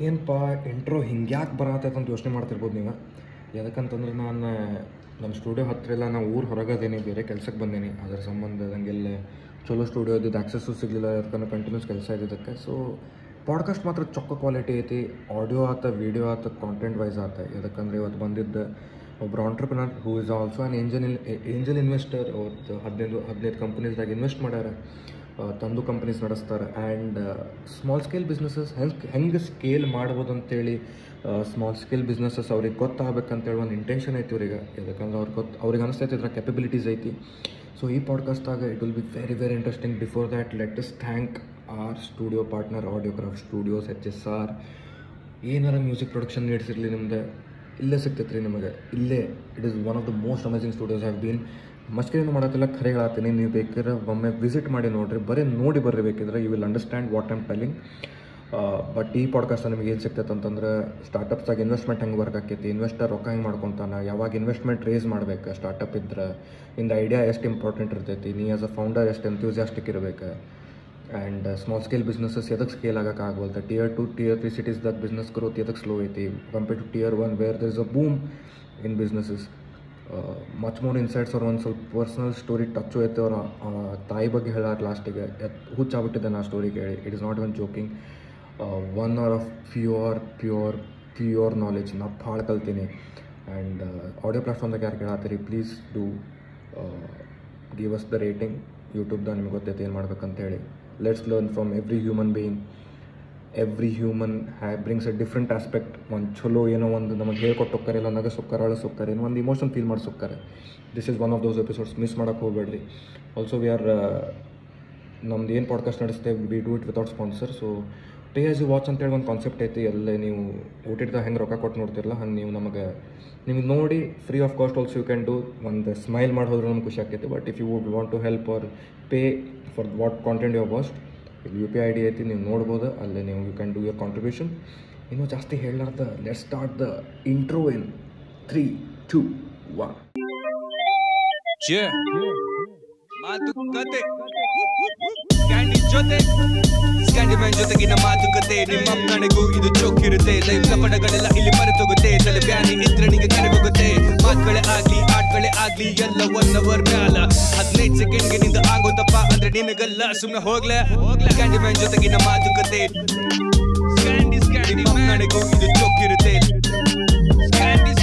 ಏನಪ್ಪ ಇಂಟ್ರೋ ಹಿಂಗ್ಯಾಕೆ ಬರತ್ತೈತೆ ಅಂತ ಯೋಚನೆ ಮಾಡ್ತಿರ್ಬೋದು ನೀವು? ಯಾಕಂತಂದ್ರೆ ನಾನು ನಮ್ಮ ಸ್ಟುಡಿಯೋ ಹತ್ತಿರ ಎಲ್ಲ ನಾವು ಊರು ಹೊರಗದೇನಿ, ಬೇರೆ ಕೆಲಸಕ್ಕೆ ಬಂದೇನಿ. ಅದರ ಸಂಬಂಧ ನನಗೆಲ್ಲ ಚಲೋ ಸ್ಟುಡಿಯೋ ಇದ್ದಿದ್ದು ಆಕ್ಸಸ್ಸು ಸಿಗಲಿಲ್ಲ, ಯಾಕಂದ್ರೆ ಕಂಟಿನ್ಯೂಸ್ ಕೆಲಸ ಇದ್ದಿದ್ದಕ್ಕೆ. ಸೊ ಪಾಡ್ಕಾಸ್ಟ್ ಮಾತ್ರ ಚೊಕ್ಕ ಕ್ವಾಲಿಟಿ ಐತಿ ಆಡಿಯೋ ಆತ ವೀಡಿಯೋ ಆತ ಕಾಂಟೆಂಟ್ ವೈಸ್ ಆತ. ಯಾಕಂದ್ರೆ ಇವತ್ತು ಬಂದಿದ್ದ ಒಬ್ಬರು entrepreneur who is also an angel angel investor ಅವತ್ತು ಹದಿನೈದು ಹದಿನೈದು ಕಂಪ್ನೀಸ್ದಾಗ ಇನ್ವೆಸ್ಟ್ ಮಾಡ್ಯಾರ. ತಂದು ಕಂಪ್ನೀಸ್ ನಡೆಸ್ತಾರೆ. ಆ್ಯಂಡ್ ಸ್ಮಾಲ್ ಸ್ಕೇಲ್ ಬಿಸ್ನೆಸಸ್ ಹೆಂಗೆ ಹೆಂಗೆ ಸ್ಕೇಲ್ ಮಾಡ್ಬೋದು ಅಂತೇಳಿ ಸ್ಮಾಲ್ ಸ್ಕೇಲ್ ಬಿಸ್ನೆಸಸ್ ಅವ್ರಿಗೆ ಗೊತ್ತಾಗಬೇಕಂತೇಳಿ ಒಂದು ಇಂಟೆನ್ಷನ್ ಐತಿ ಇವ್ರಿಗೆ. ಯಾಕಂದ್ರೆ ಅವ್ರಿಗೆ ಗೊತ್ತು ಅವ್ರಿಗೆ ಅನಿಸ್ತೈತಿ ಇದ್ರ ಕೆಪಬಿಲಿಟೀಸ್ ಐತಿ. ಸೊ ಈ ಪಾಡ್ಕಾಸ್ಟಾಗ it will be very very interesting before that let us thank our studio partner Audiograph studios H S R ಏನಾರ ಮ್ಯೂಸಿಕ್ ಪ್ರೊಡಕ್ಷನ್ ನಡೆಸಿರಲಿ ನಿಮ್ದು, ಇಲ್ಲೇ ಸಿಗ್ತೈತೆ ರೀ ನಿಮಗೆ. ಇಲ್ಲೇ it is one of the most amazing studios have been ಮಸ್ಕೇನು ಮಾಡೋದಿಲ್ಲ ಖರೆ ನೀವು ಬೇಕಾದ್ರೆ ಒಮ್ಮೆ ವಿಸಿಟ್ ಮಾಡಿ ನೋಡ್ರಿ. ಬರೀ ನೋಡಿ ಬರ್ರಿ ಬೇಕಿದ್ರೆ you will understand what I'm telling but ಈ ಪಾಡ್ಕಾಸ್ಟ್ ನಿಮಗೆ ಏನು ಸಿಗ್ತೈತೆ ಅಂತಂದ್ರೆ ಸ್ಟಾರ್ಟಪ್ಸಾಗ ಇನ್ವೆಸ್ಟ್ಮೆಂಟ್ ಹೆಂಗೆ ವರ್ಕ್ ಆಕೈತಿ ಇನ್ವೆಸ್ಟರ್ ರೊಕ್ಕ ಹೆಂಗೆ ಮಾಡ್ಕೊತಾನ, ಯಾವಾಗ ಇನ್ವೆಸ್ಟ್ಮೆಂಟ್ ರೇಸ್ ಮಾಡ್ಬೇಕು ಸ್ಟಾರ್ಟಪ್ ಇದ್ರೆ, ಇಂದ ಐಡಿಯಾ ಎಷ್ಟು ಇಂಪಾರ್ಟೆಂಟ್ ಇರ್ತೈತಿ, ನೀ ಆಸ್ ಅ ಫೌಂಡರ್ ಎಷ್ಟು ಎಂಥ್ಯೂಸಿಯಾಸ್ಟಿಕ್ ಇರಬೇಕು ಆ್ಯಂಡ್ ಸ್ಮಾಲ್ ಸ್ಕೇಲ್ ಬಿಸ್ನೆಸಸ್ ಎದಕ್ಕೆ ಸ್ಕೇಲ್ ಆಗಕ್ಕೆ ಆಗ್ವಲ್ತ ಟಿಯರ್ ಟು ಟಿಯರ್ ತ್ರೀ ಸಿಟೀಸ್ದಾಗ ಬಿಸ್ನೆಸ್ ಗ್ರೋತ್ ಎದಕ್ಕೆ ಸ್ಲೋ ಐತಿ? Compare to tier one where there is a boom in businesses much more insights ಅವ್ರು ಒಂದು ಸ್ವಲ್ಪ ಪರ್ಸ್ನಲ್ ಸ್ಟೋರಿ ಟಚ್ ಐತೆ ಅವ್ರ ತಾಯಿ ಬಗ್ಗೆ ಹೇಳಾರ ಲಾಸ್ಟಿಗೆ ಹುಚ್ಚಾಗ್ಬಿಟ್ಟಿದೆ ನಾ ಸ್ಟೋರಿ ಕೇಳಿ. It is not one joking one hour of pure pure pure knowledge ನಾ ಭಾಳ ಕಲ್ತೀನಿ. ಆ್ಯಂಡ್ ಆಡಿಯೋ ಪ್ಲಾಟ್ಫಾರ್ಮ್ದಾಗ ಯಾರು ಕೇಳತ್ತೀರಿ please do give us the rating ಯೂಟ್ಯೂಬ್ದಾಗ ನಿಮ್ಗೆ ಗೊತ್ತೈತೆ ಏನು ಮಾಡ್ಬೇಕಂತ ಹೇಳಿ let's learn from every human being every human ಹ್ಯಾ brings a different aspect ಒಂದು ಚಲೋ ಏನೋ ಒಂದು ನಮಗೆ ಹೇಳ್ಕೊಟ್ಟು ಹೋಗ್ತಾರೆ ಇಲ್ಲ ನಗ ಸೊಕ್ಕಾರ ಅಳ ಸೊಕ್ಕಾರ, ಏನೋ ಒಂದು ಇಮೋಷನ್ ಫೀಲ್ ಮಾಡಿ ಸೊಕ್ತಾರೆ this is one of those episodes miss ಮಾಡೋಕೆ ಹೋಗಬೇಡ್ರಿ. ಆಲ್ಸೋ ವಿ ಆರ್ ನಮ್ದು ಏನು podcast ನಡೆಸ್ತೇವೆ we do it without sponsor so pay as you watch ಅಂತೇಳಿ ಒಂದು ಕಾನ್ಸೆಪ್ಟ್ ಐತಿ ಎಲ್ಲ ನೀವು ಊಟಿಡ್ದಾಗ ಹೆಂಗೆ ರೊಕ್ಕ ಕೊಟ್ಟು ನೋಡ್ತಿರಲ್ಲ ಹಂಗೆ ನೀವು ನಮಗೆ, ನಿಮ್ಗೆ ನೋಡಿ free of cost also you can do ಒಂದು ಸ್ಮೈಲ್ ಮಾಡಿ ಹೋದ್ರೆ ನಮ್ಗೆ ಖುಷಿ ಆಗ್ತೈತಿ but if you would want to help or pay for what content you watched ಇಲ್ಲಿ ಯು ಪಿ ಐ ಡಿ ಐತಿ, ನೀವು ನೋಡ್ಬೋದು, ಅಲ್ಲಿ ನೀವು you can do your contribution ಇನ್ನೂ ಜಾಸ್ತಿ ಹೇಳಲಾರ್ದ let start the intro in three two one ಮಾತು ಮಾತುಕತೆ ಕ್ಯಾಂಡಿ ಜೊತೆ ಸ್ಕ್ಯಾಂಡಿ ಮ್ಯಾನ್ ಜೊತೆಗಿನ ಮಾತುಕತೆ. ನಿಮ್ಮ ನನಗೂ ಇದು ಇರುತ್ತೆ ಲೈಫ್ ಇಲ್ಲಿ ಮರೆತೋಗುತ್ತೆ. ತಲೆ ಬ್ಯಾನಿ ಇದ್ರೆ ನಿಂಗೆ ಕರೆಗೋಗುತ್ತೆ ಮಾತುಗಳೇ ಆಗ್ಲಿ ಆಟ್ಗಳೇ ಆಗ್ಲಿ ಎಲ್ಲ ಒನ್ ಅವರ್ ಮ್ಯಾಲ. ಹದಿನೈದು ಸೆಕೆಂಡ್ಗೆ ನಿಂದ ಆಗೋದಪ್ಪ ಅಂದ್ರೆ ನಿನಗಲ್ಲ ಸುಮ್ಮನೆ ಹೋಗ್ಲೆ. ಸ್ಕ್ಯಾಂಡಿ ಮ್ಯಾನ್ ಜೊತೆಗಿನ ಮಾತುಕತೆ. ಸ್ಕ್ಯಾಂಡಿ ಸ್ಕ್ಯಾಂಡಿ ನನಗೂ ಇದು ಚೋಕಿರುತ್ತೆ. ಸ್ಕ್ಯಾಂಡಿ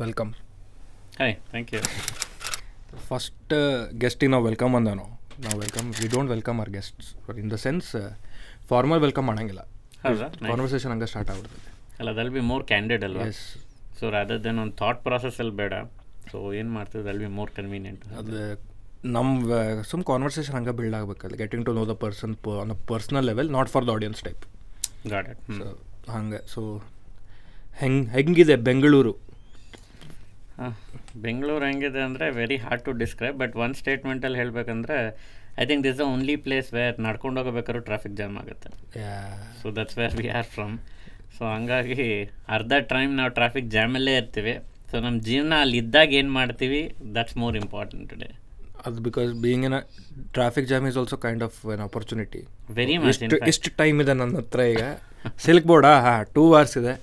welcome hi thank you first ಗೆಸ್ಟಿಗೆ ನಾವು ವೆಲ್ಕಮ್ ಅಂದ ನಾವು ನಾವು welcome we don't welcome our guests in the sense formal welcome ಮಾಡಂಗಿಲ್ಲ ಹೌದಾ ಕಾನ್ವರ್ಸೇಷನ್ ಹಂಗೆ ಸ್ಟಾರ್ಟ್ ಆಗ್ಬಿಡ್ತದೆ ಅಲ್ಲ ದಲ್ ಬಿ ಮೋರ್ ಕ್ಯಾಂಡಿಡ್ ಅಲ್ವಾ ಎಸ್ ಸೊ ರಾದರ್ ದೆನ್ ಒಂದು ಥಾಟ್ ಪ್ರಾಸೆಸ್ಸಲ್ಲಿ ಬೇಡ ಸೊ ಏನು ಮಾಡ್ತದೆ ದಲ್ ಬಿ ಮೋರ್ ಕನ್ವೀನಿಯಂಟ್ ಅದು ನಮ್ಮ ಸುಮ್ ಕಾನ್ವರ್ಸೇಷನ್ ಹಂಗೆ build ಆಗಬೇಕಲ್ಲ getting to know the person on a personal level not for the audience type got it so ಹಂಗೆ ಸೊ ಹೆಂಗೆ ಹೆಂಗಿದೆ ಬೆಂಗಳೂರು ಬೆಂಗಳೂರು ಹೆಂಗಿದೆ ಅಂದರೆ very hard to describe but one ಸ್ಟೇಟ್ಮೆಂಟಲ್ಲಿ ಹೇಳಬೇಕಂದ್ರೆ I think this the only place where ನಡ್ಕೊಂಡು ಹೋಗಬೇಕಾದ್ರೂ traffic jam ಆಗುತ್ತೆ. So that's where we are from so ಹಂಗಾಗಿ ಅರ್ಧ ಟೈಮ್ ನಾವು ಟ್ರಾಫಿಕ್ ಜಾಮಲ್ಲೇ ಇರ್ತೀವಿ. ಸೊ ನಮ್ಮ ಜೀವನ ಅಲ್ಲಿ ಇದ್ದಾಗ ಏನು ಮಾಡ್ತೀವಿ? ದಟ್ಸ್ ಮೋರ್ ಇಂಪಾರ್ಟೆಂಟ್ ಟುಡೇ ಅದು because being in traffic jam is also kind of an opportunity very much ಎಷ್ಟು ಎಷ್ಟು ಟೈಮ್ ಇದೆ ನನ್ನ ಹತ್ರ ಈಗ. ಸಿಲ್ಕ್ ಬೋರ್ಡಾ ಹಾಂ ಟೂ ಅವರ್ಸ್ ಇದೆ.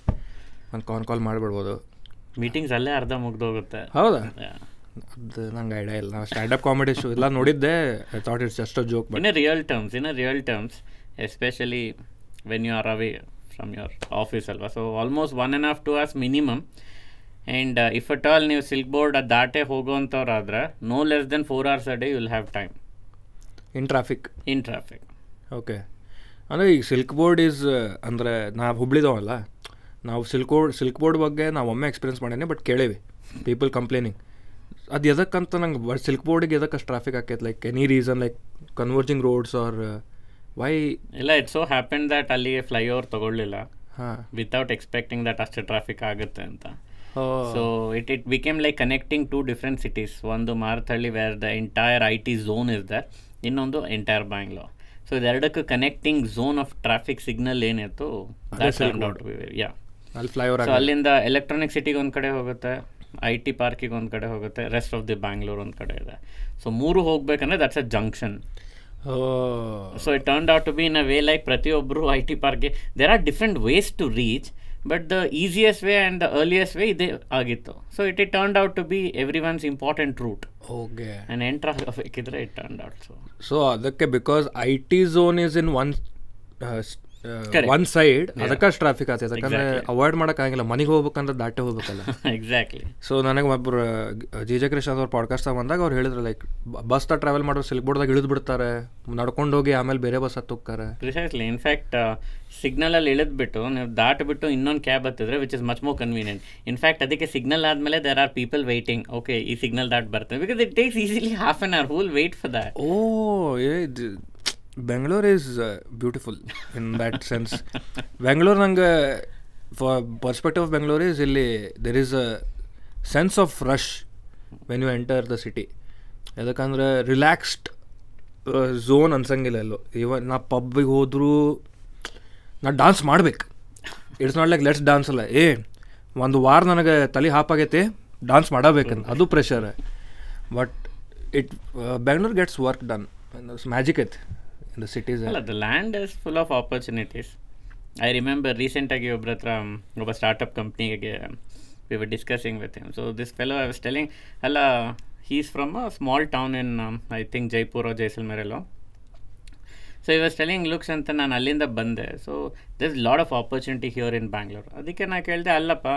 ಒಂದು ಕಾನ್ ಕಾಲ್ ಮಾಡಿಬಿಡ್ಬೋದು. ಮೀಟಿಂಗ್ಸ್ ಅಲ್ಲೇ ಅರ್ಧ ಮುಗ್ದೋಗುತ್ತೆ. ಹೌದಾ? ಅದು ನಂಗೆ ಐಡಿಯಾ ಇಲ್ಲ. ನಾವು ಅಪ್ ಕಾಮಿಡಿ ಶೋ ಎಲ್ಲ ನೋಡಿದ್ದೆ. I thought it's just a joke but in real real terms in terms real terms especially when you from away from your office almost so almost half hours minimum. And uh, if at all ನೀವು ಸಿಲ್ಕ್ ಬೋರ್ಡ್ ಅದು ದಾಟೆ ಹೋಗೋವಂಥವ್ರಾದ್ರೆ no less than four hours a day you will have time in traffic in traffic okay ಅಂದರೆ ಈಗ Silk Board is ಅಂದರೆ ನಾವು ಹುಬ್ಳಿದವಲ್ಲ ನಾವು ಸಿಲ್ಕ್ ಬೋರ್ಡ್ ಸಿಲ್ಕ್ ಬೋರ್ಡ್ ಬಗ್ಗೆ ನಾವು ಒಮ್ಮೆ ಎಕ್ಸ್ಪೀರಿಯನ್ಸ್ ಮಾಡೇನೆ ಬಟ್ ಕೇಳೇವಿ. ಪೀಪಲ್ ಕಂಪ್ಲೇನಿಂಗ್ ಅದು ಎದಕ್ಕಂತ ನಂಗೆ ಸಿಲ್ಕ್ ಬೋರ್ಡಿಗೆ ಎದಕ್ಕೆ ಅಷ್ಟು ಟ್ರಾಫಿಕ್ ಆಕೈತೆ like any reason like converging roads are why ಇಲ್ಲ ಇಟ್ ಸೊ ಹ್ಯಾಪನ್ ದ್ಯಾಟ್ ಅಲ್ಲಿಗೆ ಫ್ಲೈ ಓವರ್ ತಗೊಳ್ಳಿಲ್ಲ. ಹಾಂ. ವಿತೌಟ್ ಎಕ್ಸ್ಪೆಕ್ಟಿಂಗ್ ದಟ್ ಅಷ್ಟು ಟ್ರಾಫಿಕ್ ಆಗುತ್ತೆ ಅಂತ. So it it became like connecting to different cities ಒಂದು Marathahalli where the entire I T zone is the ಇನ್ನೊಂದು entire Bangalore so ಇದೆರಡಕ್ಕೂ connecting zone of traffic signal ಏನಿತ್ತು? Yeah ಅಲ್ಲಿ flyover so ಅಲ್ಲಿಂದ electronic ಸಿಟಿಗೆ ಒಂದು ಕಡೆ ಹೋಗುತ್ತೆ ಐ ಟಿ ಪಾರ್ಕಿಗೆ ಒಂದು ಕಡೆ ಹೋಗುತ್ತೆ ರೆಸ್ಟ್ ಆಫ್ ದಿ ಬ್ಯಾಂಗ್ಳೂರ್ ಒಂದು ಕಡೆ ಇದೆ. ಸೊ ಮೂರು ಹೋಗ್ಬೇಕಂದ್ರೆ that's a junction so it turn out to be in a way like ಪ್ರತಿಯೊಬ್ಬರು I T ಪಾರ್ಕ್ಗೆ there are different ways to reach but the easiest way and the earliest way ಇದೇ ಆಗಿತ್ತು. So it it turn out to be every one's important route okay and enter ಆಗಬೇಕಿದ್ರೆ it turn out so so ಅದಕ್ಕೆ because I T zone is in one. One side ಅದಕ್ಕೆ traffic ಆಗ್ತದೆ ಯಾಕಂದ್ರೆ avoid ಆಗಿಲ್ಲ ಮನೆಗೆ ಹೋಗ್ಬೇಕಂದ್ರೆ ದಾಟೆ ಹೋಗ್ಬೇಕಲ್ಲ. ಎಕ್ಸಾಕ್ಟ್ಲಿ ಸೊ ನನಗೆ ಒಬ್ರು ಜಿ. ಜೆ. ಕೃಷ್ಣ ಅವ್ರ ಪಾಡ್ಕಾಸ್ಟ್ ಬಂದಾಗ ಅವ್ರು ಹೇಳಿದ್ರು ಲೈಕ್ ಬಸ್ ತ ಟ್ರಾವೆಲ್ ಮಾಡೋರು ಸಿಲ್ಕ್ ಬೋರ್ಡ್ದಾಗ ಇಳಿದು ಬಿಡ್ತಾರೆ ನಡ್ಕೊಂಡು ಹೋಗಿ ಆಮೇಲೆ ಬೇರೆ ಬಸ್ ಹತ್ತೋಗ್ತಾರೆ ಪ್ರಿಸೈಸ್ಲಿ ಇನ್ಫ್ಯಾಕ್ಟ್ ಸಿಗ್ನಲಲ್ಲಿ ಇಳಿದ್ಬಿಟ್ಟು ನೀವು ದಾಟ್ಬಿಟ್ಟು ಇನ್ನೊಂದು ಕ್ಯಾಬ್ ಹತ್ತಿದ್ರೆ which is much more convenient in fact ಅದಕ್ಕೆ ಸಿಗ್ನಲ್ ಆದ್ಮೇಲೆ there are people waiting okay ಈ ಸಿಗ್ನಲ್ ದಾಟ್ ಬರ್ತದೆ. Because it takes easily half an hour whole wait for that oh ಏ Bengaluru is beautiful in that sense Bengaluru ನಂಗೆ for perspective of Bengaluru is ಇಲ್ಲಿ there is a sense of rush when you enter the city ಯಾಕಂದ್ರೆ relaxed zone ಅನ್ಸಂಗಿಲ್ಲ ಎಲ್ಲೋ. Even ನಾ ಪಬ್ಬಿಗೆ ಹೋದರೂ ನಾ ಡಾನ್ಸ್ ಮಾಡ್ಬೇಕು. It's not like let's dance ಅಲ್ಲ. ಏ ಒಂದು ವಾರ ನನಗೆ ತಲೆ ಹಾಪಾಗೈತಿ ಡಾನ್ಸ್ ಮಾಡಬೇಕಂತ. ಅದು pressure but it Bangalore gets work done magic ಐತೆ. ಇನ್ ದ ಸಿಟೀಸ್ ಅಲ್ಲ the land is full of opportunities I remember ರೀಸೆಂಟಾಗಿ ಒಬ್ಬರ ಹತ್ರ ಒಬ್ಬ ಸ್ಟಾರ್ಟಪ್ ಕಂಪ್ನಿಗೆ we were discussing with him so this fellow I was telling ಅಲ್ಲ he's from a small town in I think Jaipur ಜೈಸಲ್ಮೇರೆಲ್ಲೋ so was telling looks ಅಂತ ನಾನು ಅಲ್ಲಿಂದ ಬಂದೆ so this load of opportunity here in Bangalore ಅದಕ್ಕೆ ನಾನು ಕೇಳಿದೆ ಅಲ್ಲಪ್ಪ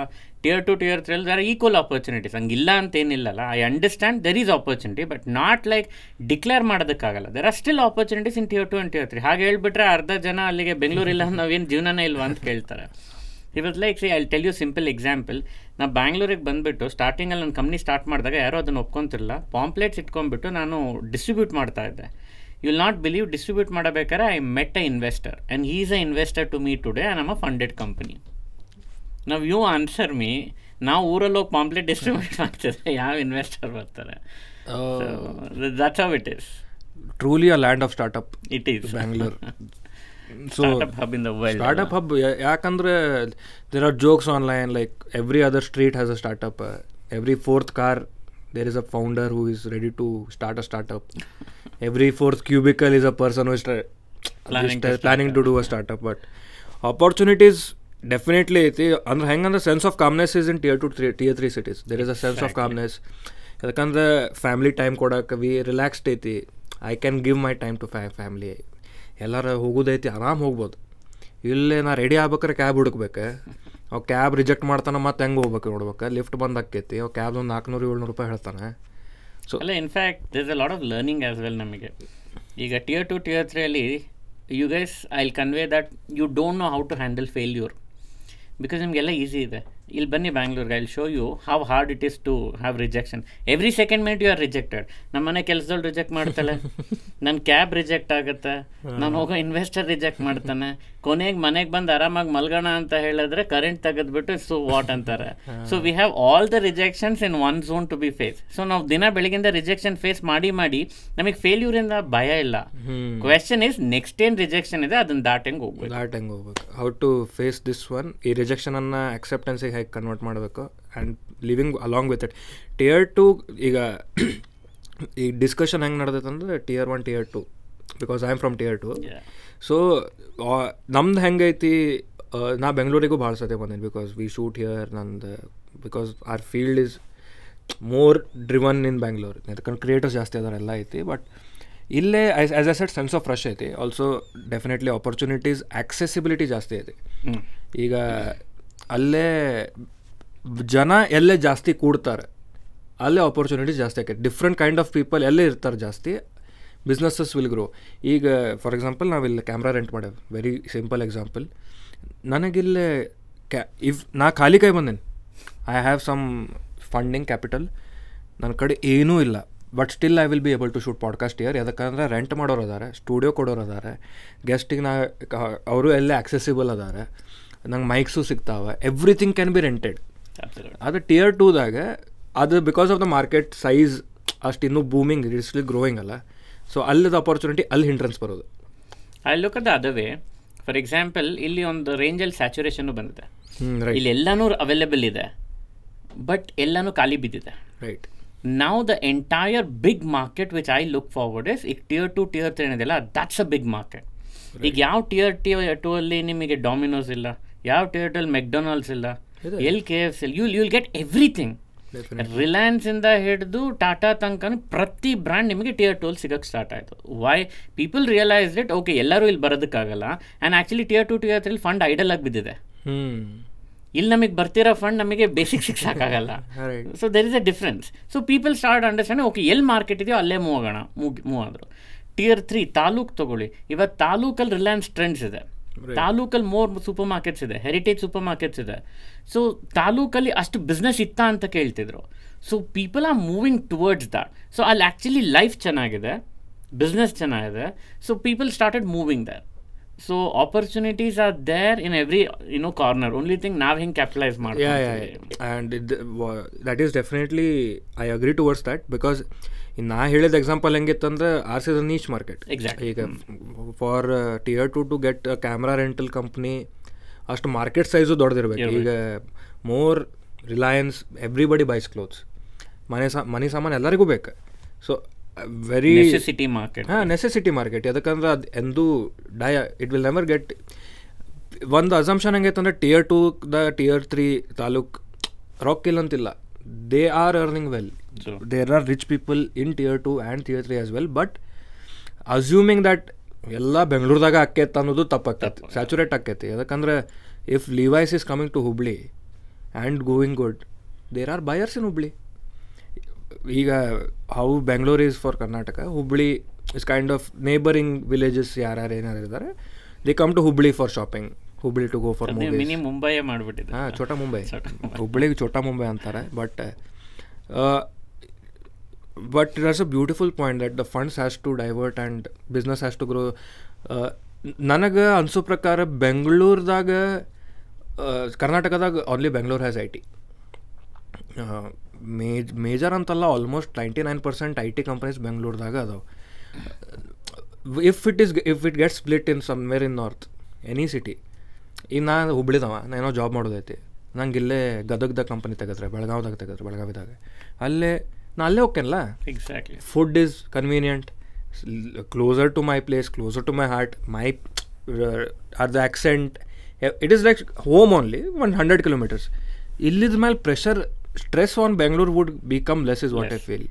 tier two tier three there equal opportunities ಹಂಗಿಲ್ಲ ಅಂತ ಏನಿಲ್ಲಲ್ಲ. I understand there is opportunity but not like declare ಮಾಡೋದಕ್ಕಾಗಲ್ಲ. There are still opportunities in tier two and tier three ಹಾಗೆ ಹೇಳ್ಬಿಟ್ರೆ ಅರ್ಧ ಜನ ಅಲ್ಲಿಗೆ ಬೆಂಗಳೂರಿಲ್ಲ ನಾವೇನು ಜೀವನನೇ ಇಲ್ವಾ ಅಂತ ಕೇಳ್ತಾರೆ. ಇವತ್ತು like see I tell you simple example ನಾ ಬ್ಯಾಂಗ್ಳೂರಿಗೆ ಬಂದುಬಿಟ್ಟು ಸ್ಟಾರ್ಟಿಂಗಲ್ಲಿ ನನ್ನ ಕಂಪ್ನಿ ಸ್ಟಾರ್ಟ್ ಮಾಡಿದಾಗ ಯಾರೂ ಅದನ್ನು ಒಪ್ಕೊಂತಿರಲ್ಲ ಪಾಂಪ್ಲೇಟ್ಸ್ ಇಟ್ಕೊಂಡ್ಬಿಟ್ಟು ನಾನು ಡಿಸ್ಟ್ರಿಬ್ಯೂಟ್ ಮಾಡ್ತಾ ಇದ್ದೆ. You will not believe distribute ಮಾಡಬೇಕಾದ್ರೆ I met a investor and is a investor to me today and ನಮ್ಮ ಫಂಡೆಡ್ ಕಂಪನಿ ನಾವು ಯು ಆನ್ಸರ್ ಮೀ ನಾವು ಊರಲ್ಲಿ ಹೋಗಿ ಪಾಂಪ್ಲೆಟ್ ಡಿಸ್ಟ್ರಿಬ್ಯೂಟ್ ಮಾಡ್ತಿದ್ರೆ ಯಾವ ಇನ್ವೆಸ್ಟರ್ ಬರ್ತಾರೆ? That's how it is truly a land of startup it is Bangalore so startup hub in the world startup hub ಯಾಕಂದ್ರೆ there are jokes online like every other street has a startup every fourth car there is a founder who is ready to start a startup every fourth cubicle is a person who is Planning to planning to do a startup but opportunities definitely ಐತಿ ಅಂದ್ರೆ ಹೆಂಗಂದ್ರೆ sense of calmness is in tier two three tier three cities there is a sense of calmness ಯಾಕಂದ್ರೆ family time ಕೊಡಕ್ಕೆ we relaxed ಐತಿ. I can give my time to fa family ಎಲ್ಲರೂ ಹೋಗೋದೈತಿ ಆರಾಮ್ ಹೋಗ್ಬೋದು. ಇಲ್ಲೇ ನಾ ರೆಡಿ ಆಗ್ಬೇಕಾರೆ ಕ್ಯಾಬ್ ಹುಡುಕ್ಬೇಕು. ಅವ್ ಕ್ಯಾಬ್ ರಿಜೆಕ್ಟ್ ಮಾಡ್ತಾನೆ ಮತ್ತೆ ಹೆಂಗೆ ಹೋಗ್ಬೇಕು ನೋಡ್ಬೇಕು ಲಿಫ್ಟ್ ಬಂದು ಆಕೈತಿ ಅವ್ ಕ್ಯಾಬ್ ಒಂದು ನಾಲ್ಕುನೂರು ಏಳ್ನೂರು ರೂಪಾಯಿ ಹೇಳ್ತಾನೆ. ಸೊ ಅಲ್ಲ in fact this a lot of learning as well ನಮಗೆ. ಈಗ tier two tier ತ್ರೀಯಲ್ಲಿ you guys I convey that you don't know how to handle failure because ನಿಮಗೆಲ್ಲ ಈಸಿ ಇದೆ. ಇಲ್ಲಿ ಬನ್ನಿ ಬ್ಯಾಂಗ್ಳೂರ್ಗೆ I show you how hard it is to have rejection every second minute you are rejected ನಮ್ಮ ಮನೆ ಕೆಲಸದಲ್ಲಿ reject ಮಾಡ್ತಾಳೆ. ನನ್ನ cab reject ಆಗುತ್ತೆ. ನಾನು ಹೋಗೋ ಇನ್ವೆಸ್ಟರ್ ರಿಜೆಕ್ಟ್ ಮಾಡ್ತಾನೆ. ಕೊನೆಗೆ ಮನೆಗೆ ಬಂದು ಆರಾಮಾಗಿ ಮಲ್ಗೋಣ ಅಂತ ಹೇಳಿದ್ರೆ ಕರೆಂಟ್ ತೆಗೆದ್ಬಿಟ್ಟು ಸೊ ವಾಟ್ ಅಂತಾರೆ. So we have all the rejections in one zone to be face so ನಾವು ದಿನ ಬೆಳಗಿಂದ ರಿಜೆಕ್ಷನ್ ಫೇಸ್ ಮಾಡಿ ಮಾಡಿ ನಮಗೆ ಫೇಲ್ಯೂರ್ ಇಂದ ಭಯ ಇಲ್ಲ. ಕ್ವೆಶನ್ ಇಸ್ ನೆಕ್ಸ್ಟ್ ಏನ್ ರಿಜೆಕ್ಷನ್ ಇದೆ ಅದನ್ನ ಹೆಂಗ್ ಹೋಗ್ಬೇಕು. ದಾಟ್ ಹೆಂಗೆ ಹೋಗ್ಬೇಕು. How to face this one ಈ ರಿಜೆಕ್ಷನ್ ಅನ್ನ ಅಕ್ಸೆಪ್ಟೆನ್ಸಿಗೆ ಹೇಗೆ ಕನ್ವರ್ಟ್ ಮಾಡಬೇಕು? And living along with it tier two ಈಗ ಈ ಡಿಸ್ಕಷನ್ ಹೆಂಗೆ ನಡೆದೈತಂದ್ರೆ tier one tier two because I am from tier two. So ನಮ್ದು ಹೆಂಗೈತಿ ನಾ ಬೆಂಗಳೂರಿಗೂ ಭಾಳ ಸತಿ ಬಂದೀನಿ ಬಿಕಾಸ್ ವಿ ಶೂಟ್ ಹಿಯರ್ ನಂದು because our field is more driven in Bangalore ಯಾಕಂದ್ರೆ ಕ್ರಿಯೇಟರ್ಸ್ ಜಾಸ್ತಿ ಅದಾರೆ ಎಲ್ಲ ಐತಿ. ಬಟ್ ಇಲ್ಲೇ as as a set sense of fresh ಐತಿ. ಆಲ್ಸೋ ಡೆಫಿನೆಟ್ಲಿ ಆಪರ್ಚುನಿಟೀಸ್ ಆಕ್ಸೆಸಿಬಿಲಿಟಿ ಜಾಸ್ತಿ ಐತಿ. ಈಗ ಅಲ್ಲೇ ಜನ ಎಲ್ಲೇ ಜಾಸ್ತಿ ಕೂಡ್ತಾರೆ ಅಲ್ಲೇ ಆಪರ್ಚುನಿಟೀಸ್ ಜಾಸ್ತಿ ಆಕೈತಿ. ಡಿಫ್ರೆಂಟ್ ಕೈಂಡ್ ಆಫ್ ಪೀಪಲ್ ಎಲ್ಲೇ ಇರ್ತಾರೆ ಜಾಸ್ತಿ. ಬಿಸ್ನೆಸ್ಸಸ್ ವಿಲ್ ಗ್ರೋ ಈಗ ಫಾರ್ ಎಕ್ಸಾಂಪಲ್ ನಾವಿಲ್ಲಿ ಕ್ಯಾಮ್ರಾ ರೆಂಟ್ ಮಾಡೇವೆ. ವೆರಿ ಸಿಂಪಲ್ ಎಕ್ಸಾಂಪಲ್ ನನಗಿಲ್ಲೇ ಕ್ಯಾ ಇಫ್ ನಾ ಖಾಲಿ ಕೈ ಬಂದೇನೆ. I have some funding capital ನನ್ನ ಕಡೆ ಏನೂ ಇಲ್ಲ. But still I will be able to shoot podcast year ಯಾಕಂದ್ರೆ ರೆಂಟ್ ಮಾಡೋರು ಅದಾರೆ ಸ್ಟುಡಿಯೋ ಕೊಡೋರು ಅದಾರೆ ಗೆಸ್ಟಿಗೆ ನಾ ಅವರು ಎಲ್ಲ ಆಕ್ಸೆಸಿಬಲ್ ಅದಾರೆ. ನಂಗೆ ಮೈಕ್ಸು ಸಿಗ್ತಾವೆ. Everything can be rented. ಅದು ಟಿಯರ್ ಟೂದಾಗ ಅದು because of the market size ಅಷ್ಟು ಇನ್ನೂ ಬೂಮಿಂಗ್ ಇಟ್ಸ್ಲಿ ಗ್ರೋಯಿಂಗ್ ಅಲ್ಲ. ಸೊ ಅಲ್ಲದ ಅಪರ್ಚುನಿಟಿ ಅಲ್ಲಿ ಹಿಂಟ್ರೆನ್ಸ್ ಬರೋದು. ಐ ಲುಕ್ ಅದ ಅದವೇ ಫಾರ್ ಎಕ್ಸಾಂಪಲ್ ಇಲ್ಲಿ ಒಂದು ರೇಂಜಲ್ಲಿ ಸ್ಯಾಚುರೇಷನ್ ಬಂದಿದೆ. ಇಲ್ಲಿ ಎಲ್ಲನೂ ಅವೈಲೇಬಲ್ ಇದೆ. ಬಟ್ ಎಲ್ಲನೂ ಖಾಲಿ ಬಿದ್ದಿದೆ. ರೈಟ್ ನಾವು the entire big market which I look forward is ಈಗ ಟಿಯರ್ ಟು ಟಿಯರ್ ತ್ರೀ ಏನಿದೆಲ್ಲ ದಟ್ಸ್ ಅ ಬಿಗ್ ಮಾರ್ಕೆಟ್ ಈಗ ಯಾವ ಟಿಯರ್ ಟಿಯರ್ ಟು ಅಲ್ಲಿ ನಿಮಗೆ ಡಾಮಿನೋಸ್ ಇಲ್ಲ ಯಾವ ಟಿಯರ್ ಟು ಅಲ್ಲಿ ಮೆಕ್ಡೊನಾಲ್ಡ್ಸ್ ಇಲ್ಲ. L K F C you you'll get everything Reliance ಇಂದ ಹಿಡಿದು ಟಾಟಾ ತನಕ ಪ್ರತಿ ಬ್ರ್ಯಾಂಡ್ ನಿಮಗೆ ಟಿಯರ್ ಟೂಲ್ ಸಿಗಕ್ಕೆ ಸ್ಟಾರ್ಟ್ ಆಯಿತು. Why people realise it okay ಎಲ್ಲರೂ ಇಲ್ಲಿ ಬರೋದಕ್ಕಾಗಲ್ಲ. And actually tier two tier ತ್ರೀಲಿ fund idle ಆಗಿ ಬಿದ್ದಿದೆ. ಇಲ್ಲಿ ನಮಗೆ ಬರ್ತಿರೋ ಫಂಡ್ ನಮಗೆ ಬೇಸಿಕ್ ಶಿಕ್ಷ Right. So there is a difference so people start understand okay ಎಲ್ಲಿ ಮಾರ್ಕೆಟ್ ಇದೆಯೋ ಅಲ್ಲೇ ಮೂವ್ ಆಗೋಣ ಮೂವ್ ಮೂವ್ ಆದರು. ಟಿಯರ್ ತ್ರೀ ತಾಲೂಕು ತಗೊಳ್ಳಿ. ಇವತ್ತು ತಾಲೂಕಲ್ಲಿ ರಿಲಯನ್ಸ್ ಟ್ರೆಂಡ್ಸ್ ಇದೆ. ತಾಲೂಕಲ್ಲಿ ಮೋರ್ ಸೂಪರ್ ಮಾರ್ಕೆಟ್ಸ್ ಇದೆ ಹೆರಿಟೇಜ್ ಸೂಪರ್ ಮಾರ್ಕೆಟ್ಸ್ ಇದೆ. ಸೊ ತಾಲೂಕಲ್ಲಿ ಅಷ್ಟು ಬಿಸ್ನೆಸ್ ಇತ್ತ ಅಂತ ಕೇಳ್ತಿದ್ರು. So people are moving towards that so ಅಲ್ಲಿ ಆ್ಯಕ್ಚುಲಿ ಲೈಫ್ ಚೆನ್ನಾಗಿದೆ ಬಿಸ್ನೆಸ್ ಚೆನ್ನಾಗಿದೆ. So people started moving there so opportunities are there in every you know corner only thing ನಾವು ಹಿಂಗೆ ಕ್ಯಾಪಿಟಲೈಸ್ ಮಾಡಿ and that is definitely I agree that is definitely ಇನ್ನು ನಾ ಹೇಳಿದ example ಹೆಂಗಿತ್ತಂದ್ರೆ ours is a niche market. ಈಗ for tier two to get camera rental company ಅಷ್ಟು market size ದೊಡ್ಡದಿರ್ಬೇಕು ಈಗ More Reliance everybody buys clothes ಮನೆ ಸಾ ಮನೆ ಸಾಮಾನು ಎಲ್ಲರಿಗೂ ಬೇಕು. ಸೊ ವೆರಿ ನೆಸೆಸಿಟಿ ಮಾರ್ಕೆಟ್ ಹಾಂ ನೆಸೆಸಿಟಿ ಮಾರ್ಕೆಟ್ ಯಾಕಂದ್ರೆ ಅದು ಎಂದೂ ಡಯ ಇಟ್ ವಿಲ್ ನೆವರ್ ಗೆಟ್ ಒಂದು ಅಸಂಪ್ಷನ್ ಹೆಂಗೈತೆ ಅಂದ್ರೆ tier two the tier three taluk rock ಅಂತಿಲ್ಲ they are earning well True. There are rich people in tier two and tier three as well but assuming that ಎಲ್ಲ ಬೆಂಗಳೂರದಾಗ ಆಕೈತೆ ಅನ್ನೋದು ತಪ್ಪಾಕೈತಿ saturate ಆಕೈತಿ. ಯಾಕಂದ್ರೆ if Levi's is coming to Hubli and going good there are buyers in Hubli ಈಗ how Bengaluru is for Karnataka Hubli is kind of neighbouring villages ಯಾರ್ಯಾರು ಏನಾರು ಇದ್ದಾರೆ they come to Hubli for shopping Hubli to go for Mumbai mini ಮುಂಬೈಯೇ ಮಾಡಿಬಿಟ್ಟಿದೆ ಹಾಂ ಮುಂಬೈ. ಛೋಟಾ ಮುಂಬೈ. ಹುಬ್ಳಿಗೆ ಛೋಟಾ ಮುಂಬೈ ಅಂತಾರೆ but but it's a beautiful point that the funds has to divert and business has to grow ನನಗೆ ಅನ್ಸೋ ಪ್ರಕಾರ ಬೆಂಗಳೂರದಾಗ ಕರ್ನಾಟಕದಾಗ only Bengaluru has I T ಮೇಜ್ major ಅಂತಲ್ಲ almost ninety nine percent I T companies ಬೆಂಗಳೂರದಾಗ ಅದಾವೆ. If it is if it get split in somewhere in north any city ಈಗ ನಾನು ಹುಬ್ಳಿದವ ನಾನೋ job ಮಾಡೋದೈತಿ. ನಂಗೆ ಇಲ್ಲೇ ಗದಗದ ಕಂಪನಿ ತೆಗೆದ್ರೆ, ಬೆಳಗಾವ್ದಾಗ ತೆಗೆದ್ರೆ, ಬೆಳಗಾವಿದಾಗ. ಅಲ್ಲೇ ನಾ ಅಲ್ಲೇ ಹೋಗ್ತೇನಲ್ಲ? Exactly food is convenient closer to my place closer to my heart my or the accent it is like home only one hundred kilometres ಇಲ್ಲಿದ ಮೇಲೆ pressure stress on Bengaluru would become less is what I feel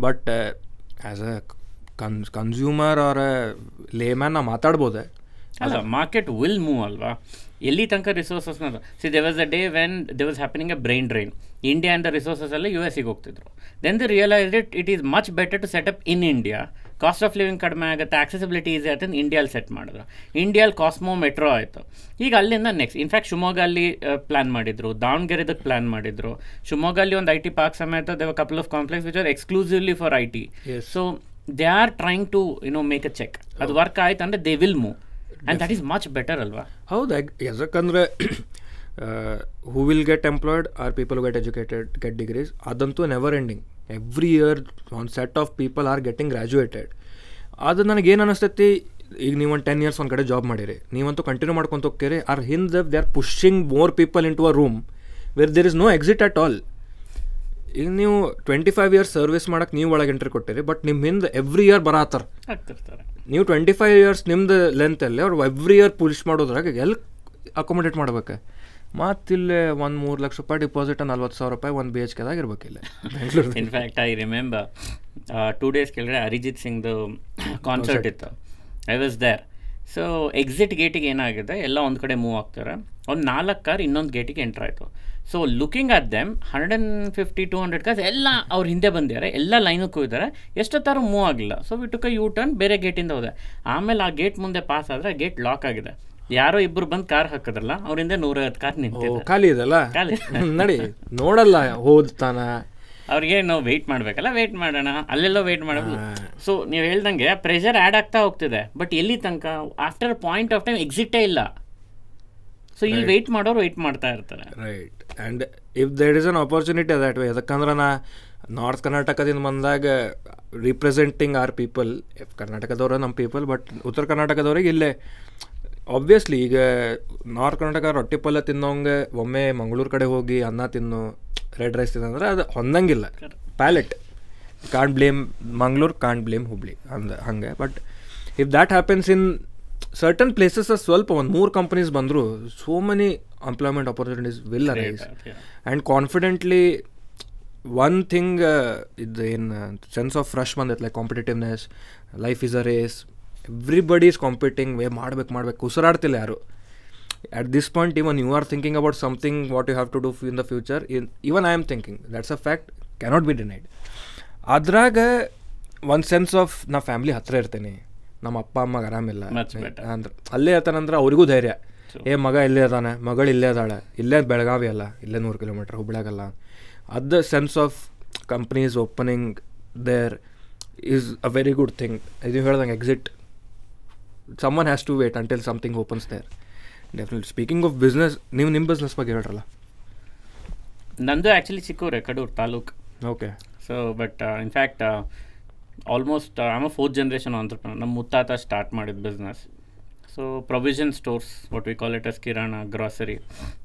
but as a ಕನ್ consumer R Lehman ನಾ ಮಾತಾಡ್ಬೋದೆ. ಅಲ್ಲ market will move ಅಲ್ವಾ? ಎಲ್ಲಿ ತನಕ ರಿಸೋರ್ಸಸ್ನ see they was a day when they was happening a brain drain India ಅಂದ resources ಎಲ್ಲ U ಎಸ್ಗೆ ಹೋಗ್ತಿದ್ರು. Then the realize it it is much better to set up in India cost of living ಕಡಿಮೆ ಆಗುತ್ತೆ accessibility easy ಆಗುತ್ತೆ ಇಂಡಿಯಾಲಿ set ಮಾಡಿದ್ರು. ಇಂಡಿಯಾಲಿ Cosmo metro ಆಯಿತು. ಈಗ ಅಲ್ಲಿಂದ ನೆಕ್ಸ್ಟ್ ಇನ್ಫ್ಯಾಕ್ಟ್ ಶಿವಮೊಗ್ಗ ಅಲ್ಲಿ ಪ್ಲಾನ್ ಮಾಡಿದ್ರು. ದಾವಣಗೆರೆದಕ್ಕೆ ಪ್ಲಾನ್ ಮಾಡಿದ್ರು. ಶಿವಮೊಗ್ಗಲ್ಲಿ ಒಂದು ಐ ಟಿ ಪಾರ್ಕ್ ಸಮೇತ they've couple of complex which are exclusively for I T so they are trying to you know make a check ಅದು ವರ್ಕ್ ಆಯ್ತು ಅಂದರೆ they will move and that is much better ಅಲ್ವಾ ಹೌದು ಯಾಕಂದ್ರೆ who will get employed or people get educated get degrees ಅದಂತೂ never ending every year ಒಂದು set of people are getting graduated ಅದು ನನಗೇನು ಅನಿಸ್ತೈತಿ ಈಗ ನೀವು ಒಂದು ಟೆನ್ ಇಯರ್ಸ್ ಒಂದು ಕಡೆ ಜಾಬ್ ಮಾಡಿರಿ. ನೀವಂತೂ ಕಂಟಿನ್ಯೂ ಮಾಡ್ಕೊಂತ ಹೋಗ್ತೀರಿ. ಆರ್ ಹಿಂದೆ they are pushing more people in to a room where there is no exit at all ಈಗ ನೀವು ಟ್ವೆಂಟಿ ಫೈವ್ ಇಯರ್ಸ್ ಸರ್ವಿಸ್ ಮಾಡಕ್ಕೆ ನೀವು ಒಳಗೆ ಎಂಟ್ರಿ ಕೊಟ್ಟಿರಿ ಬಟ್ ನಿಮ್ಮ ಹಿಂದೆ ಎವ್ರಿ ಇಯರ್ ಬರತ್ತಾರ ನೀವು ಟ್ವೆಂಟಿ ಫೈವ್ ಇಯರ್ಸ್ ನಿಮ್ದು ಲೆಂತಲ್ಲಿ ಅವ್ರು ಎವ್ರಿ ಇಯರ್ ಪುಲಿಶ್ ಮಾಡೋದ್ರಾಗ ಎಲ್ಲಿ ಅಕೊಮೊಡೇಟ್ ಮಾಡ್ಬೇಕು? ಮತ್ತಿಲ್ಲೇ ಒಂದು ಮೂರು ಲಕ್ಷ ರೂಪಾಯಿ ಡಿಪಾಸಿಟ್ ನಲ್ವತ್ತು ಸಾವಿರ ರೂಪಾಯಿ ಒಂದು ಬಿ ಎಚ್ ಕೆದಾಗ ಇರ್ಬೇಕಿಲ್ಲ Bengaluru in fact I remember two days ಕೆಳಗಡೆ ಅರಿಜಿತ್ ಸಿಂಗ್ದು ಕಾನ್ಸರ್ಟ್ ಇತ್ತು. I was there so exit ಗೇಟಿಗೆ ಏನಾಗಿದೆ ಎಲ್ಲ ಒಂದು ಕಡೆ ಮೂವ್ ಆಗ್ತಾರೆ. ಒಂದು ನಾಲ್ಕು ಕಾರ್ ಇನ್ನೊಂದು ಗೇಟಿಗೆ ಎಂಟ್ರ್ ಆಯಿತು. So looking at them hundred and fifty to hundred ಕಾಸ್ ಎಲ್ಲ ಅವ್ರ ಹಿಂದೆ ಬಂದಿದ್ದಾರೆ ಎಲ್ಲ ಲೈನಕ್ಕೂ ಇದ್ದಾರೆ ಎಷ್ಟೊತ್ತಾರು ಮೂವ್ ಆಗಿಲ್ಲ. ಸೊ ವಿಟುಕ ಯೂ ಟರ್ನ್ ಬೇರೆ ಗೇಟಿಂದ ಹೋದೆ. ಆಮೇಲೆ ಆ ಗೇಟ್ ಮುಂದೆ ಪಾಸ್ ಆದರೆ ಗೇಟ್ ಲಾಕ್ ಆಗಿದೆ. ಯಾರೋ ಇಬ್ರು ಬಂದು ಕಾರ್ ಹಾಕಿದ್ರಲ್ಲ ಅವರಿಂದ ನೂರೈವತ್ತು ಕಾರ್ ನಿಂತಿದೆ. ಖಾಲಿ ಇದಲ್ಲ ಖಾಲಿ. ನಡಿ ನೋಡಲ್ಲ ಹೋದ್ತಾನ ಅವ್ರಿಗೆ ನಾವು ವೆಯ್ಟ್ ಮಾಡಬೇಕಲ್ಲ ವೆಯ್ಟ್ ಮಾಡೋಣ. ಅಲ್ಲೆಲ್ಲೋ ವೆಯ್ಟ್ ಮಾಡೋದು ಸೊ ನೀವು ಹೇಳ್ದಂಗೆ ಪ್ರೆಷರ್ ಆ್ಯಡ್ ಆಗ್ತಾ ಹೋಗ್ತಿದೆ. ಬಟ್ ಎಲ್ಲಿ ತನಕ ಆಫ್ಟರ್ ಪಾಯಿಂಟ್ ಆಫ್ ಟೈಮ್ ಎಕ್ಸಿಟೇ ಇಲ್ಲ. ಸೊ ಇಲ್ಲಿ ವೆಯ್ಟ್ ಮಾಡೋರು ವೆಯ್ಟ್ ಮಾಡ್ತಾ ಇರ್ತಾರೆ. Right and if there is an opportunity that way ಯಾಕಂದ್ರೆ ನಾ ನಾರ್ತ್ ಕರ್ನಾಟಕದಿಂದ ಬಂದಾಗ ರಿಪ್ರೆಸೆಂಟಿಂಗ್ ಆರ್ ಪೀಪಲ್ ಕರ್ನಾಟಕದವ್ರ ನಮ್ಮ ಪೀಪಲ್ ಬಟ್ ಉತ್ತರ ಕರ್ನಾಟಕದವ್ರಿಗೆ ಇಲ್ಲೇ. ಆಬ್ವಿಯಸ್ಲಿ ಈಗ ನಾರ್ತ್ ಕರ್ನಾಟಕ ರೊಟ್ಟಿ ಪಲ್ಯ ತಿನ್ನೋಂಗೆ ಒಮ್ಮೆ ಮಂಗಳೂರು ಕಡೆ ಹೋಗಿ ಅನ್ನ ತಿನ್ನು ರೆಡ್ ರೈಸ್ ತಿನ್ನಂದ್ರೆ ಅದು ಹೊಂದಂಗಿಲ್ಲ. Palate can't blame Mangaluru can't blame Hubli ಅಂದ ಹಂಗೆ. But if that happens in certain places ಸ್ವಲ್ಪ ಒಂದು ಮೂರು ಕಂಪನೀಸ್ ಬಂದರೂ so many employment opportunities will arise and confidently one thing ಇದು ಏನು ಸೆನ್ಸ್ ಆಫ್ ಫ್ರೆಶ್ ಬಂದೈತೆ like competitiveness life is a race everybody is competing way ಮಾಡ್ಬೇಕು ಮಾಡ್ಬೇಕು ಉಸಿರಾಡ್ತಿಲ್ಲ ಯಾರು. At this point even you are thinking about something what you have to do in the future in even I am thinking that's a fact cannot be denied ಅದ್ರಾಗ ಒಂದು sense of ನಾ family ಹತ್ರ ಇರ್ತೇನೆ. ನಮ್ಮ ಅಪ್ಪ ಅಮ್ಮಗೆ ಆರಾಮಿಲ್ಲ ಅಂದ್ರೆ ಅಲ್ಲೇ ಇರ್ತಾನಂದ್ರೆ ಅವ್ರಿಗೂ ಧೈರ್ಯ. ಏ ಮಗ ಇಲ್ಲೇ ಅದಾನೆ ಮಗಳು ಇಲ್ಲೇ ಅದಾಳೆ ಇಲ್ಲೇ ಬೆಳಗಾವಿ ಅಲ್ಲ ಇಲ್ಲೇ ನೂರು ಕಿಲೋಮೀಟ್ರ್ ಹುಬ್ಳ್ಯಾಗಲ್ಲ. ಅದ sense of companies opening there is a very good thing ಇದು ಹೇಳ್ದಂಗೆ exit someone has to wait until something opens there definite speaking of business ನೀವು ನಿಮ್ಮ ಬಿಸ್ನೆಸ್ ಬಗ್ಗೆ ಹೇಳ್ರಲ್ಲ? ನಂದು actually ಚಿಕ್ಕೂರೇ Kadur taluk. Okay so but in fact almost am a fourth generation entrepreneur ನಮ್ಮ ಮುತ್ತಾತ start ಮಾಡಿದ business so provision stores what we call it as kirana grocery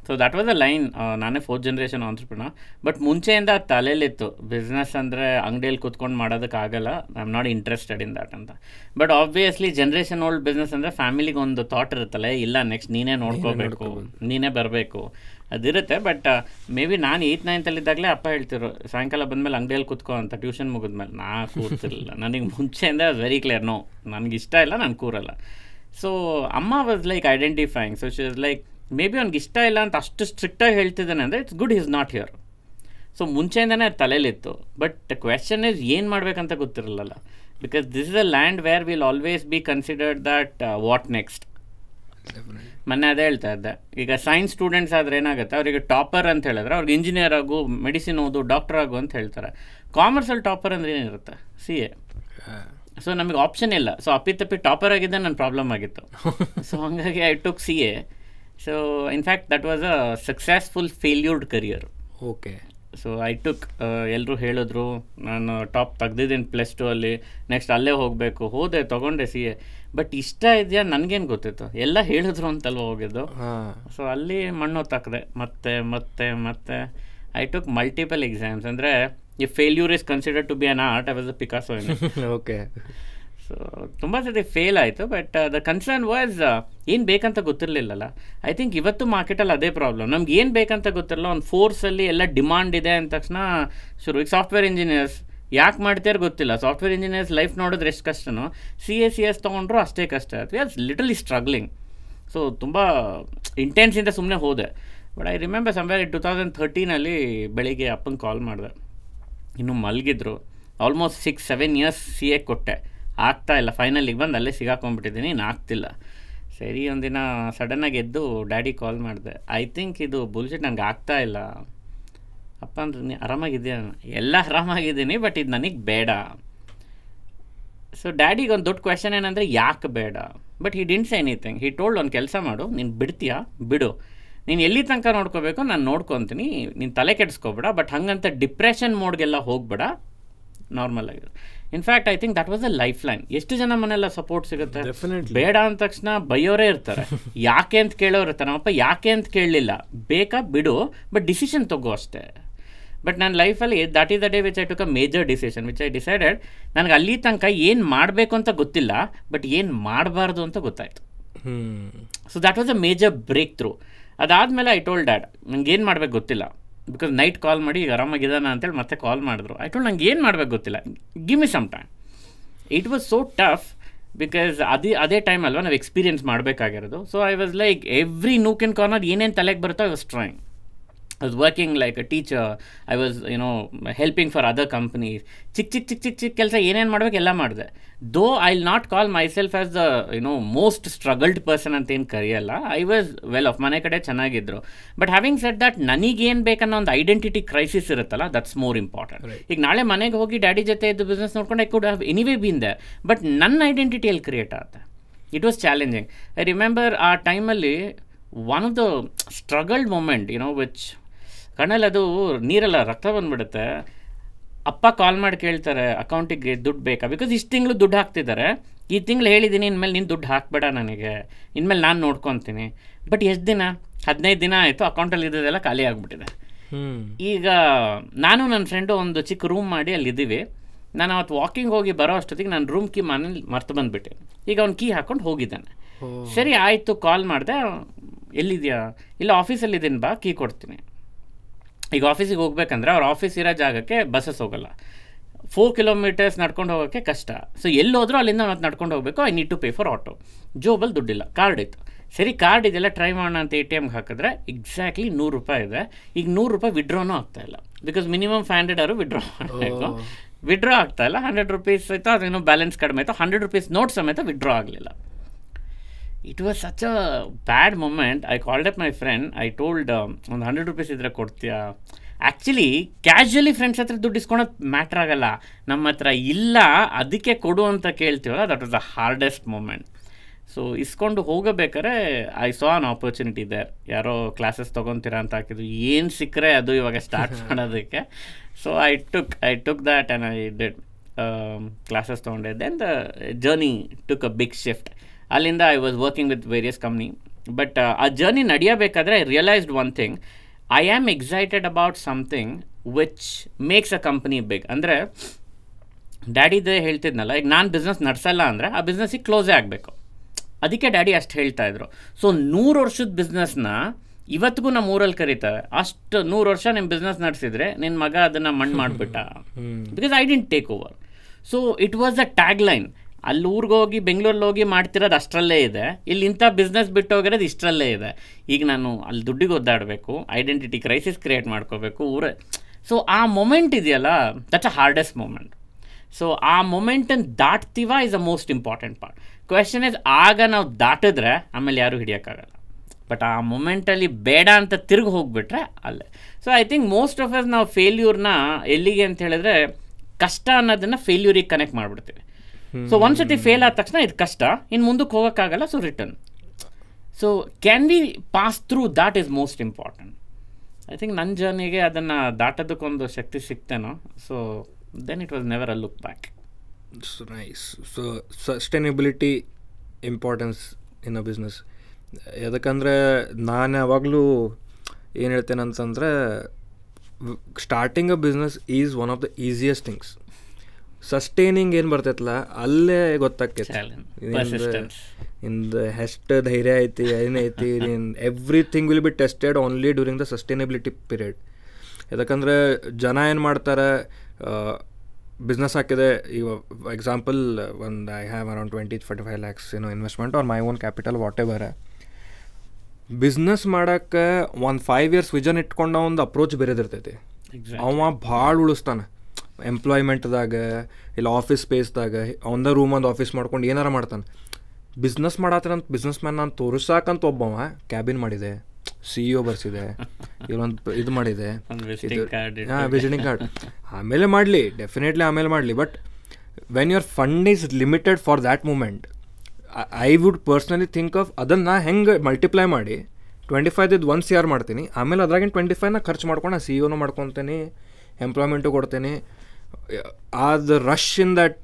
so that was a line ನಾನೇ fourth generation entrepreneur but ಮುಂಚೆಯಿಂದ ತಲೆಯಲ್ಲಿತ್ತು. Business ಅಂದರೆ ಅಂಗಡಿಯಲ್ಲಿ ಕೂತ್ಕೊಂಡು ಮಾಡೋದಕ್ಕಾಗಲ್ಲ I am not interested in that ಅಂತ. But obviously generation old business ಅಂದರೆ ಫ್ಯಾಮಿಲಿಗೆ ಒಂದು ಥಾಟ್ ಇರುತ್ತಲ್ಲ? ಇಲ್ಲ ನೆಕ್ಸ್ಟ್ ನೀನೇ ನೋಡ್ಕೋಬೇಕು. ನೀನೇ ಬರಬೇಕು. ಅದಿರುತ್ತೆ ಬಟ್ ಮೇ ಬಿ ನಾನು ಏಯ್ತ್ ನೈನ್ತಲ್ಲಿದ್ದಾಗಲೇ ಅಪ್ಪ ಹೇಳ್ತಿರು ಸಾಯಂಕಾಲ ಬಂದಮೇಲೆ ಅಂಗಡಿಯಲ್ಲಿ ಕೂತ್ಕೋ ಅಂತ ಟ್ಯೂಷನ್ ಮುಗಿದ್ಮೇಲೆ. ನಾ ಕೂರ್ತಿರಲಿಲ್ಲ. ನನಗೆ ಮುಂಚೆಯಿಂದ ವೆರಿ ಕ್ಲಿಯರ್ ನೋ ನನಗೆ ಇಷ್ಟ ಇಲ್ಲ ನಾನು ಕೂರಲ್ಲ. ಸೊ ಅಮ್ಮ was like identifying so she is like may be ಅವ್ನಿಗೆ ಇಷ್ಟ ಇಲ್ಲ ಅಂತ ಅಷ್ಟು ಸ್ಟ್ರಿಕ್ಟಾಗಿ ಹೇಳ್ತಿದ್ದಾನೆ ಅಂದರೆ it's good is not here so ಮುಂಚೆಯಿಂದನೇ ಅದು ತಲೆಯಲ್ಲಿತ್ತು. ಬಟ್ ಕ್ವೆಶನ್ ಇಸ್ ಏನು ಮಾಡಬೇಕಂತ ಗೊತ್ತಿರಲಿಲ್ಲ because this is a land where will always be considered that what next ಮೊನ್ನೆ ಅದೇ ಹೇಳ್ತಾ ಇದ್ದೆ. ಈಗ ಸೈನ್ಸ್ ಸ್ಟೂಡೆಂಟ್ಸ್ ಆದರೆ ಏನಾಗುತ್ತೆ? ಅವರಿಗೆ ಟಾಪರ್ ಅಂತ ಹೇಳಿದ್ರೆ ಅವ್ರಿಗೆ ಇಂಜಿನಿಯರ್ ಆಗು ಮೆಡಿಸಿನ್ ಓದು ಡಾಕ್ಟರ್ ಆಗು ಅಂತ ಹೇಳ್ತಾರೆ. ಕಾಮರ್ಸಲ್ಲಿ ಟಾಪರ್ ಅಂದ್ರೆ ಏನಿರುತ್ತೆ? ಸಿ ಎ ಸೊ ನಮಗೆ ಆಪ್ಷನ್ ಇಲ್ಲ. ಸೊ ಅಪ್ಪಿತಪ್ಪಿ ಟಾಪರ್ ಆಗಿದ್ದೆ ನನ್ನ ಪ್ರಾಬ್ಲಮ್ ಆಗಿತ್ತು. ಸೊ ಹಂಗಾಗಿ I took C A so in fact that was a successful failured career okay so I took ಎಲ್ಲರೂ ಹೇಳಿದ್ರು ನಾನು ಟಾಪ್ ತೆಗ್ದಿದ್ದೀನಿ ಪ್ಲಸ್ ಟು ಅಲ್ಲಿ. ನೆಕ್ಸ್ಟ್ ಅಲ್ಲೇ ಹೋಗಬೇಕು. ಹೋದೆ ತೊಗೊಂಡೆ ಸಿ ಎ ಬಟ್ ಇಷ್ಟ ಇದೆಯಾ? ನನಗೇನು ಗೊತ್ತಿತ್ತು. ಎಲ್ಲ ಹೇಳಿದ್ರು ಅಂತಲ್ವ ಹೋಗಿದ್ದು? ಸೊ ಅಲ್ಲಿ ಮಣ್ಣು ತಾಕಿದೆ. ಮತ್ತೆ ಮತ್ತೆ ಮತ್ತೆ. ಐ ಟುಕ್ ಮಲ್ಟಿಪಲ್ ಎಕ್ಸಾಮ್ಸ್ ಅಂದರೆ ಈ failure is consider to be an art I was a Picasso okay so ತುಂಬ ಸತಿ ಫೇಲ್ ಆಯಿತು ಬಟ್ ದ ಕನ್ಸರ್ನ್ ವಾಸ್ ಏನು ಬೇಕಂತ ಗೊತ್ತಿರಲಿಲ್ಲಲ್ಲ. ಐ ಥಿಂಕ್ ಇವತ್ತು ಮಾರ್ಕೆಟಲ್ಲಿ ಅದೇ ಪ್ರಾಬ್ಲಮ್ ನಮ್ಗೆ ಏನು ಬೇಕಂತ ಗೊತ್ತಿರಲ್ಲ ಒಂದು ಫೋರ್ಸಲ್ಲಿ ಎಲ್ಲ ಡಿಮಾಂಡ್ ಇದೆ ಅಂದ ತಕ್ಷಣ, ಶುರು, ಈಗ ಸಾಫ್ಟ್ವೇರ್ ಇಂಜಿನಿಯರ್ಸ್ ಯಾಕೆ ಮಾಡ್ತೀರ ಗೊತ್ತಿಲ್ಲ. ಸಾಫ್ಟ್ವೇರ್ ಇಂಜಿನಿಯರ್ಸ್ ಲೈಫ್ ನೋಡಿದ್ರೆ ಎಷ್ಟು ಕಷ್ಟನೋ ಸಿ ಎ ಸಿ ಎಸ್ ತೊಗೊಂಡ್ರು ಅಷ್ಟೇ ಕಷ್ಟ. ಆಯ್ತು ಆರ್ ಲಿಟಲಿ ಸ್ಟ್ರಗ್ಲಿಂಗ್ ಸೊ ತುಂಬ ಇಂಟೆನ್ಸಿಂದ ಸುಮ್ಮನೆ ಹೋದೆ. But I remember somewhere two thousand ಥರ್ಟೀನಲ್ಲಿ ಬೆಳಿಗ್ಗೆ ಅಪ್ಪಂಗೆ ಕಾಲ್ ಮಾಡಿದೆ. ಇನ್ನು ಮಲಗಿದ್ರು. Almost six seven years C A ಕೊಟ್ಟೆ. ಆಗ್ತಾ ಇಲ್ಲ. ಫೈನಲಿಗೆ ಬಂದು ಅಲ್ಲೇ ಸಿಗಾಕೊಂಡ್ಬಿಟ್ಟಿದ್ದೀನಿ, ಇನ್ನು ಆಗ್ತಿಲ್ಲ. ಸರಿ, ಒಂದಿನ ಸಡನ್ನಾಗಿ ಎದ್ದು ಡ್ಯಾಡಿ ಕಾಲ್ ಮಾಡಿದೆ. ಐ ಥಿಂಕ್ ಇದು ಬುಲ್ಶಿಟ್ ನನಗೆ ಆಗ್ತಾ ಇಲ್ಲ. ಅಪ್ಪ, ಅಂದ್ರೆ ನೀ ಆರಾಮಾಗಿದ್ದೀಯ? ಎಲ್ಲ ಆರಾಮಾಗಿದ್ದೀನಿ ಬಟ್ ಇದು ನನಗೆ ಬೇಡ. ಸೊ ಡ್ಯಾಡಿಗೆ ಒಂದು ದೊಡ್ಡ ಕ್ವೆಶನ್ ಏನಂದರೆ, ಯಾಕೆ ಬೇಡ? But he didn't anything he told ಒಂದು ಕೆಲಸ ಮಾಡು. ನೀನು ಬಿಡ್ತೀಯಾ? ಬಿಡು. ನೀನು ಎಲ್ಲಿ ತನಕ ನೋಡ್ಕೋಬೇಕು, ನಾನು ನೋಡ್ಕೊತೀನಿ. ನೀನು ತಲೆ ಕೆಡಿಸ್ಕೋಬೇಡ ಬಟ್ ಹಂಗಂತ ಡಿಪ್ರೆಷನ್ ಮೋಡ್ಗೆಲ್ಲ ಹೋಗ್ಬೇಡ. Normal in fact I think that was a life line ಎಷ್ಟು ಜನ ಮನೆಯಲ್ಲ ಸಪೋರ್ಟ್ ಸಿಗುತ್ತೆ. ಬೇಡ ಅಂದ ತಕ್ಷಣ ಬೈಯೋರೇ ಇರ್ತಾರೆ. ಯಾಕೆ ಅಂತ ಕೇಳೋರು ಇರ್ತಾರೆ. ನಮ್ಮಪ್ಪ ಯಾಕೆ ಅಂತ ಕೇಳಲಿಲ್ಲ. ಬೇಕಾ ಬಿಡು ಬಟ್ ಡಿಸಿಷನ್ ತಗೋ ಅಷ್ಟೇ. ಬಟ್ ನನ್ನ ಲೈಫಲ್ಲಿ that is the day which I took a major decision which I decided ನನಗೆ ಅಲ್ಲಿ ತನಕ ಏನು ಮಾಡಬೇಕು ಅಂತ ಗೊತ್ತಿಲ್ಲ ಬಟ್ ಏನು ಮಾಡಬಾರ್ದು ಅಂತ ಗೊತ್ತಾಯಿತು. So that was a major breakthrough ಅದಾದಮೇಲೆ ಐ ಟೋಲ್ಡ್ ಡ್ಯಾಡ್ ನಂಗೆ ಏನು ಮಾಡ್ಬೇಕು ಗೊತ್ತಿಲ್ಲ. ಬಿಕಾಸ್ ನೈಟ್ ಕಾಲ್ ಮಾಡಿ ಈಗ ಆರಾಮಾಗಿದ್ದಾನ ಅಂತೇಳಿ ಮತ್ತೆ ಕಾಲ್ ಮಾಡಿದ್ರು. ಐ ಟೋಲ್ ನಂಗೆ ಏನು ಮಾಡ್ಬೇಕು ಗೊತ್ತಿಲ್ಲ. Give me some time it was so tough because ಅದೇ ಅದೇ ಟೈಮ್ ಅಲ್ವಾ ನಾವು ಎಕ್ಸ್ಪೀರಿಯನ್ಸ್ ಮಾಡಬೇಕಾಗಿರೋದು. So I was like every nook in corner ಏನೇನು ತಲೆಗೆ ಬರುತ್ತೋ I was trying I was working like a teacher I was you know helping for other companies ಚಿಕ್ಕ ಚಿಕ್ಕ ಚಿಕ್ಕ ಚಿಕ್ಕ ಚಿಕ್ಕ ಕೆಲಸ ಏನೇನು ಮಾಡ್ಬೇಕು ಎಲ್ಲ ಮಾಡಿದೆ. Though I will not call myself as the you know most struggled person ಅಂತ ಏನು ಕರೆಯಲ್ಲ. ಐ ವಾಸ್ ವೆಲ್ ಆಫ್ ಮನೆ ಕಡೆ ಚೆನ್ನಾಗಿದ್ರು. ಬಟ್ ಹ್ಯಾವಿಂಗ್ ಸೆಟ್ ದಟ್ ನನಗೇನು ಬೇಕನ್ನೋ ಒಂದು ಐಡೆಂಟಿಟಿ ಕ್ರೈಸಿಸ್ ಇರುತ್ತಲ್ಲ ದಟ್ಸ್ ಮೋರ್ ಇಂಪಾರ್ಟೆಂಟ್ ಈಗ ನಾಳೆ ಮನೆಗೆ ಹೋಗಿ ಡ್ಯಾಡಿ ಜೊತೆ ಇದ್ದು ಬಿಸ್ನೆಸ್ ನೋಡ್ಕೊಂಡು I could have anyway been the but ನನ್ನ ಐಡೆಂಟಿಟಿ ಐಡೆಂಟಿಟಿಯಲ್ಲಿ ಕ್ರಿಯೇಟ್ ಆಗುತ್ತೆ it was challenging I remember ಆ ಟೈಮಲ್ಲಿ one of the struggled moment you know which ಕಣ್ಣಲ್ಲಿ ಅದು ನೀರೆಲ್ಲ ರಕ್ತ ಬಂದ್ಬಿಡುತ್ತೆ. ಅಪ್ಪ ಕಾಲ್ ಮಾಡಿ ಕೇಳ್ತಾರೆ ಅಕೌಂಟಿಗೆ ದುಡ್ಡು ಬೇಕಾ? ಬಿಕಾಸ್ ಇಷ್ಟು ತಿಂಗಳು ದುಡ್ಡು ಹಾಕ್ತಿದ್ದಾರೆ. ಈ ತಿಂಗಳು ಹೇಳಿದ್ದೀನಿ ಇನ್ಮೇಲೆ ನೀನು ದುಡ್ಡು ಹಾಕ್ಬೇಡ ನನಗೆ. ಇನ್ಮೇಲೆ ನಾನು ನೋಡ್ಕೊತೀನಿ. ಬಟ್ ಎಷ್ಟು ದಿನ? ಹದಿನೈದು ದಿನ ಆಯಿತು ಅಕೌಂಟಲ್ಲಿ ಇದ್ದದೆಲ್ಲ ಖಾಲಿ ಆಗಿಬಿಟ್ಟಿದೆ. ಈಗ ನಾನು ನನ್ನ ಫ್ರೆಂಡು ಒಂದು ಚಿಕ್ಕ ರೂಮ್ ಮಾಡಿ ಅಲ್ಲಿದ್ದೀವಿ. ನಾನು ಅವತ್ತು ವಾಕಿಂಗ್ ಹೋಗಿ ಬರೋ ಅಷ್ಟೊತ್ತಿಗೆ ನಾನು ರೂಮ್ ಕೀ ಮನೇಲಿ ಮರ್ತು ಬಂದುಬಿಟ್ಟೆ. ಈಗ ಅವ್ನು ಕೀ ಹಾಕೊಂಡು ಹೋಗಿದ್ದಾನೆ. ಸರಿ ಆಯಿತು ಕಾಲ್ ಮಾಡಿದೆ ಎಲ್ಲಿದೆಯಾ? ಇಲ್ಲ ಆಫೀಸಲ್ಲಿದ್ದೀನಿ ಬಾ ಕೀ ಕೊಡ್ತೀನಿ. ಈಗ ಆಫೀಸಿಗೆ ಹೋಗ್ಬೇಕಂದ್ರೆ ಅವ್ರ ಆಫೀಸ್ ಇರೋ ಜಾಗಕ್ಕೆ ಬಸ್ಸಸ್ ಹೋಗಲ್ಲ. ಫೋರ್ ಕಿಲೋಮೀಟರ್ಸ್ ನಡ್ಕೊಂಡು ಹೋಗೋಕ್ಕೆ ಕಷ್ಟ. ಸೊ ಎಲ್ಲೋದ್ರೂ ಅಲ್ಲಿಂದ ಮತ್ತೆ ನಡ್ಕೊಂಡು ಹೋಗಬೇಕು. I need to pay for auto ಜೋಬಲ್ಲಿ ದುಡ್ಡಿಲ್ಲ. ಕಾರ್ಡ್ ಇತ್ತು. ಸರಿ ಕಾರ್ಡ್ ಇದೆಲ್ಲ ಟ್ರೈ ಮಾಡೋಣ ಅಂತ ಎ ಟಿ ಎಮ್ಗೆ ಹಾಕಿದ್ರೆ ಎಕ್ಸಾಕ್ಟ್ಲಿ ನೂರು ರೂಪಾಯಿ ಇದೆ. ಈಗ ನೂರು ರೂಪಾಯಿ ವಿಡ್ರಾನೂ ಆಗ್ತಾ ಇಲ್ಲ. ಬಿಕಾಸ್ ಮಿನಿಮಮ್ ಫೈವ್ ಹಂಡ್ರೆಡ್ ಅವರು ವಿಡ್ರಾ ಮಾಡಬೇಕು ವಿಡ್ರಾ ಆಗ್ತಾ ಇಲ್ಲ. ಹಂಡ್ರೆಡ್ ರುಪೀಸ್ ಆಯಿತು ಅದೇನೋ ಬ್ಯಾಲೆನ್ಸ್ ಕಡಿಮೆ ಆಯಿತು. ಹಂಡ್ರೆಡ್ ರುಪೀಸ್ ನೋಟ್ ಸಮೇತ ವಿಡ್ರಾ ಆಗಲಿಲ್ಲ. It was such a bad moment I called up my friend I told ಒಂದು ಹಂಡ್ರೆಡ್ ರುಪೀಸ್ ಇದ್ರೆ ಕೊಡ್ತೀಯಾ? ಆ್ಯಕ್ಚುಲಿ ಕ್ಯಾಶುಯಲಿ ಫ್ರೆಂಡ್ಸ್ ಹತ್ರ ದುಡ್ಡು ಇಸ್ಕೊಳೋದು ಮ್ಯಾಟ್ರ್ ಆಗಲ್ಲ. ನಮ್ಮ ಹತ್ರ ಇಲ್ಲ ಅದಕ್ಕೆ ಕೊಡು ಅಂತ ಕೇಳ್ತೀವಲ್ಲ that was the hardest moment so ಇಸ್ಕೊಂಡು ಹೋಗಬೇಕಾದ್ರೆ I saw an opportunity there ಯಾರೋ ಕ್ಲಾಸಸ್ ತೊಗೊತೀರಾ ಅಂತ ಹಾಕಿದ್ರು. ಏನು ಸಿಕ್ಕರೆ ಅದು ಇವಾಗ ಸ್ಟಾರ್ಟ್ ಮಾಡೋದಕ್ಕೆ. So I took I took that and I did classes ತೊಗೊಂಡೆ. Then the journey took a big shift ಅಲ್ಲಿಂದ I was working with various company but ಆ journey ನಡೆಯಬೇಕಾದ್ರೆ I realised one thing I am excited about something which makes a company big ಅಂದರೆ ಡ್ಯಾಡಿದೇ ಹೇಳ್ತಿದ್ನಲ್ಲ ಈಗ ನಾನು business ನಡೆಸಲ್ಲ ಅಂದರೆ ಆ ಬಿಸ್ನೆಸ್ಸಿಗೆ ಕ್ಲೋಸೇ ಆಗಬೇಕು. ಅದಕ್ಕೆ ಡ್ಯಾಡಿ ಅಷ್ಟು ಹೇಳ್ತಾ ಇದ್ರು. ಸೊ ನೂರು ವರ್ಷದ ಬಿಸ್ನೆಸ್ನ ಇವತ್ತಿಗೂ ನಮ್ಮ ಊರಲ್ಲಿ ಕರೀತಾರೆ. ಅಷ್ಟು ನೂರು ವರ್ಷ ನಿಮ್ಮ ಬಿಸ್ನೆಸ್ ನಡೆಸಿದ್ರೆ ನಿನ್ನ ಮಗ ಅದನ್ನು ಮಣ್ಣು ಮಾಡಿಬಿಟ್ಟ. Because I didn't take over so it was a tag line ಅಲ್ಲಿ ಹೋಗಿ ಬೆಂಗಳೂರಲ್ಲಿ ಹೋಗಿ ಮಾಡ್ತಿರೋದು ಅಷ್ಟರಲ್ಲೇ ಇದೆ. ಇಲ್ಲಿ ಇಂಥ ಬಿಸ್ನೆಸ್ ಬಿಟ್ಟು ಹೋಗಿರೋದು ಇಷ್ಟರಲ್ಲೇ ಇದೆ. ಈಗ ನಾನು ಅಲ್ಲಿ ದುಡ್ಡಿಗೆ ಒದ್ದಾಡಬೇಕು ಐಡೆಂಟಿಟಿ ಕ್ರೈಸಿಸ್ ಕ್ರಿಯೇಟ್ ಮಾಡ್ಕೋಬೇಕು, ಊರೇ ಸೊ ಆ ಮೊಮೆಂಟ್ ಇದೆಯಲ್ಲ that's a hardest moment so ಆ ಮೊಮೆಂಟನ್ನು ದಾಟ್ತೀವ is a most important part question is ಆಗ ನಾವು ದಾಟಿದ್ರೆ ಆಮೇಲೆ ಯಾರೂ ಹಿಡಿಯೋಕ್ಕಾಗಲ್ಲ. ಬಟ್ ಆ ಮೊಮೆಂಟಲ್ಲಿ ಬೇಡ ಅಂತ ತಿರುಗಿ ಹೋಗ್ಬಿಟ್ರೆ ಅಲ್ಲೇ. So I think most of us ನಾವು ಫೇಲ್ಯೂರ್ನ ಎಲ್ಲಿಗೆ ಅಂತ ಹೇಳಿದ್ರೆ ಕಷ್ಟ ಅನ್ನೋದನ್ನು ಫೇಲ್ಯೂರಿಗೆ ಕನೆಕ್ಟ್ ಮಾಡಿಬಿಡ್ತೀವಿ. ಸೊ ಒಂದು ಸತಿ ಫೇಲ್ ಆದ ತಕ್ಷಣ ಇದು ಕಷ್ಟ. ಇನ್ನು ಮುಂದಕ್ಕೆ ಹೋಗೋಕ್ಕಾಗಲ್ಲ so return so can we pass through that is most important I think ನನ್ನ ಜರ್ನಿಗೆ ಅದನ್ನು ದಾಟೋದಕ್ಕೊಂದು ಶಕ್ತಿ ಸಿಗ್ತೇನೋ so then it was never a look back nice so sustainability importance in a business ಯಾಕಂದರೆ ನಾನು ಯಾವಾಗಲೂ ಏನು ಹೇಳ್ತೇನೆ ಅಂತಂದರೆ starting a business is one of the easiest things sustaining ಏನು ಬರ್ತೈತಲ್ಲ ಅಲ್ಲೇ ಗೊತ್ತಾಕೈತಿ. ಇಂದ ಎಷ್ಟು ಧೈರ್ಯ ಐತಿ ಏನೈತಿ ನಿನ್ everything will be tested only during the sustainability period ಯಾಕಂದ್ರೆ ಜನ ಏನು ಮಾಡ್ತಾರೆ ಬಿಸ್ನೆಸ್ ಹಾಕಿದೆ ಈಗ ಎಕ್ಸಾಂಪಲ್ ಒಂದು I have around twenty forty five lakhs ಏನೋ investment or my own capital whatever business ಮಾಡೋಕ್ಕೆ ಒಂದು ಫೈವ್ ಇಯರ್ಸ್ ವಿಜನ್ ಇಟ್ಕೊಂಡ ಒಂದು ಅಪ್ರೋಚ್ ಬೇರೆದಿರ್ತೈತಿ. ಅವ ಭಾಳ ಉಳಿಸ್ತಾನೆ. ಎಂಪ್ಲಾಯ್ಮೆಂಟ್ದಾಗ ಇಲ್ಲ ಆಫೀಸ್ ಸ್ಪೇಸ್ದಾಗ ಒಂದ ರೂಮ್ ಒಂದು ಆಫೀಸ್ ಮಾಡ್ಕೊಂಡು ಏನಾರ ಮಾಡ್ತಾನೆ. ಬಿಸ್ನೆಸ್ ಮಾಡತ್ತಂತ ಬಿಸ್ನೆಸ್ ಮ್ಯಾನ್ ನಾನು ತೋರಿಸಾಕಂತ ಒಬ್ಬವ ಕ್ಯಾಬಿನ್ ಮಾಡಿದೆ ಸಿ ಇ ಒ ಬರ್ಸಿದೆ ಇಲ್ಲೊಂದು ಇದು ಮಾಡಿದೆ. ಹಾಂ ವಿಸಿಟಿಂಗ್ ಕಾರ್ಡ್ ಆಮೇಲೆ ಮಾಡಲಿ ಡೆಫಿನೆಟ್ಲಿ ಆಮೇಲೆ ಮಾಡಲಿ but when your fund is limited for that moment I would personally think of ಅದನ್ನು ಹೆಂಗೆ ಮಲ್ಟಿಪ್ಲೈ ಮಾಡಿ ಟ್ವೆಂಟಿ ಫೈವ್ ಇದು ಒನ್ ಸಿ ಆರ್ ಮಾಡ್ತೀನಿ ಆಮೇಲೆ ಅದ್ರಾಗಿನ ಟ್ವೆಂಟಿ ಫೈವ್ನ ಖರ್ಚು ಮಾಡ್ಕೊಂಡು ಸಿ ಇ ಒನು ಮಾಡ್ಕೊತೀನಿ ಎಂಪ್ಲಾಯ್ಮೆಂಟು ಕೊಡ್ತೀನಿ ಆದ ರಶ್ ಇನ್ ದಟ್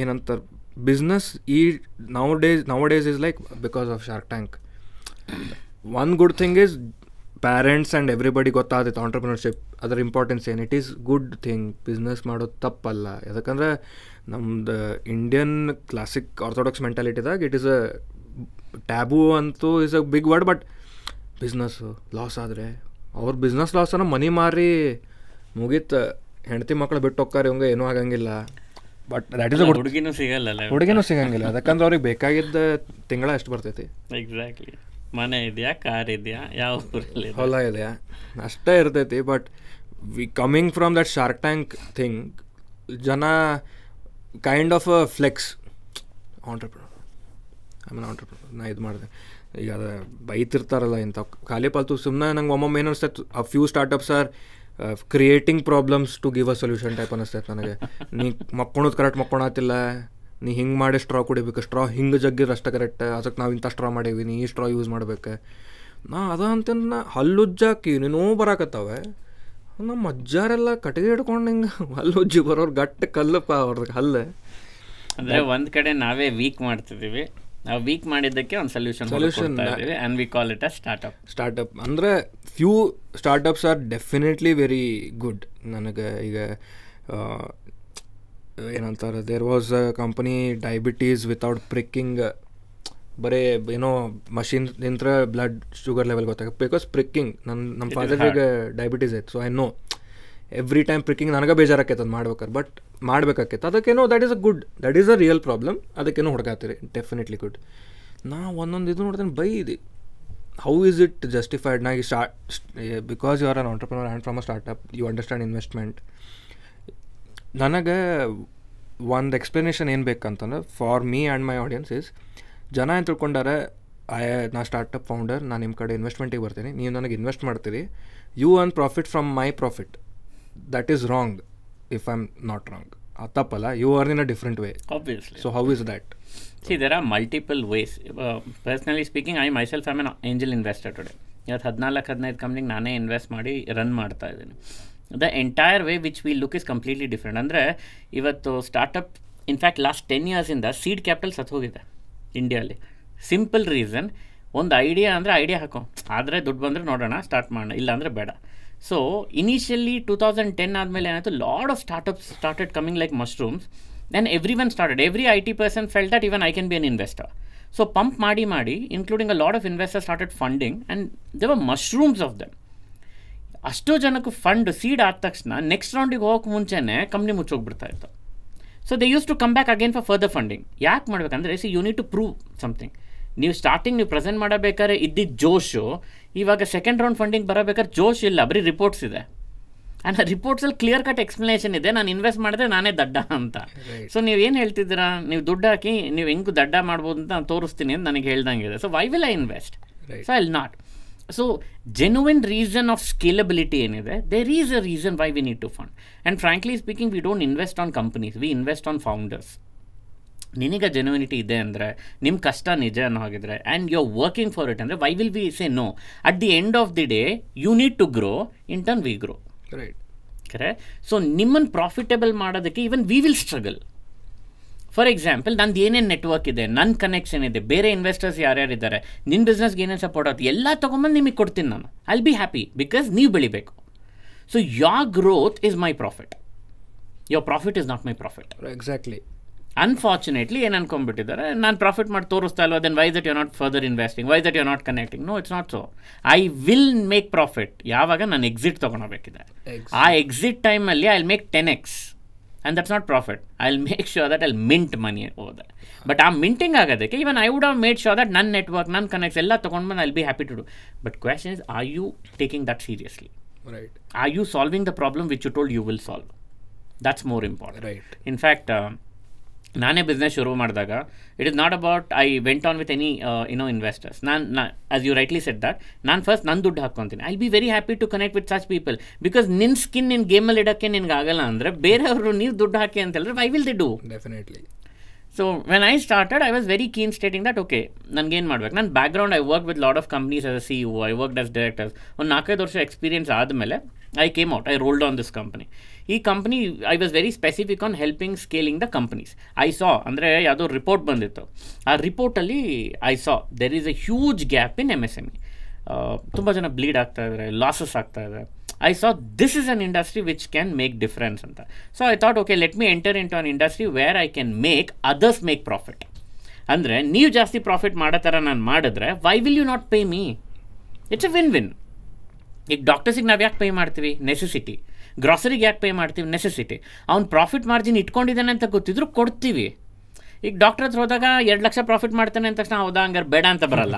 ಏನಂತಾರೆ ಬಿಸ್ನೆಸ್ ಈ nowadays nowadays is like because of Shark Tank one good thing is parents and everybody ಗೊತ್ತಾಗುತ್ತೆ ಆಂಟ್ರಪ್ರಿನರ್ಶಿಪ್ ಅದರ ಇಂಪಾರ್ಟೆನ್ಸ್ ಏನು? It is good thing business ಮಾಡೋದು ತಪ್ಪಲ್ಲ. ಯಾಕಂದ್ರೆ ನಮ್ದು ಇಂಡಿಯನ್ ಕ್ಲಾಸಿಕ್ ಆರ್ಥೋಡಾಕ್ಸ್ ಮೆಂಟಾಲಿಟಿದಾಗ ಇಟ್ ಈಸ್ ಅ ಟ್ಯಾಬು ಅಂತೂ is a big word but business loss ಆದರೆ, ಅವ್ರ ಬಿಸ್ನೆಸ್ ಲಾಸನ್ನು ಮನಿ ಮಾರಿ ಮುಗೀತು. ಹೆಂಡತಿ ಮಕ್ಕಳು ಬಿಟ್ಟು ಹೋಗ್ತಾರೆ ಇವಂಗೆ ಏನೂ ಆಗಂಗಿಲ್ಲ. ಬಟ್ ದಟ್ ಇಸ್ ಹುಡುಗಿನೂ ಸಿಗಲ್ಲ ಹುಡುಗಿನೂ ಸಿಗಂಗಿಲ್ಲ. ಅದಕ್ಕಂದ್ರೆ ಅವ್ರಿಗೆ ಬೇಕಾಗಿದ್ದ ತಿಂಗಳ ಅಷ್ಟು ಬರ್ತೈತಿ. ಎಕ್ಸಾಕ್ಟ್ಲಿ ಮನೆ ಇದೆಯಾ ಕಾರ್ ಇದೆಯಾ ಯಾವ ಊರಲ್ಲಿ ಇದೆ? ಹೊಲ ಇದೆಯಾ? ಅಷ್ಟೇ ಇರ್ತೈತಿ but we coming from that Shark Tank thing ಜನ kind of a flex entrepreneur ಆಮೇಲೆ ಮೀನ್ ಆಂಟ್ರಪ್ರನರ್ ನಾ ಇದು ಮಾಡಿದೆ. ಈಗ ಅದು ಬೈತಿರ್ತಾರಲ್ಲ ಇಂಥ ಖಾಲಿ ಪಾಲ್ತು ಸುಮ್ಮನೆ ನಂಗೆ ಒಮ್ಮೊಮ್ಮೆ ಏನು ಅನಿಸ್ತೈತೆ ಆ few startups are creating problems to give a solution type ಅನಿಸ್ತೈತೆ ನನಗೆ. ನೀ ಮಕ್ಕೊಳೋದು ಕರೆಕ್ಟ್ ಮಕ್ಕೊಳತ್ತಿಲ್ಲ ನೀ ಹಿಂಗೆ ಮಾಡಿ ಸ್ಟ್ರಾ ಕುಡಿಬೇಕು. ಸ್ಟ್ರಾ ಹಿಂಗೆ ಜಗ್ಗಿದ್ರೆ ಅಷ್ಟೇ ಕರೆಕ್ಟ್ ಅದಕ್ಕೆ ನಾವು ಇಂಥ ಸ್ಟ್ರಾ ಮಾಡೀವಿ. ನೀ ಈ ಸ್ಟ್ರಾ ಯೂಸ್ ಮಾಡ್ಬೇಕು. ನಾ ಅದ ಅಂತ ನಾ ಹಲ್ಲುಜ್ಜಾಕಿ ನೀನೋ ಬರಾಕತ್ತಾವೆ. ನಮ್ಮ ಅಜ್ಜಾರೆಲ್ಲ ಕಟ್ಟಿಗೆ ಹಿಡ್ಕೊಂಡು ಹಿಂಗೆ ಹಲ್ಲುಜ್ಜಿ ಬರೋರು ಗಟ್ಟ ಕಲ್ಲಪ್ಪ ಅವ್ರದ್ದು ಹಲ್ಲು. ಅಂದರೆ ಒಂದು ಕಡೆ ನಾವೇ ವೀಕ್ ಮಾಡ್ತಿದ್ದೀವಿ. ನಾವು ವೀಕ್ ಮಾಡಿದ್ದಕ್ಕೆ ಒಂದು solution solution and we call it a startup startup ಅಂದರೆ few startups are definitely very good ನನಗೆ ಈಗ ಏನಂತಾರೆ there was a company diabetes without pricking ಬರೀ ಏನೋ ಮಷಿನ್ ನಿಂತ್ರ ಬ್ಲಡ್ ಶುಗರ್ ಲೆವೆಲ್ ಗೊತ್ತಾಗ ಬಿಕಾಸ್ ಪ್ರಿಕ್ಕಿಂಗ್ ನನ್ನ ನಮ್ಮ ಫಾದರಿಗೆ ಡಯಾಬಿಟೀಸ್ ಐತೆ so I know every time pricking ನನಗೆ ಬೇಜಾರಾಕೈತೆ ಅದು ಮಾಡ್ಬೇಕಾರೆ ಬಟ್ ಮಾಡ್ಬೇಕಾಕೈತೆ. ಅದಕ್ಕೇನೋ that is a good that is a real problem ಅದಕ್ಕೇನೋ ಹುಡುಗಾತೀರಿ ಡೆಫಿನೆಟ್ಲಿ ಗುಡ್ ನಾ ಒಂದೊಂದು ಇದು ನೋಡ್ತೇನೆ ಇದೆ. ಹೌ ಈಸ್ ಇಟ್ ಜಸ್ಟಿಫೈಡ್ ನಾ ಈ start because you are an entrepreneur and from a startup you understand investment ನನಗೆ ಒಂದು ಎಕ್ಸ್ಪ್ಲನೇಷನ್ ಏನು ಬೇಕಂತಂದ್ರೆ for me and my audience is ಜನ ಏನು ತಿಳ್ಕೊಂಡಾರೆ, ಐ, ನಾ ಸ್ಟಾರ್ಟಪ್ ಫೌಂಡರ್ ನಾನು ನಿಮ್ಮ ಕಡೆ ಇನ್ವೆಸ್ಟ್ಮೆಂಟಿಗೆ ಬರ್ತೀನಿ. ನೀವು ನನಗೆ ಇನ್ವೆಸ್ಟ್ ಮಾಡ್ತೀರಿ. You earn profit from my profit that is wrong if I am not wrong ಆ ತಪ್ಪಲ್ಲ you are in a different way obviously so how is that See, there are multiple ways. Personally personally speaking, I myself am an angel investor today. ಇವತ್ತು ಹದಿನಾಲ್ಕು ಹದಿನೈದು ಕಂಪ್ನಿಗೆ ನಾನೇ invest ಮಾಡಿ run ಮಾಡ್ತಾ ಇದ್ದೀನಿ. The entire way which we look is completely different ಅಂದರೆ ಇವತ್ತು startup in fact last ten ಇಯರ್ಸಿಂದ seed capital ಸತ್ತು ಹೋಗಿದೆ ಇಂಡಿಯಾಲಿ ಸಿಂಪಲ್ ರೀಸನ್ ಒಂದು ಐಡಿಯಾ ಅಂದರೆ ಐಡಿಯಾ ಹಾಕೋ. ಆದರೆ ದುಡ್ಡು ಬಂದರೆ ನೋಡೋಣ ಸ್ಟಾರ್ಟ್ ಮಾಡೋಣ, ಇಲ್ಲಾಂದರೆ ಬೇಡ. So initially two thousand ten ಆದಮೇಲೆ ಏನಾಯಿತು lot of startups started coming like mushrooms then every one started every I T person felt that even I can be an investor so pump ಮಾಡಿ ಮಾಡಿ including a lot of investor started funding and they were mushrooms of them ಅಷ್ಟೋ ಜನಕ್ಕೆ fund seed ಆದ ತಕ್ಷಣ next ರೌಂಡಿಗೆ ಹೋಗೋಕೆ ಮುಂಚೆನೇ company ಮುಚ್ಚೋಗ್ಬಿಡ್ತಾ ಇತ್ತು. So they use to come back again for further funding ಯಾಕೆ ಮಾಡ್ಬೇಕಂದ್ರೆ see you need to prove something ನೀವು ಸ್ಟಾರ್ಟಿಂಗ್ ನೀವು ಪ್ರೆಸೆಂಟ್ ಮಾಡಬೇಕಾದ್ರೆ ಇದ್ದಿದ್ದ ಜೋಶು. ಇವಾಗ ಸೆಕೆಂಡ್ ರೌಂಡ್ ಫಂಡಿಂಗ್ ಬರಬೇಕಾದ್ರೆ ಜೋಶ್ ಇಲ್ಲ ಬರೀ ರಿಪೋರ್ಟ್ಸ್ ಇದೆ. ಆ್ಯಂಡ್ ಆ ರಿಪೋರ್ಟ್ಸಲ್ಲಿ ಕ್ಲಿಯರ್ ಕಟ್ ಎಕ್ಸ್ಪ್ಲನೇಷನ್ ಇದೆ ನಾನು ಇನ್ವೆಸ್ಟ್ ಮಾಡಿದ್ರೆ ನಾನೇ ದಡ್ಡ ಅಂತ. ಸೊ ನೀವು ಏನು ಹೇಳ್ತಿದ್ದೀರಾ? ನೀವು ದುಡ್ಡು ಹಾಕಿ ನೀವು ಹೆಂಗೆ ದಡ್ಡ ಮಾಡ್ಬೋದು ಅಂತ ನಾನು ತೋರಿಸ್ತೀನಿ ಅಂತ ನನಗೆ ಇದೆ. So why will I invest. So I not so genuine reason of scalability ಏನಿದೆ? There is a reason why we need to fund and frankly speaking we don't invest on companies we invest on founders ನಿನಗೆ genuinity ಇದೆ ಅಂದರೆ ನಿಮ್ಮ ಕಷ್ಟ ನಿಜ ಅನ್ನೋ ಹಾಗಿದ್ರೆ and you are working for it ಅಂದರೆ why will we say no at the end of the day you need to grow in turn we grow right ಕರೆ ಸೊ ನಿಮ್ಮನ್ನು ಪ್ರಾಫಿಟೇಬಲ್ ಮಾಡೋದಕ್ಕೆ even we will struggle for example ನಂದು ಏನೇನು network ಇದೆ ನನ್ನ connection ಇದೆ ಬೇರೆ ಇನ್ವೆಸ್ಟರ್ಸ್ ಯಾರ್ಯಾರಿದ್ದಾರೆ ನಿನ್ನ ಬಿಸ್ನೆಸ್ಗೆ ಏನೇನು ಸಪೋರ್ಟ್ ಆಗುತ್ತೆ ಎಲ್ಲ ತೊಗೊಂಬಂದು ನಿಮಗೆ ಕೊಡ್ತೀನಿ ನಾನು. ಐ ಬಿ ಹ್ಯಾಪಿ ಬಿಕಾಸ್ ನೀವು ಬೆಳಿಬೇಕು. So your growth is my profit your profit is not my profit exactly unfortunately ಏನು ಅನ್ಕೊಂಡ್ಬಿಟ್ಟಿದ್ದಾರೆ ನಾನು ಪ್ರಾಫಿಟ್ ಮಾಡಿ ತೋರಿಸ್ತಾ ಇಲ್ವಾ then why that you not further investing why that you not connecting no it's not so I will make profit ಯಾವಾಗ ನಾನು exit ತೊಗೊಳಬೇಕಿದೆ ಆ ಎಕ್ಸಿಟ್ ಟೈಮಲ್ಲಿ I make ten X and that's not profit I will make sure that I mint money ಹೋದ but ಆ minting ಆಗೋದಕ್ಕೆ even I would have made sure that ನನ್ನ network ನನ್ನ ಕನೆಕ್ಟ್ಸ್ ಎಲ್ಲ ತೊಗೊಂಡು ಬಂದು I be happy to do but question is are you taking that seriously right are you solving the problem which you told you will solve that's more important right in fact ನಾನೇ business ಶುರು ಮಾಡಿದಾಗ it is not about I went on with any you know investors ನಾನು ನಾ as you rightly said that ನಾನು first ನನ್ನ ದುಡ್ಡು ಹಾಕ್ಕೊತೀನಿ. I be very happy to connect with such people because ನಿನ್ನ skin ನಿನ್ನ ಗೇಮಲ್ಲಿ ಇಡೋಕ್ಕೆ ನಿನ್ಗೆ ಆಗಲ್ಲ ಅಂದರೆ ಬೇರೆಯವರು ನೀವು ದುಡ್ಡು ಹಾಕಿ ಅಂತ ಹೇಳಿದ್ರೆ I will the do definitely so when I started I was very keen stating that okay ನನಗೇನು ಮಾಡ್ಬೇಕು? ನನ್ನ background I work with lot of companies a C U I work as directors ಒಂದು ನಾಲ್ಕೈದು ವರ್ಷ ಎಕ್ಸ್ಪೀರಿಯನ್ಸ್ ಆದಮೇಲೆ I came out, I rolled on this company. ಈ company I was very specific on helping scaling the companies I saw ಅಂದರೆ ಯಾವುದೋ report ಬಂದಿತ್ತು. ಆ ರಿಪೋರ್ಟಲ್ಲಿ I saw there is a huge gap in M S M E ತುಂಬ ಜನ bleed ಆಗ್ತಾ ಇದ್ದಾರೆ losses ಆಗ್ತಾ ಇದೆ I saw this is an industry which can make difference ಅಂತ. So I thought okay let me enter in to an industry where I can make others make profit ಅಂದರೆ ನೀವು ಜಾಸ್ತಿ ಪ್ರಾಫಿಟ್ ಮಾಡೋ ಥರ ನಾನು ಮಾಡಿದ್ರೆ why will you not pay me it's a win win ಈಗ ಡಾಕ್ಟರ್ಸಿಗೆ ನಾವು ಯಾಕೆ ಪೇ ಮಾಡ್ತೀವಿ? ನೆಸೆಸಿಟಿ ಗ್ರಾಸರಿಗೆ ಯಾಕೆ ಪೇ ಮಾಡ್ತೀವಿ? ನೆಸೆಸಿಟಿ ಅವ್ನು ಪ್ರಾಫಿಟ್ ಮಾರ್ಜಿನ್ ಇಟ್ಕೊಂಡಿದ್ದಾನೆ ಅಂತ ಗೊತ್ತಿದ್ರು ಕೊಡ್ತೀವಿ. ಈಗ ಡಾಕ್ಟರ್ ಹತ್ರ ಹೋದಾಗ ಎರಡು ಲಕ್ಷ ಪ್ರಾಫಿಟ್ ಮಾಡ್ತಾನೆ ಅಂದ ತಕ್ಷಣ ಹೌದಾ ಹಂಗಾರೆ ಬೇಡ ಅಂತ ಬರಲ್ಲ.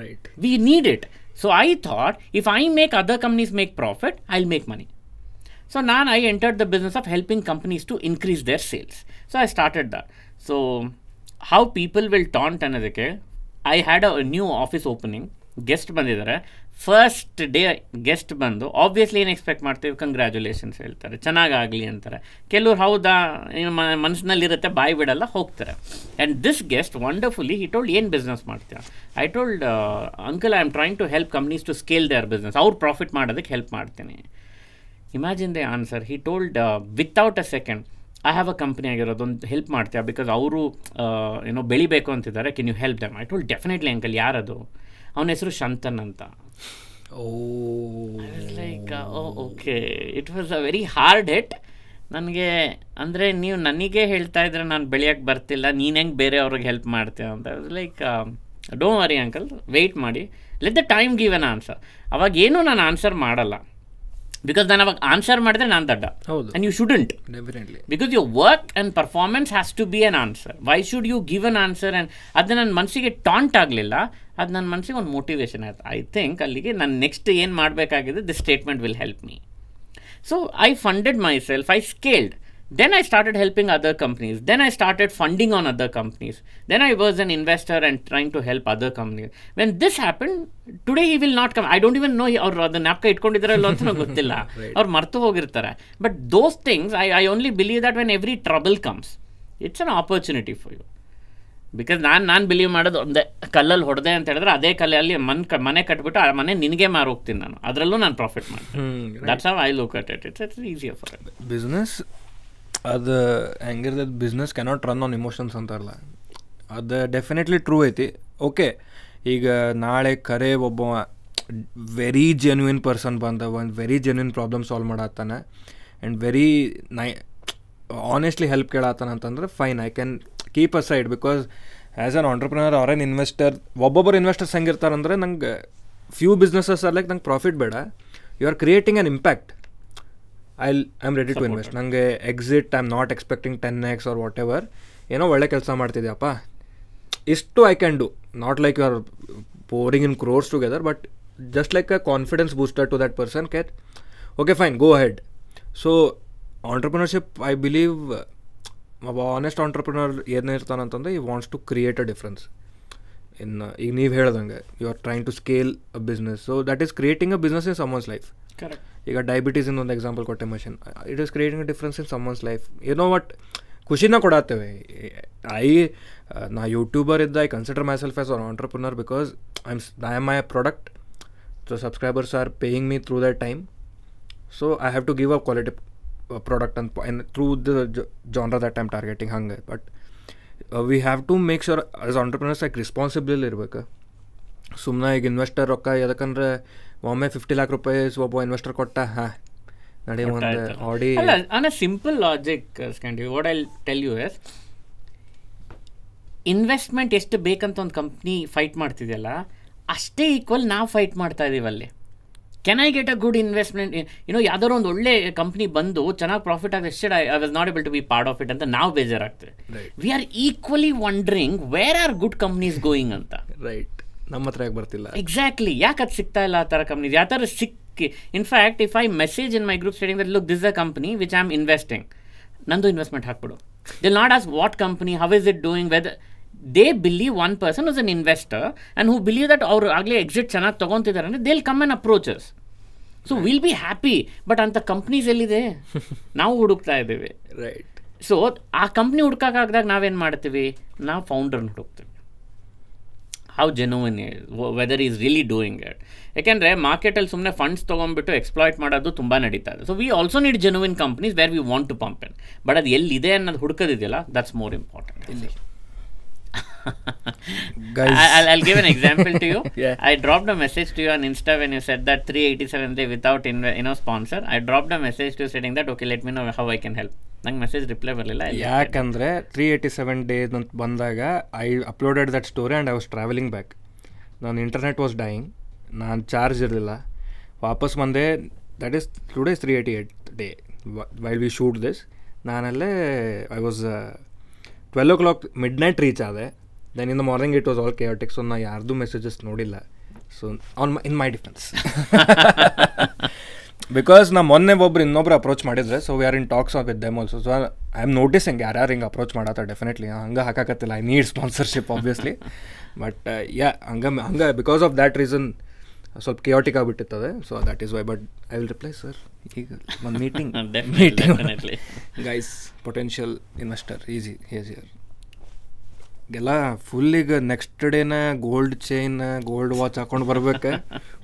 Right we need it so I thought if I make other companies make profit I make money so ನಾನು I entered the business of helping companies to increase their sales so I started the so how people will taunt ಅನ್ನೋದಕ್ಕೆ I had a new office opening guest ಬಂದಿದ್ದಾರೆ. First day guest ಬಂದು obviously ಏನು expect ಮಾಡ್ತೀವಿ? Congratulations ಹೇಳ್ತಾರೆ. ಚೆನ್ನಾಗಾಗಲಿ ಅಂತಾರೆ. ಕೆಲವ್ರು ಹೌದಾ? ಏನು ಮನಸ್ಸಿನಲ್ಲಿರುತ್ತೆ, ಬಾಯಿ ಬಿಡಲ್ಲ, ಹೋಗ್ತಾರೆ. And this guest wonderfully he told ಏನು ಬಿಸ್ನೆಸ್ ಮಾಡ್ತೀರಾ I told uncle I am trying to help companies to scale their business ಅವ್ರು ಪ್ರಾಫಿಟ್ ಮಾಡೋದಕ್ಕೆ ಹೆಲ್ಪ್ ಮಾಡ್ತೀನಿ. Imagine the answer he told without a second I have a company ಆಗಿರೋದು, ಒಂದು help ಮಾಡ್ತೀಯಾ? Because ಅವರು ಏನೋ ಬೆಳಿಬೇಕು ಅಂತಿದ್ದಾರೆ. Can you help them I told definitely uncle ಯಾರದು? ಅವನ ಹೆಸರು ಶಂತನ್ ಅಂತ. ಓ like okay it was a very hard hit ನನಗೆ ಅಂದರೆ ನೀವು ನನಗೆ ಹೇಳ್ತಾ ಇದ್ರೆ ನಾನು ಬೆಳೆಯೋಕ್ಕೆ ಬರ್ತಿಲ್ಲ ನೀನು ಹೆಂಗೆ ಬೇರೆಯವ್ರಿಗೆ ಹೆಲ್ಪ್ ಮಾಡ್ತೀಯ ಅಂತ. Like don't worry uncle wait ಮಾಡಿ. Let the time give an answer ಅವಾಗ ಏನೂ ನಾನು ಆನ್ಸರ್ ಮಾಡಲ್ಲ. ಬಿಕಾಸ್ ನಾನು ಅವಾಗ ಆನ್ಸರ್ ಮಾಡಿದ್ರೆ ನಾನು ದಡ್ಡ. ಹೌದು. And you shouldn't definitely because you work and performance has to be an answer why should you give an answer and ಅದು ನನ್ನ ಮನಸ್ಸಿಗೆ ಟಾಂಟ್ ಆಗಲಿಲ್ಲ. ಅದು ನನ್ನ ಮನಸ್ಸಿಗೆ ಒಂದು ಮೋಟಿವೇಶನ್ ಆಯಿತು. ಐ ಥಿಂಕ್ ಅಲ್ಲಿಗೆ ನಾನು ನೆಕ್ಸ್ಟ್ ಏನು ಮಾಡಬೇಕಾಗಿದೆ this statement will help me so I funded myself I scaled then I started helping other companies then I started funding on other companies then I was an investor and trying to help other companies when this happen today he will not come I don't even know ಅವ್ರು ಅದನ್ನ ನಾಪ್ಕ ಇಟ್ಕೊಂಡಿದ್ದಾರೆ ಅಂತ ಗೊತ್ತಿಲ್ಲ. ಅವ್ರು ಮರ್ತು ಹೋಗಿರ್ತಾರೆ. But those things I I only believe that when every trouble comes it's an opportunity because ನಾನು ನಾನು ಬಿಲೀವ್ ಮಾಡೋದು ಒಂದೇ ಕಲ್ಲಲ್ಲಿ ಹೊಡೆದೆ ಅಂತ ಹೇಳಿದ್ರೆ ಅದೇ ಕಲ್ಲಲ್ಲಿ ಮನ್ ಕ ಮನೆ ಕಟ್ಬಿಟ್ಟು ಆ ಮನೆ ನಿನಗೆ ಮಾರು ಹೋಗ್ತೀನಿ ನಾನು. ಅದರಲ್ಲೂ ನಾನು ಪ್ರಾಫಿಟ್ ಮಾಡ್ತೀನಿ. That's I look at it it's it's easier for business ಅದು ಹೆಂಗಿರ್ತದೆ business cannot run on emotions ಅಂತಾರಲ್ಲ ಅದು ಡೆಫಿನೆಟ್ಲಿ ಟ್ರೂ ಐತಿ. ಓಕೆ ಈಗ ನಾಳೆ ಕರೆ ಒಬ್ಬ ವೆರಿ ಜೆನ್ಯೂನ್ ಪರ್ಸನ್ ಬಂದ ಒಂದು ವೆರಿ ಜೆನ್ಯೂನ್ ಪ್ರಾಬ್ಲಮ್ ಸಾಲ್ವ್ ಮಾಡತ್ತಾನೆ. ಆ್ಯಂಡ್ ವೆರಿ ನೈ ಆನೆಸ್ಟ್ಲಿ ಹೆಲ್ಪ್ ಕೇಳತ್ತಾನ ಅಂತಂದ್ರೆ fine I can keep side because as an entrepreneur or an investor ಒಬ್ಬೊಬ್ಬರು ಇನ್ವೆಸ್ಟರ್ಸ್ ಹೆಂಗಿರ್ತಾರಂದ್ರೆ ನಂಗೆ ಫ್ಯೂ ಬಿಸ್ನೆಸಸ್ ಲೈಕ್ ನಂಗೆ ಪ್ರಾಫಿಟ್ ಬೇಡ. You are creating an impact I I am ready to invest ನನಗೆ exit I am not expecting ten X or whatever ಏನೋ ಒಳ್ಳೆ ಕೆಲಸ ಮಾಡ್ತಿದ್ಯಪ್ಪ. ಇಷ್ಟು I can do not like you are pouring in crores together but just like a confidence booster to that person get okay fine go head so entrepreneurship I believe ಒಬ್ಬ honest entrepreneur ಏನಿರ್ತಾನಂತಂದ್ರೆ he wants to create a difference ಇನ್ನು ಈಗ ನೀವು ಹೇಳ್ದಂಗೆ you are trying to scale a business so that is creating a business in someone's life ಈಗ diabetes ಒಂದು example ಕೊಟ್ಟೆ machine it is creating a difference in someone's life ಏನೋ what ಖುಷಿನ ಕೊಡತ್ತೇವೆ. ಐ ನಾ ಯೂಟ್ಯೂಬರ್ ಇದ್ದ I consider myself as an entrepreneur because I am I am my product so subscribers are paying me through that time so I have to give a quality product ಅಂತ through the genre that I'm targeting ಹಂಗೆ. But we have to make sure as entrepreneurs like responsible ಇರ್ಬೇಕು. ಸುಮ್ಮನೆ ಈಗ investor ರೊಕ್ಕ ಯಾಕಂದ್ರೆ ಒಮ್ಮೆ fifty lac ರೂಪಾಯಿ ಒಬ್ಬ ಇನ್ವೆಸ್ಟರ್ ಕೊಟ್ಟ ಹಾಂ ನಡಿ ಒಂದು ಆಡಿ on a simple logic ಸ್ಕ್ಯಾಂಡಿ what I tell you is investment ಎಷ್ಟು ಬೇಕಂತ ಒಂದು ಕಂಪ್ನಿ ಫೈಟ್ ಮಾಡ್ತಿದೆಯಲ್ಲ ಅಷ್ಟೇ ಈಕ್ವಲ್ ನಾವು ಫೈಟ್ ಮಾಡ್ತಾ ಇದೀವಿ can I get a good investment ಏನೋ ಯಾವ್ದಾದ್ರು ಒಂದು ಒಳ್ಳೆ ಕಂಪ್ನಿ ಬಂದು ಚೆನ್ನಾಗಿ ಪ್ರಾಫಿಟ್ ಆಗಿ ಎಷ್ಟು I was not able to be part of it ಅಂತ ನಾವು ಬೇಜಾರಾಗ್ತದೆ Right. We are equally wondering where are good companies going ಅಂತ. ರೈಟ್ ನಮ್ಮ ಹತ್ರ ಯಾಕೆ ಬರ್ತಿಲ್ಲ? ಎಕ್ಸಾಕ್ಟ್ಲಿ ಯಾಕೆ ಅದು ಸಿಗ್ತಾ ಇಲ್ಲ ಆ ಥರ ಕಂಪ್ನೀಸ್ ಯಾವ ಥರ ಸಿಕ್ಕಿ in fact if I message in my group stating that look this a company which I am investing ನಂದು investment ಹಾಕ್ಬಿಡು. They'll not as what company how is it doing whether they believe one person is an investor and who believe that ಅವ್ರು ಆಗಲೇ exit ಚೆನ್ನಾಗಿ ತೊಗೊತಿದ್ದಾರೆ ಅಂದರೆ they'll come an approaches so will be happy but ಅಂಥ companies ಎಲ್ಲಿದೆ? ನಾವು ಹುಡುಕ್ತಾ ಇದ್ದೀವಿ. ರೈಟ್ ಸೊ ಆ ಕಂಪ್ನಿ ಹುಡ್ಕಾಕಾಗ್ದಾಗ ನಾವೇನು ಮಾಡ್ತೀವಿ? ನಾವು ಫೌಂಡರ್ನ ಹುಡುಕ್ತೀವಿ. How genuine whether is really doing it ಯಾಕೆಂದರೆ ಮಾರ್ಕೆಟಲ್ಲಿ ಸುಮ್ಮನೆ ಫಂಡ್ಸ್ ತೊಗೊಂಡ್ಬಿಟ್ಟು ಎಕ್ಸ್ಪ್ಲಾಯ್ಟ್ ಮಾಡೋದು ತುಂಬ ನಡೀತಾ ಇದೆ. So we also need genuine companies where we want to pump in but ಅದು ಎಲ್ಲಿದೆ ಅನ್ನೋದು ಹುಡುಕೋದಿದೆಯಲ್ಲ ದಟ್ಸ್ ಮೋರ್ ಇಂಪಾರ್ಟೆಂಟ್ ಇಲ್ಲಿ. Guys. I, I'll, I'll give an example to you. Yeah. I dropped a message to you on Insta when you said that 387 day without in, you know sponsor. I dropped a message to you saying that okay, let me know how I can help. ನಂಗೆ message reply ಬರಲಿಲ್ಲ ಯಾಕಂದರೆ three eighty seven days ಅಂತ ಬಂದಾಗ I uploaded that story and I was travelling back ನಾನು internet was dying ನಾನು charge ಇರಲಿಲ್ಲ ವಾಪಸ್ ಬಂದೆ that is today's three eighty eight day while we shoot this ನಾನಲ್ಲೇ I was twelve o'clock midnight reach ಆದೆ. Then in the morning it was all chaotic so ನಾ ಯಾರ್ದು messages ನೋಡಿಲ್ಲ. So on in my defence because ನಾ ಮೊನ್ನೆ ಒಬ್ರು ಇನ್ನೊಬ್ರು approach ಮಾಡಿದ್ರೆ so we are in talks with them also so I am noticing ಯಾರ್ಯಾರು ಹಿಂಗೆ ಅಪ್ರೋಚ್ ಮಾಡತ್ತ ಡೆಫಿನೆಟ್ಲಿ ಹಂಗೆ ಹಾಕಾಕತ್ತಿಲ್ಲ. I need sponsorship obviously but yeah ಹಂಗೆ ಹಂಗೆ ಬಿಕಾಸ್ ಆಫ್ ದ್ಯಾಟ್ ರೀಸನ್ ಸ್ವಲ್ಪ chaotic ಆಗಿಬಿಟ್ಟಿರ್ತದೆ so that is why but I will reply sir ಈಗ ಒಂದು meeting meeting guys potential investor easy easy ಎಲ್ಲ ಫುಲ್ ಈಗ ನೆಕ್ಸ್ಟ್ ಡೇನ ಗೋಲ್ಡ್ ಚೈನ್ ಗೋಲ್ಡ್ ವಾಚ್ ಹಾಕೊಂಡು ಬರ್ಬೇಕು.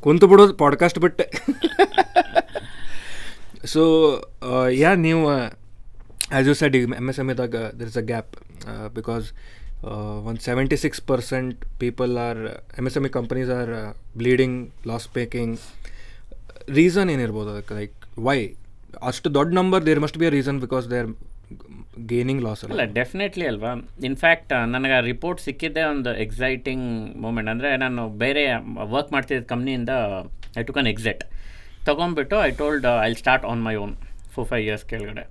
ಕುಂತು ಬಿಡೋದು ಪಾಡ್ಕಾಸ್ಟ್ ಬಿಟ್ಟೆ. ಸೊ ಯಾ ನೀವು ಆ್ಯಸ್ ಯು ಸೆಡ್ ಈಗ ಎಂ ಎಸ್ ಎಂ ಇದಾಗ there is a gap because ಒಂದು seventy six percent people are M S M E companies are bleeding loss making reason ಏನಿರ್ಬೋದು ಅದಕ್ಕೆ? ಲೈಕ್ ವೈ ಅಷ್ಟು ದೊಡ್ಡ number there must be a reason because they are gaining loss ಅಲ್ಲ definitely ಅಲ್ವಾ? In fact ನನಗೆ report ಸಿಕ್ಕಿದ್ದೆ ಒಂದು exciting moment ಅಂದರೆ ನಾನು ಬೇರೆ ವರ್ಕ್ ಮಾಡ್ತಿದ್ದ ಕಂಪ್ನಿಯಿಂದ I took an exit ತೊಗೊಂಬಿಟ್ಟು I told I start on my own four five years ಕೆಳಗಡೆ.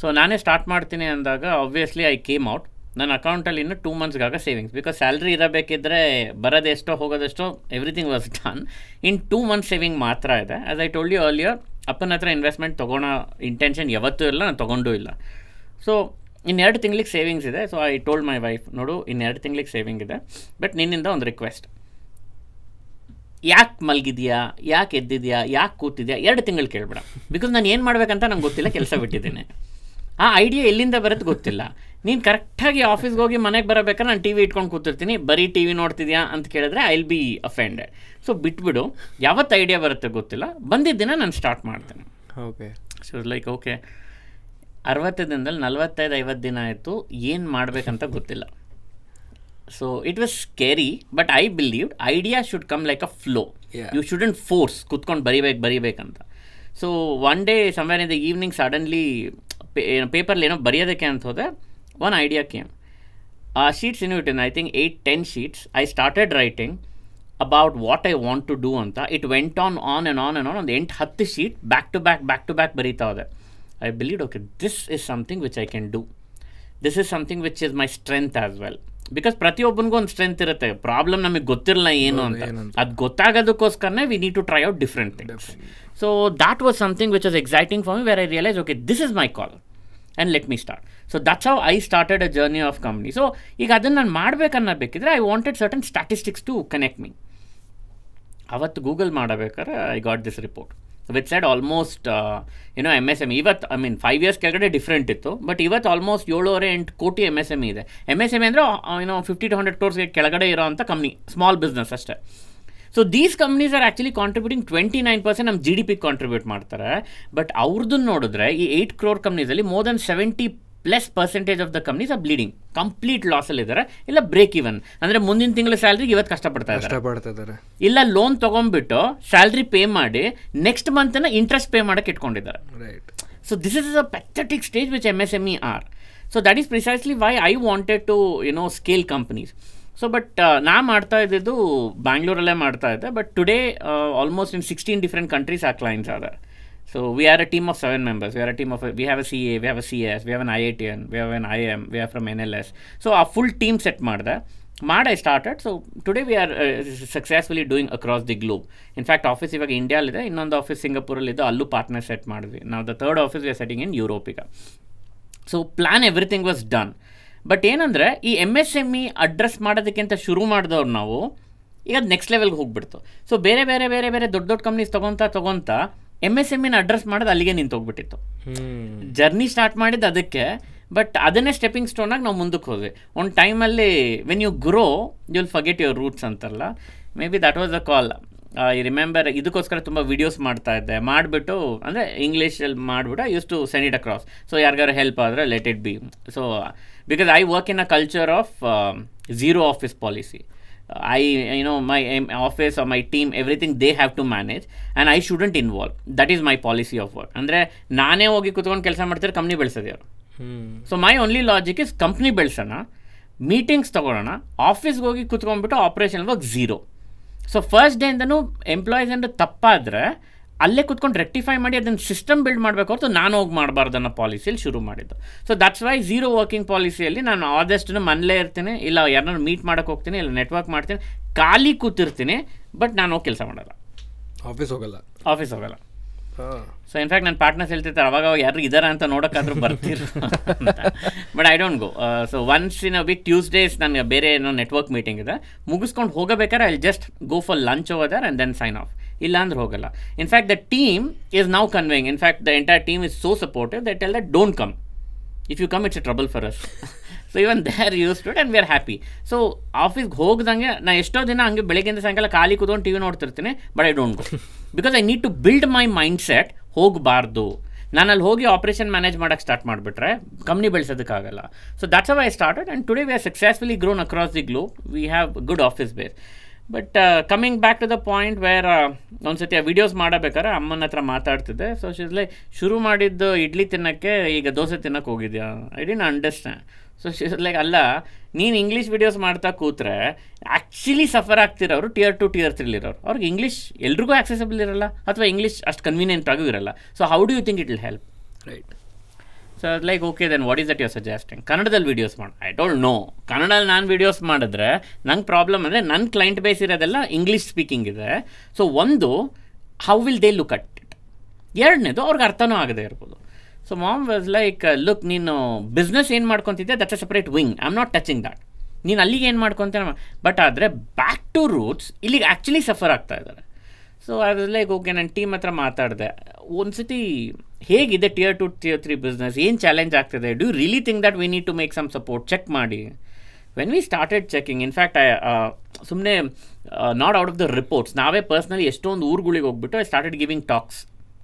ಸೊ ನಾನೇ ಸ್ಟಾರ್ಟ್ ಮಾಡ್ತೀನಿ ಅಂದಾಗ ಆಬ್ವಿಯಸ್ಲಿ ಐ ಕೇಮ್ ಔಟ್ ನನ್ನ ಅಕೌಂಟಲ್ಲಿ ಇನ್ನು ಟೂ ಮಂತ್ಸ್ಗಾಗ ಸೇವಿಂಗ್ಸ್ ಬಿಕಾಸ್ ಸ್ಯಾಲ್ರಿ ಇರಬೇಕಿದ್ರೆ ಬರೋದೆಷ್ಟೋ, ಹೋಗೋದೆಷ್ಟೋ everything was done in two months saving ಮಾತ್ರ ಇದೆ. As I told you earlier ಅಪ್ಪನ ಹತ್ರ ಇನ್ವೆಸ್ಟ್ಮೆಂಟ್ ತೊಗೊಳೋ ಇಂಟೆನ್ಷನ್ ಯಾವತ್ತೂ ಇಲ್ಲ, ನಾನು ತೊಗೊಂಡೂ ಇಲ್ಲ. ಸೊ ಇನ್ನೆರಡು ತಿಂಗ್ಳಿಗೆ ಸೇವಿಂಗ್ಸ್ ಇದೆ. So I told my wife ನೋಡು, ಇನ್ನೆರಡು ತಿಂಗ್ಳಿಗೆ ಸೇವಿಂಗ್ ಇದೆ. ಬಟ್ ನಿನ್ನಿಂದ ಒಂದು ರಿಕ್ವೆಸ್ಟ್ ಯಾಕೆ ಮಲಗಿದ್ಯಾ? ಯಾಕೆ ಎದ್ದಿದ್ಯಾ? ಯಾಕೆ ಕೂತಿದ್ಯಾ? ಎರಡು ತಿಂಗಳು ಕೇಳಬೇಡ. ಬಿಕಾಸ್ ನಾನು ಏನು ಮಾಡಬೇಕಂತ ನಂಗೆ ಗೊತ್ತಿಲ್ಲ, ಕೆಲಸ ಬಿಟ್ಟಿದ್ದೀನಿ. ಆ ಐಡಿಯಾ ಎಲ್ಲಿಂದ ಬರುತ್ತೆ ಗೊತ್ತಿಲ್ಲ. ನೀನು ಕರೆಕ್ಟಾಗಿ ಆಫೀಸ್ಗೆ ಹೋಗಿ ಮನೆಗೆ ಬರಬೇಕಾದ್ರೆ ನಾನು ಟಿ ವಿ ಇಟ್ಕೊಂಡು ಕೂತಿರ್ತೀನಿ. ಬರೀ ಟಿ ವಿ ನೋಡ್ತಿದ್ಯಾ ಅಂತ ಕೇಳಿದ್ರೆ I will be offended so ಬಿಟ್ಬಿಡು. ಯಾವತ್ತು ಐಡಿಯಾ ಬರುತ್ತೆ ಗೊತ್ತಿಲ್ಲ. ಬಂದಿದ್ದ ದಿನ ನಾನು ಸ್ಟಾರ್ಟ್ ಮಾಡ್ತೇನೆ. ಓಕೆ ಸೊ ಲೈಕ್ ಓಕೆ ಅರವತ್ತು ದಿನದಲ್ಲಿ ನಲ್ವತ್ತೈದು ಐವತ್ತು ದಿನ ಆಯಿತು. ಏನು ಮಾಡಬೇಕಂತ ಗೊತ್ತಿಲ್ಲ. So it was scary but I believe idea should come like a flow. You shouldn't force ಕುತ್ಕೊಂಡು ಬರಿಬೇಕು ಬರಿಬೇಕಂತ. So one day somewhere in the evening suddenly ಪೇಪರ್ಲಿ ಏನೋ ಬರೆಯೋದಕ್ಕೆ ಅಂತ ಹೋದೆ. ಒನ್ ಐಡಿಯಾ ಕೇಮ್ ಆ ಶೀಟ್ಸ್ ಇನ್ನೂ ಇಟ್ಟಿನ I think eight ten sheets I started writing about what I want to do ಅಂತ it went on on and on and on ಒಂದು ಎಂಟು ಹತ್ತು sheet back to back back to back ಬರೀತಾ ಹೋದೆ I believe okay this is something which I can do this is something which is my strength as well because ಪ್ರತಿಯೊಬ್ಬನಿಗೂ ಒಂದು strength ಇರುತ್ತೆ problem ನಮಗೆ ಗೊತ್ತಿರಲ್ಲ ಏನು ಅಂತ ಏನಂತ. ಅದು ಗೊತ್ತಾಗೋದಕ್ಕೋಸ್ಕರನೇ we need to try out different things so that was something which was exciting for me where I realise okay this is my call and let me start so that's how I started a journey of company so ಈಗ ಅದನ್ನು ನಾನು ಮಾಡ್ಬೇಕನ್ನಬೇಕಿದ್ರೆ I wanted certain statistics to connect me ಅವತ್ತು Google ಮಾಡಬೇಕಾದ್ರೆ I got this report with side almost ಏನೋ M S M ಇವತ್ತು I mean five years ಕೆಳಗಡೆ different ಇತ್ತು. But ಇವತ್ತು ಆಲ್ಮೋಸ್ಟ್ ಏಳುವರೆ, ಎಂಟು ಕೋಟಿ ಎಂ ಎಸ್ ಎಂ ಇದೆ. ಎಂ ಎಸ್ ಎಂ ಅಂದರೆ ಏನೋ ಫಿಫ್ಟಿ ಟು ಹಂಡ್ರೆಡ್ ಕ್ರೋರ್ಸ್ಗೆ ಕೆಳಗಡೆ ಇರೋವಂಥ ಕಂಪ್ನಿ ಸ್ಮಾಲ್ ಬಿಸ್ನೆಸ್ ಅಷ್ಟೇ. So these companies are actually contributing twenty nine percent ನಮ್ಮ ಜಿ ಡಿ ಪಿ ಕಾಂಟ್ರಿಬ್ಯೂಟ್ ಮಾಡ್ತಾರೆ. ಬಟ್ ಅವ್ರದ್ದು ನೋಡಿದ್ರೆ, ಈ eight crore ಕಂಪ್ನೀಸಲ್ಲಿ more than seventy plus percentage of the companies are bleeding complete ಲಾಸಲ್ಲಿ ಇದಾರೆ. ಇಲ್ಲ ಬ್ರೇಕ್ ಇವನ್ ಅಂದ್ರೆ ಮುಂದಿನ ತಿಂಗಳ ಸ್ಯಾಲ್ರಿಗೆ ಇವತ್ತು ಕಷ್ಟಪಡ್ತಾ ಇದ್ದಾರೆ. ಕಷ್ಟಪಡ್ತಾ ಇದ್ದಾರೆ ಇಲ್ಲ ಲೋನ್ ತಗೊಂಡ್ಬಿಟ್ಟು ಸ್ಯಾಲ್ರಿ ಪೇ ಮಾಡಿ ನೆಕ್ಸ್ಟ್ ಮಂತನ್ನ ಇಂಟ್ರೆಸ್ಟ್ ಪೇ ಮಾಡೋಕ್ಕೆ ಇಟ್ಕೊಂಡಿದ್ದಾರೆ. Right so this is a pathetic stage which M S M E are so that is precisely why I wanted to you know scale companies so but ನಾ ಮಾಡ್ತಾ ಇದ್ದಿದ್ದು ಬ್ಯಾಂಗ್ಳೂರಲ್ಲೇ ಮಾಡ್ತಾ ಇದ್ದೆ. But today almost in sixteen different countries ಆ clients are we are a team of we have a C A we have a C S we have an I I T and we have an I M we have from N L S so ಆ full team set ಮಾಡಿದೆ. ಮಾಡಿ I started so today we are successfully doing across the globe in fact office ಇವಾಗ ಇಂಡಿಯಾಲಿದೆ ಇನ್ನೊಂದು office ಸಿಂಗಪುರಲ್ಲಿದ್ದು ಅಲ್ಲೂ partner set ಮಾಡಿದ್ವಿ. ನಾವು the third office we are setting in Europe ಈಗ. So plan everything was done but ಏನಂದರೆ, ಈ M S M E address ಮಾಡೋದಕ್ಕಿಂತ ಶುರು ಮಾಡಿದವ್ರು ನಾವು, ಈಗ ನೆಕ್ಸ್ಟ್ ಲೆವೆಲ್ಗೆ ಹೋಗ್ಬಿಡ್ತು. ಸೊ ಬೇರೆ ಬೇರೆ ಬೇರೆ ಬೇರೆ ದೊಡ್ಡ ದೊಡ್ಡ ಕಂಪ್ನೀಸ್ ತೊಗೊತಾ ತೊಗೊತಾ M S M E address ಮಾಡೋದು ಅಲ್ಲಿಗೆ ನಿಂತು ಹೋಗ್ಬಿಟ್ಟಿತ್ತು ಜರ್ನಿ ಸ್ಟಾರ್ಟ್ ಮಾಡಿದ್ದು ಅದಕ್ಕೆ ಬಟ್ ಅದನ್ನೇ ಸ್ಟೆಪ್ಪಿಂಗ್ ಸ್ಟೋನಾಗಿ ನಾವು ಮುಂದಕ್ಕೆ ಹೋದ್ವಿ. ಒಂದು ಟೈಮಲ್ಲಿ when you grow you will forget your roots ಅಂತಲ್ಲ. Maybe that was a call I remember ಇದಕ್ಕೋಸ್ಕರ ತುಂಬ ವೀಡಿಯೋಸ್ ಮಾಡ್ತಾ ಇದ್ದೆ. ಮಾಡಿಬಿಟ್ಟು ಅಂದರೆ ಇಂಗ್ಲೀಷಲ್ಲಿ ಮಾಡಿಬಿಟ್ಟು use to send it across so ಯಾರಿಗಾರು ಹೆಲ್ಪ್ ಆದರೆ let it be so because I work in a culture of zero office policy I, you know, my um, office or my team, everything they have to manage, and I shouldn't involve. That is my policy of work. ಅಂದರೆ ನಾನೇ ಹೋಗಿ ಕುತ್ಕೊಂಡು ಕೆಲಸ ಮಾಡ್ತಾರೆ company ಬೆಳೆಸೋದು ಹ್ಮ್ so my only logic is company ಬೆಳೆಸೋಣ meetings ತೊಗೊಳ್ಳೋಣ ಆಫೀಸ್ಗೆ ಹೋಗಿ ಕುತ್ಕೊಂಡ್ಬಿಟ್ಟು operation work zero so first ಡೇಯಿಂದನೂ employees ಅಂದರೆ ತಪ್ಪಾದರೆ ಅಲ್ಲೇ ಕುತ್ಕೊಂಡು ರೆಕ್ಟಿಫೈ ಮಾಡಿ ಅದನ್ನು ಸಿಸ್ಟಮ್ ಬಿಲ್ಡ್ ಮಾಡಬೇಕು ಹೊರತು ನಾನು ಹೋಗಿ ಮಾಡಬಾರ್ದು ಅನ್ನೋ ಪಾಲಿಸಿಯಲ್ಲಿ ಶುರು ಮಾಡಿದ್ದು. So that's why zero working ಪಾಲಿಸಿಯಲ್ಲಿ ನಾನು ಆದಷ್ಟು ಮನೇಲೇ ಇರ್ತೀನಿ ಇಲ್ಲ ಯಾರನ್ನ ಮೀಟ್ ಮಾಡೋಕ್ಕೆ ಹೋಗ್ತೀನಿ ಇಲ್ಲ ನೆಟ್ವರ್ಕ್ ಮಾಡ್ತೀನಿ ಖಾಲಿ ಕೂತಿರ್ತೀನಿ ಬಟ್ ನಾನು ಹೋಗಿ ಕೆಲಸ ಮಾಡಲ್ಲ. ಆಫೀಸ್ ಹೋಗಲ್ಲ. ಆಫೀಸ್ ಹೋಗಲ್ಲ. ಸೊ ಇನ್ಫ್ಯಾಕ್ಟ್ ನನ್ನ ಪಾರ್ಟ್ನರ್ಸ್ ಹೇಳ್ತಿರ್ತಾರೆ ಅವಾಗ ಅವಾಗ ಯಾರು ಇದಾರ ಅಂತ ನೋಡೋಕ್ಕಾದ್ರೂ ಬರ್ತೀರಿ but I don't go so once in a week Tuesdays ನನಗೆ ಬೇರೆ ಏನೋ ನೆಟ್ವರ್ಕ್ ಮೀಟಿಂಗ್ ಇದೆ. ಮುಗಿಸ್ಕೊಂಡು ಹೋಗಬೇಕಾದ್ರೆ I just go for lunch over there and then sign off ಇಲ್ಲ ಅಂದ್ರೆ ಹೋಗಲ್ಲ in fact the team is now conveying in fact the entire team is so supportive that L that don't come if you come it's a trouble for us so even they are use to and we are happy so ಆಫೀಸ್ಗೆ ಹೋಗ್ದಂಗೆ ನಾನು ಎಷ್ಟೋ ದಿನ ಹಂಗೆ ಬೆಳಗ್ಗೆಯಿಂದ ಸಾಯಂಕಾಲ ಖಾಲಿ ಕೂತ್ಕೊಂಡು ಟಿ ವಿ ನೋಡ್ತಿರ್ತೀನಿ but I don't go because I need to build my mind set ಹೋಗಬಾರ್ದು. ನಾನು ಅಲ್ಲಿ ಹೋಗಿ ಆಪರೇಷನ್ ಮ್ಯಾನೇಜ್ ಮಾಡೋಕ್ಕೆ ಸ್ಟಾರ್ಟ್ ಮಾಡಿಬಿಟ್ರೆ company ಬೆಳೆಸೋದಕ್ಕಾಗಲ್ಲ. So that's I started and today we are successfully grown across the we have good office base but coming back to the point where ಒಂದ್ಸತಿ ಆ videos ಮಾಡಬೇಕಾದ್ರೆ ಅಮ್ಮನ ಹತ್ರ ಮಾತಾಡ್ತಿದ್ದೆ. ಸೊ ಶಿಸ್ಲೆ ಶುರು ಮಾಡಿದ್ದು ಇಡ್ಲಿ ತಿನ್ನೋಕ್ಕೆ ಈಗ ದೋಸೆ ತಿನ್ನೋಕೆ ಹೋಗಿದ್ಯಾ? I didn't understand so like ಅಲ್ಲ, ನೀನು ಇಂಗ್ಲೀಷ್ ವಿಡಿಯೋಸ್ ಮಾಡ್ತಾ ಕೂತ್ರೆ ಆ್ಯಕ್ಚುಲಿ ಸಫರ್ ಆಗ್ತಿರೋರು ಟಿಯರ್ ಟು ಟಿಯರ್ ತ್ರೀಲಿರೋರು ಅವ್ರಿಗೆ ಇಂಗ್ಲೀಷ್ ಎಲ್ರಿಗೂ ಆಕ್ಸೆಸಬಲ್ ಇರಲ್ಲ, ಅಥವಾ ಇಂಗ್ಲೀಷ್ ಅಷ್ಟು ಕನ್ವೀನಿಯೆಂಟ್ ಆಗೂ ಇರಲ್ಲ. So how do you think it will help right so like okay then what is that your suggesting ಕನ್ನಡದಲ್ಲಿ ವೀಡಿಯೋಸ್ ಮಾಡಿ ಐ ಡೋಂಟ್ ನೋ ಕನ್ನಡದಲ್ಲಿ ನಾನು ವೀಡಿಯೋಸ್ ಮಾಡಿದ್ರೆ ನಂಗೆ ಪ್ರಾಬ್ಲಮ್ ಅಂದರೆ ನನ್ನ ಕ್ಲೈಂಟ್ ಬೇಸ್ ಇರೋದೆಲ್ಲ ಇಂಗ್ಲೀಷ್ ಸ್ಪೀಕಿಂಗ್ ಇದೆ. ಸೊ ಒಂದು how will they look at it ಎರಡನೇದು ಅವ್ರಿಗೆ ಅರ್ಥನೂ ಆಗದೆ ಇರ್ಬೋದು. So mom was like look ನೀನು ಬಿಸ್ನೆಸ್ ಏನು ಮಾಡ್ಕೊತಿದ್ದೆ that's a separate wing I am not touching that ನೀನು ಅಲ್ಲಿಗೆ ಏನು ಮಾಡ್ಕೊತ ಬಟ್ ಆದರೆ ಬ್ಯಾಕ್ ಟು ರೂಟ್ಸ್ ಇಲ್ಲಿಗೆ ಆ್ಯಕ್ಚುಲಿ ಸಫರ್ ಆಗ್ತಾ ಇದ್ದಾರೆ. ಸೊ ಐ ವಾಸ್ ಓಕೆ ನಾನು ಟೀಮ್ ಹತ್ರ ಮಾತಾಡಿದೆ. ಒಂದು ಸತಿ ಹೇಗಿದೆ tier two tier three business ಏನು ಚಾಲೆಂಜ್ ಆಗ್ತಿದೆ? Do really think that we need to make some support check ಮಾಡಿ. When we started checking in fact I ಸುಮ್ಮನೆ not out of the reports ನಾವೇ ಪರ್ಸ್ನಲಿ ಎಷ್ಟೊಂದು ಊರುಗಳಿಗೆ ಹೋಗ್ಬಿಟ್ಟು I started giving talks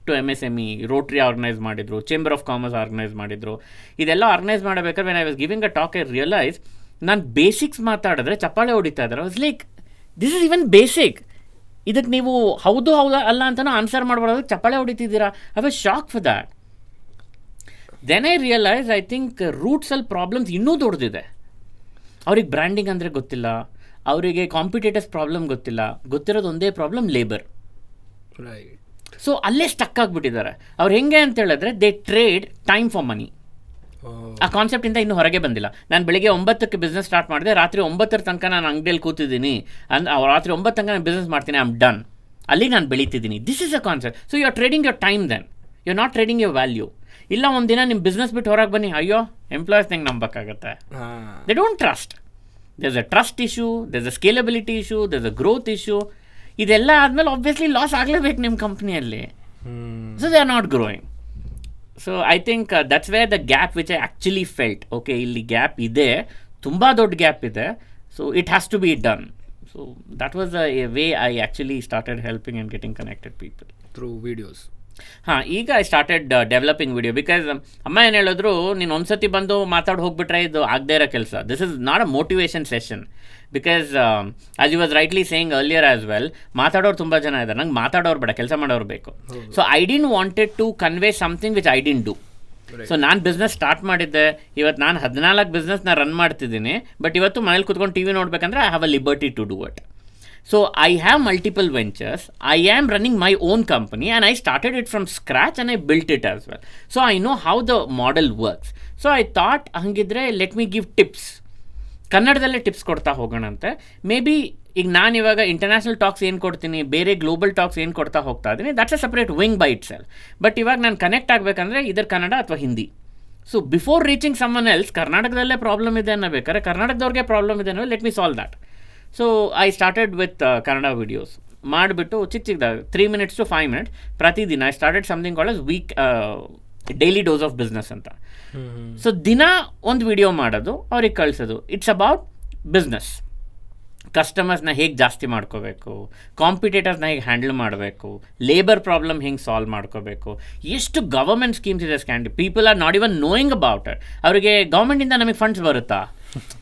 to M S M E rotary organise ಮಾಡಿದ್ರು chamber of commerce organise ಮಾಡಿದರು. ಇದೆಲ್ಲ organise ಮಾಡಬೇಕಾದ್ರೆ when I was giving a talk I realise ನಾನು ಬೇಸಿಕ್ಸ್ ಮಾತಾಡಿದ್ರೆ ಚಪ್ಪಾಳೆ ಹೊಡಿತಾ ಇದ್ದಾರೆ. Was like this is even basic ಇದಕ್ಕೆ ನೀವು ಹೌದು ಹೌದು ಅಲ್ಲ ಅಂತಲೂ ಆನ್ಸರ್ ಮಾಡ್ಬಾರ್ದು. ಚಪ್ಪಾಳೆ ಹೊಡಿತಿದ್ದೀರಾ? I was shock for that then I realise I think ರೂಟ್ಸಲ್ಲಿ problems ಇನ್ನೂ ದೊಡ್ಡದಿದೆ ಅವ್ರಿಗೆ ಬ್ರ್ಯಾಂಡಿಂಗ್ ಅಂದರೆ ಗೊತ್ತಿಲ್ಲ. ಅವರಿಗೆ ಕಾಂಪಿಟೇಟರ್ಸ್ ಪ್ರಾಬ್ಲಮ್ ಗೊತ್ತಿಲ್ಲ. ಗೊತ್ತಿರೋದು ಒಂದೇ ಪ್ರಾಬ್ಲಮ್ ಲೇಬರ್ ರೈಟ್ ಸೊ ಅಲ್ಲೇ ಸ್ಟಕ್ ಆಗಿಬಿಟ್ಟಿದ್ದಾರೆ. ಅವ್ರು ಹೆಂಗೆ ಅಂತ ಹೇಳಿದ್ರೆ they trade time for money ಆ ಕಾನ್ಸೆಪ್ಟಿಂದ ಇನ್ನೂ ಹೊರಗೆ ಬಂದಿಲ್ಲ. ನಾನು ಬೆಳಿಗ್ಗೆ ಒಂಬತ್ತಕ್ಕೆ ಬಿಸ್ನೆಸ್ ಸ್ಟಾರ್ಟ್ ಮಾಡಿದೆ ರಾತ್ರಿ ಒಂಬತ್ತರ ತನಕ ನಾನು ಅಂಗಡಿಯಲ್ಲಿ ಕೂತಿದ್ದೀನಿ. ಅಂದ್ ರಾತ್ರಿ ಒಂಬತ್ತು ತನಕ ನಾನು ಬಿಸ್ನೆಸ್ ಮಾಡ್ತೀನಿ ಐ ಆಮ್ ಡನ್ ಅಲ್ಲಿ ನಾನು ಬೆಳೀತಿದ್ದೀನಿ. This is a concept so you are trading your time then you are not trading your value ಇಲ್ಲ ಒಂದಿನ ನಿಮ್ಮ ಬಿಸ್ನೆಸ್ ಬಿಟ್ಟು ಹೊರಗೆ ಬನ್ನಿ. ಅಯ್ಯೋ ಎಂಪ್ಲಾಯೀಸ್ ನಂಗೆ ನಂಬಕ್ಕಾಗತ್ತೆ. They don't trust there's a trust issue there's a scalability issue there's a growth issue ಇದೆಲ್ಲ ಆದಮೇಲೆ ಆಬ್ವಿಯಸ್ಲಿ ಲಾಸ್ ಆಗಲೇಬೇಕು ನಿಮ್ಮ ಕಂಪ್ನಿಯಲ್ಲಿ so they are not growing so I think that's where the gap which I actually felt okay ಇಲ್ಲಿ gap ಇದೆ ತುಂಬ ದೊಡ್ಡ gap ಇದೆ so it has to be done so that was a way I actually started helping and getting connected people through videos ಹಾಂ ಈಗ I started developing video because ಅಮ್ಮ ಏನು ಹೇಳಿದ್ರು ನೀನು ಒಂದ್ಸತಿ ಬಂದು ಮಾತಾಡಿ ಹೋಗ್ಬಿಟ್ರೆ ಇದು ಆಗದೇ ಇರೋ ಕೆಲಸ. This is not a motivation session because as you was rightly saying earlier as well ಮಾತಾಡೋರು ತುಂಬ ಜನ ಇದ್ದಾರೆ ನಂಗೆ ಮಾತಾಡೋರು ಬೇಡ ಕೆಲಸ ಮಾಡೋರು ಬೇಕು. So I didn't wanted to convey something which I didn't do so ನಾನು ಬಿಸ್ನೆಸ್ ಸ್ಟಾರ್ಟ್ ಮಾಡಿದ್ದೆ. ಇವತ್ತು ನಾನು ಹದಿನಾಲ್ಕು ಬಿಸ್ನೆಸ್ನ ರನ್ ಮಾಡ್ತಿದ್ದೀನಿ. ಬಟ್ ಇವತ್ತು ಮನೇಲಿ ಕುತ್ಕೊಂಡು ಟಿ ವಿ ನೋಡ್ಬೇಕಂದ್ರೆ I have a liberty to do it so I have multiple ventures I am running my own company and I started it from scratch and I built it as well so I know how the model works so I thought ಹಂಗಿದ್ರೆ let me give tips ಕನ್ನಡದಲ್ಲೇ tips ಕೊಡ್ತಾ ಹೋಗೋಣಂತೆ. May be ಈಗ ನಾನು ಇವಾಗ international tax ಏನು ಕೊಡ್ತೀನಿ, ಬೇರೆ ಗ್ಲೋಬಲ್ ಟಾಕ್ಸ್ ಏನು ಕೊಡ್ತಾ ಹೋಗ್ತಾ ಇದ್ದೀನಿ that's a separate wing by it sell but ಇವಾಗ ನಾನು ಕನೆಕ್ಟ್ ಆಗಬೇಕಂದ್ರೆ ಇದರ ಕನ್ನಡ ಅಥವಾ Hindi. So before reaching someone else ಕರ್ನಾಟಕದಲ್ಲೇ ಪ್ರಾಬ್ಲಮ್ ಇದೆ ಅನ್ನಬೇಕಾದ್ರೆ ಕರ್ನಾಟಕದವ್ರಿಗೆ ಪ್ರಾಬ್ಲಮ್ ಇದೆ ಅನ್ನೋ let me solve that so I started with Kannada videos ಮಾಡಿಬಿಟ್ಟು ಚಿಕ್ಕ ಚಿಕ್ಕದಾಗ three minutes to five minutes ಪ್ರತಿದಿನ I started something call week daily dose of business ಅಂತ. ಸೊ ದಿನ ಒಂದು ವಿಡಿಯೋ ಮಾಡೋದು, ಅವ್ರಿಗೆ ಕಳಿಸೋದು. ಇಟ್ಸ್ ಅಬೌಟ್ ಬಿಸ್ನೆಸ್ ಕಸ್ಟಮರ್ಸ್ನ ಹೇಗೆ ಜಾಸ್ತಿ ಮಾಡ್ಕೋಬೇಕು ಕಾಂಪಿಟೇಟರ್ಸ್ನ ಹೇಗೆ ಹ್ಯಾಂಡಲ್ ಮಾಡಬೇಕು ಲೇಬರ್ ಪ್ರಾಬ್ಲಮ್ ಹೆಂಗೆ ಸಾಲ್ವ್ ಮಾಡ್ಕೋಬೇಕು. ಎಷ್ಟು ಗವರ್ಮೆಂಟ್ ಸ್ಕೀಮ್ಸ್ ಇದೆ scanned people are not even knowing about it ಅವರಿಗೆ ಗೌರ್ಮೆಂಟಿಂದ ನಮಗೆ ಫಂಡ್ಸ್ ಬರುತ್ತಾ?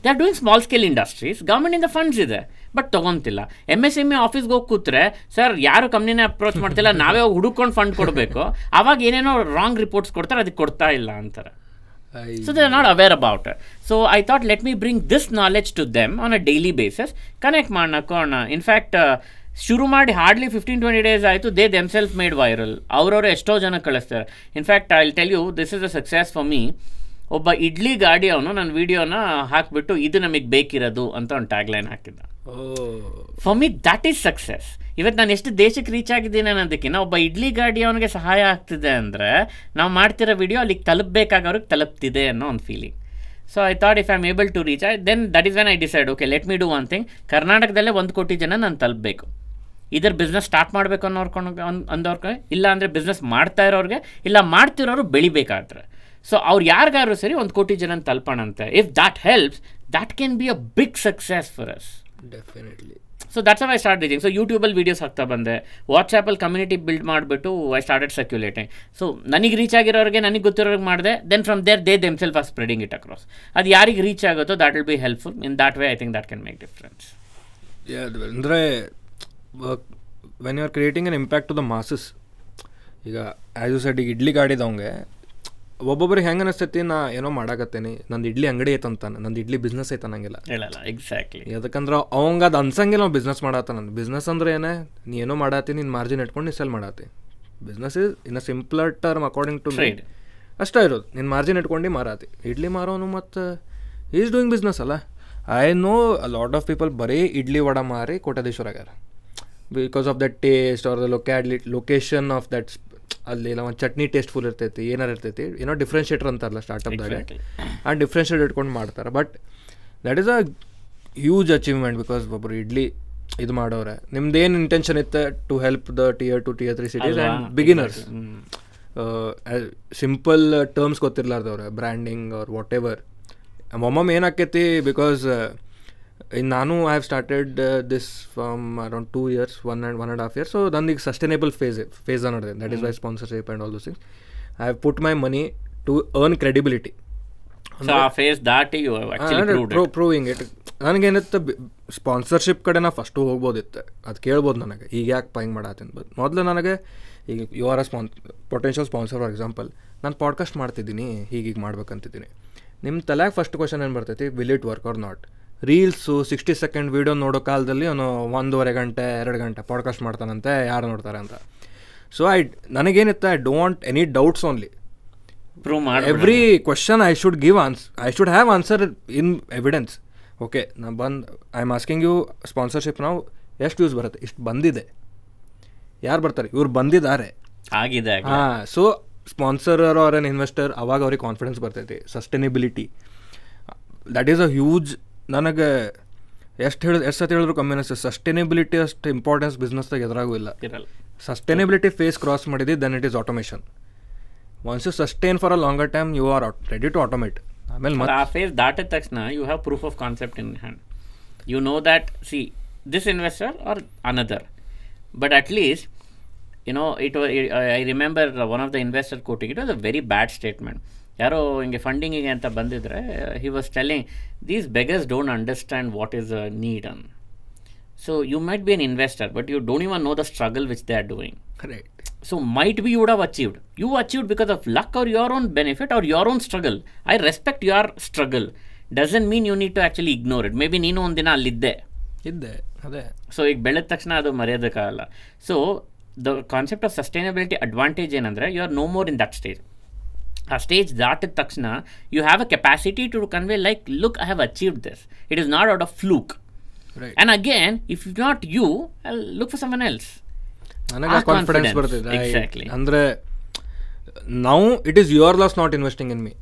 They are doing small scale industries ಗೌರ್ಮೆಂಟಿಂದ ಫಂಡ್ಸ್ ಇದೆ ಬಟ್ ತೊಗೊತಿಲ್ಲ. ಎಂ ಎಸ್ ಎಂ ಇ ಆಫೀಸ್ಗೆ ಹೋಗಿ ಕೂತ್ರೆ ಸರ್ ಯಾರು ಕಂಪ್ನಿನೇ ಅಪ್ರೋಚ್ ಮಾಡ್ತಿಲ್ಲ, ನಾವೇ ಹುಡುಕೊಂಡು ಫಂಡ್ ಕೊಡಬೇಕು. ಅವಾಗ ಏನೇನೋ ರಾಂಗ್ ರಿಪೋರ್ಟ್ಸ್ ಕೊಡ್ತಾರೆ, ಅದಕ್ಕೆ ಕೊಡ್ತಾ ಇಲ್ಲ, ಅಂತಾರೆ. So they're not aware about it. So I thought, let me bring this knowledge to them on a daily basis. Connect ಮಾಡೋಣ ಇನ್ಫ್ಯಾಕ್ಟ್ ಶುರು ಮಾಡಿ ಹಾರ್ಡ್ಲಿ ಫಿಫ್ಟೀನ್ ಟ್ವೆಂಟಿ ಡೇಸ್ ಆಯಿತು ದೇ ದೆಮ್ಸೆಲ್ಫ್ ಮೇಡ್ ವೈರಲ್ ಅವ್ರವ್ರು ಎಷ್ಟೋ ಜನ ಕಳಿಸ್ತಾರೆ. In fact I tell you this is a success for me ಒಬ್ಬ ಇಡ್ಲಿ ಗಾಡಿ ಅವನು ನನ್ನ ವಿಡಿಯೋನ ಹಾಕಿಬಿಟ್ಟು ಇದು ನಮಗೆ ಬೇಕಿರೋದು ಅಂತ ಒಂದು ಟ್ಯಾಗ್ಲೈನ್ ಹಾಕಿದ್ದ. For me that is success ಇವತ್ತು ನಾನು ಎಷ್ಟು ದೇಶಕ್ಕೆ ರೀಚ್ ಆಗಿದ್ದೀನಿ ಅನ್ನೋದಕ್ಕಿಂತ ಒಬ್ಬ ಇಡ್ಲಿ ಗಾಡಿ ಅವನಿಗೆ ಸಹಾಯ ಆಗ್ತಿದೆ ಅಂದರೆ ನಾವು ಮಾಡ್ತಿರೋ ವಿಡಿಯೋ ಅಲ್ಲಿಗೆ ತಲುಪಬೇಕಾಗವ್ರಿಗೆ ತಲುಪ್ತಿದೆ ಅನ್ನೋ ಒಂದು feeling so I thought if I am able to reach I then that is when I decide okay let me do one thing ಕರ್ನಾಟಕದಲ್ಲೇ ಒಂದು ಕೋಟಿ ಜನ ನಾನು ತಲುಪಬೇಕು. ಇದರ ಬಿಸ್ನೆಸ್ ಸ್ಟಾರ್ಟ್ ಮಾಡಬೇಕು ಅನ್ನೋರ್ಕೊಂಡು ಅಂದವ್ರಿಗೆ, ಇಲ್ಲ ಅಂದರೆ ಬಿಸ್ನೆಸ್ ಮಾಡ್ತಾ ಇರೋರಿಗೆ, ಇಲ್ಲ ಮಾಡ್ತಿರೋರು ಬೆಳಿಬೇಕಾದ್ರೆ. ಸೊ ಅವ್ರು ಯಾರಿಗಾದ್ರು ಸರಿ ಒಂದು ಕೋಟಿ ಜನ ತಲುಪೋಣಂತೆ. If that helps that can be a big success for us definitely so that's I start reaching so ಯೂಟ್ಯೂಬಲ್ಲಿ ವೀಡಿಯೋಸ್ ಹಾಕ್ತಾ ಬಂದೆ. ವಾಟ್ಸಾಪಲ್ಲಿ ಕಮ್ಯುನಿಟಿ ಬಿಲ್ಡ್ ಮಾಡಿಬಿಟ್ಟು ಐ ಸ್ಟಾರ್ಟೆಡ್ ಸರ್ಕ್ಯುಲೇಟಿಂಗ್ ಸೊ ನನಗೆ ರೀಚ್ ಆಗಿರೋರಿಗೆ ನನಗೆ ಗೊತ್ತಿರೋರಿಗೆ ಮಾಡಿದೆ. Then from there they them self are spreading it across ಅದು ಯಾರಿಗೆ ರೀಚ್ ಆಗುತ್ತೋ that will be helpful in that way I think that can make difference ಅಂದರೆ when you are creating an impact to the masses ಈಗ as you ಈಗ ಇಡ್ಲಿ ಗಾಡಿದವಂಗೆ ಒಬ್ಬೊಬ್ರಿಗೆ ಹೆಂಗೆ ಅನಿಸ್ತೈತಿ ನಾ ಏನೋ ಮಾಡಾಕತ್ತೇನಿ ನಂದು ಇಡ್ಲಿ ಅಂಗಡಿ ಐತಂತಾನೆ ನಂದು ಇಡ್ಲಿ ಬಿಸ್ನೆಸ್ ಐತೆ ಅನ್ನಂಗಿಲ್ಲ. ಹೇಳಲ್ಲ ಎಕ್ಸಾಕ್ಟ್ಲಿ ಯಾಕಂದ್ರೆ ಅವಂಗೆ ಅದು ಅನ್ಸಂಗಿಲ್ಲ ನಾವು ಬಿಸ್ನೆಸ್ ಮಾಡತ್ತ ನಾನು ಬಿಸ್ನೆಸ್ ಅಂದ್ರೆ ಏನೇ ನೀ ಏನೋ ಮಾಡತ್ತಿ ನಿನ್ನ ಮಾರ್ಜಿನ್ ಇಟ್ಕೊಂಡು ನೀ sell ಮಾಡತ್ತಿ business is in a simpler term according to me ಅಷ್ಟೇ ಇರೋದು. ನಿನ್ನ ಮಾರ್ಜಿನ್ ಇಟ್ಕೊಂಡು ಮಾರಾತಿ. ಇಡ್ಲಿ ಮಾರೋನು ಮತ್ತು ಈಸ್ ಡೂಯಿಂಗ್ ಬಿಸ್ನೆಸ್ ಅಲ್ಲ? I know lot of people ಬರೀ ಇಡ್ಲಿ ವಡ ಮಾರಿ ಕೋಟ್ಯಾಧೀಶ್ವರ ಆಗ್ಯಾರ. Because of that taste are the ಲೊಕ್ಯಾಡ್ಲಿ location of that ಅಲ್ಲಿ ಇಲ್ಲ ಒಂದು ಚಟ್ನಿ ಟೇಸ್ಟ್ಫುಲ್ ಇರ್ತೈತಿ ಏನಾರು ಇರ್ತೈತಿ ಏನೋ ಡಿಫ್ರೆನ್ಷಿಯೇಟರ್ ಅಂತಾರಲ್ಲ ಸ್ಟಾರ್ಟಪ್ದಾಗ ಆ್ಯಂಡ್ ಆ ಡಿಫ್ರೆನ್ಷಿಯೇಟ್ ಇಟ್ಕೊಂಡು ಮಾಡ್ತಾರೆ. But that is a huge achievement because ಒಬ್ಬರು ಇಡ್ಲಿ ಇದು ಮಾಡೋರೆ. ನಿಮ್ದು ಏನು ಇಂಟೆನ್ಷನ್ ಇತ್ತು to help the tier two tier three cities? And beginners simple terms ಗೊತ್ತಿರ್ಲಾರ್ದವ್ರೆ branding or whatever ಒಮ್ಮೊಮ್ಮೆ ಏನಾಕೈತಿ ಬಿಕಾಸ್ ನಾನು I have started this from around two years one and one and half years so ನಂದು ಈಗ sustainable phase phase ಅನ್ನೋದು that is why sponsorship and all those things I have put my money to earn credibility phase ದಾಟಿ proving it ನನಗೇನಿತ್ತು sponsorship ಕಡೆ ನಾ first ಹೋಗ್ಬೋದಿತ್ತು. ಅದು ಕೇಳ್ಬೋದು ನನಗೆ. ಈಗ ಯಾಕೆ ಪೈಂಗ್ ಮಾಡತ್ತೀನಿ ಬಟ್ ಮೊದಲು ನನಗೆ ಈಗ you are a spon potential sponsor for example ನಾನು ಪಾಡ್ಕಾಸ್ಟ್ ಮಾಡ್ತಿದ್ದೀನಿ ಹೀಗೀಗ ಮಾಡ್ಬೇಕಂತಿದ್ದೀನಿ. ನಿಮ್ಮ ತಲೆಗೆ ಫಸ್ಟ್ ಕ್ವಶನ್ ಏನು ಬರ್ತೈತಿ? Will it work or not reels sixty second video ನೋಡೋ ಕಾಲದಲ್ಲಿ ಅವನು ಒಂದೂವರೆ ಗಂಟೆ ಎರಡು ಗಂಟೆ ಪಾಡ್ಕಾಸ್ಟ್ ಮಾಡ್ತಾನಂತೆ ಯಾರು ನೋಡ್ತಾರೆ ಅಂತ. So I ನನಗೇನಿತ್ತು I don't any doubts only prove ಮಾಡಿ every question I should give answer I should have answer in evidence okay ನಾ ಬಂದು I am asking you sponsorship ನಾವು ಎಷ್ಟು ಯೂಸ್ ಬರುತ್ತೆ? ಇಷ್ಟು ಬಂದಿದೆ. ಯಾರು ಬರ್ತಾರೆ? ಇವ್ರು ಬಂದಿದ್ದಾರೆ. ಆಗಿದೆ ಹಾಂ ಸೊ ಸ್ಪಾನ್ಸರ್ ಎನ್ ಇನ್ವೆಸ್ಟರ್ ಅವಾಗ ಅವ್ರಿಗೆ ಕಾನ್ಫಿಡೆನ್ಸ್ ಬರ್ತೈತಿ. Sustainability that is a huge ನನಗೆ ಎಷ್ಟು ಹೇಳಿ ಎಷ್ಟು ಸತಿ ಹೇಳಿದ್ರು ಕಮ್ಮಿ ಅನಿಸ್ತದೆ ಸಸ್ಟೈನೇಬಿಲಿಟಿ ಅಷ್ಟು ಇಂಪಾರ್ಟೆನ್ಸ್ ಬಿಸ್ನೆಸ್ದಾಗ ಎದುರಾಗೂ ಇಲ್ಲ. ಇರಲ್ಲ. ಸಸ್ಟೈನೇಬಿಲಿಟಿ ಫೇಸ್ ಕ್ರಾಸ್ ಮಾಡಿದ್ದು then it is automation once you sustain for a longer time you are ready to automate ಆಮೇಲೆ ಮತ್ತೆ ಆ ಫೇಸ್ ದಾಟಿದ ತಕ್ಷಣ you have proof of concept in hand you know that see this investor are another but at least you know it I remember one of the investor quoting it was a very bad statement ಯಾರೋ ಹಿಂಗೆ ಫಂಡಿಂಗಿಗೆ ಅಂತ ಬಂದಿದ್ರೆ he was telling these beggars don't understand what is a need and so you might be an investor but you don't even know the struggle which they are doing right So might be have achieved have achieved. You achieved because of luck or your own benefit or your own struggle. I respect your struggle. Doesn't mean you need to actually ignore it. Maybe ನೀನು ಒಂದಿನ ಅಲ್ಲಿದ್ದೆ ಇದ್ದೆ ಅದೇ so ಈಗ ಬೆಳೆದ ತಕ್ಷಣ ಅದು ಮರೆಯೋದಕ್ಕಾಗಲ್ಲ so the concept of sustainability advantage ಏನಂದರೆ you are no more in that stage ಆ ಸ್ಟೇಜ್ ದಾಟಿದ ತಕ್ಷಣ you have a capacity to convey like look I have achieved this it is not out of fluke and again if you not you look for someone else ನನಗೆ confidence ಬರ್ತಿದೆ. Exactly ಅಂದರೆ now it is your loss not investing in me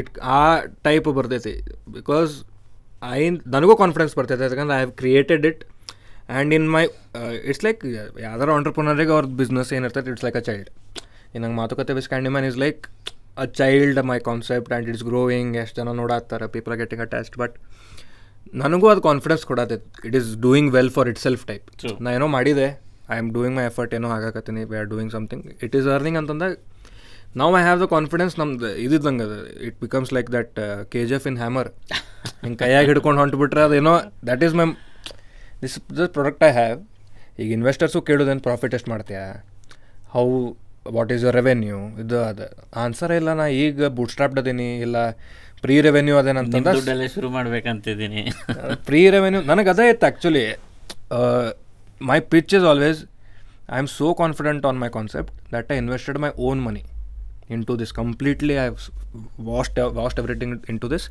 it ಆ type ಬರ್ತೈತಿ. Because I ನನಗೂ confidence ಬರ್ತೈತೆ. ಯಾಕಂದ್ರೆ I have created it and in my it's like ಯಾವ್ದಾರು ಆಂಟ್ರಪ್ರನರಿಗೆ ಅವ್ರ ಬಿಸ್ನೆಸ್ ಏನಿರ್ತೈತೆ ಇಟ್ಸ್ ಲೈಕ್ ಅ ಚೈಲ್ಡ್ ನಂಗೆ ಮಾತುಕತೆ with Candyman is like a child my concept and it's growing ಎಷ್ಟು ಜನ ನೋಡಾತ್ತಾರೆ people are getting attached but ನನಗೂ ಅದು ಕಾನ್ಫಿಡೆನ್ಸ್ ಕೊಡತೈತಿ. It is doing well for itself type. ನಾ ಏನೋ ಮಾಡಿದೆ I am doing my effort ಏನೋ ಆಗಾಕತ್ತೀನಿ we are doing something it is earning ಅಂತಂದಾಗ ನಾವು ಐ ಹ್ಯಾವ್ ದ ಕಾನ್ಫಿಡೆನ್ಸ್ ನಮ್ದು ಇದ್ದಂಗೆ ಅದು. It becomes like that K G F in hammer ಹಿಂಗೆ ಕೈಯಾಗಿ ಹಿಡ್ಕೊಂಡು ಹೊಂಟ್ಬಿಟ್ರೆ ಅದೇನೋ that is my this this product I have ಈಗ ಇನ್ವೆಸ್ಟರ್ಸು ಕೇಳೋದೇನು ಪ್ರಾಫಿಟ್ ಎಷ್ಟು ಮಾಡ್ತೀಯಾ? How what is your revenue ಇದು ಅದ. ಆನ್ಸರ್ ಇಲ್ಲ ನಾ ಈಗ ಬೂಟ್ ಸ್ಟ್ರಾಪ್ಡ್ ಅದೀನಿ ಇಲ್ಲ ಪ್ರೀ ರೆವೆನ್ಯೂ ಅದೇನಂತಂದ್ರೆ ಶುರು ಮಾಡ್ಬೇಕಂತಿದ್ದೀನಿ ಪ್ರೀ ರೆವೆನ್ಯೂ ನನಗೆ ಅದೇ ಇತ್ತು actually my pitch is always I am so confident on my concept that I invested my own money into this completely I waste waste everything into this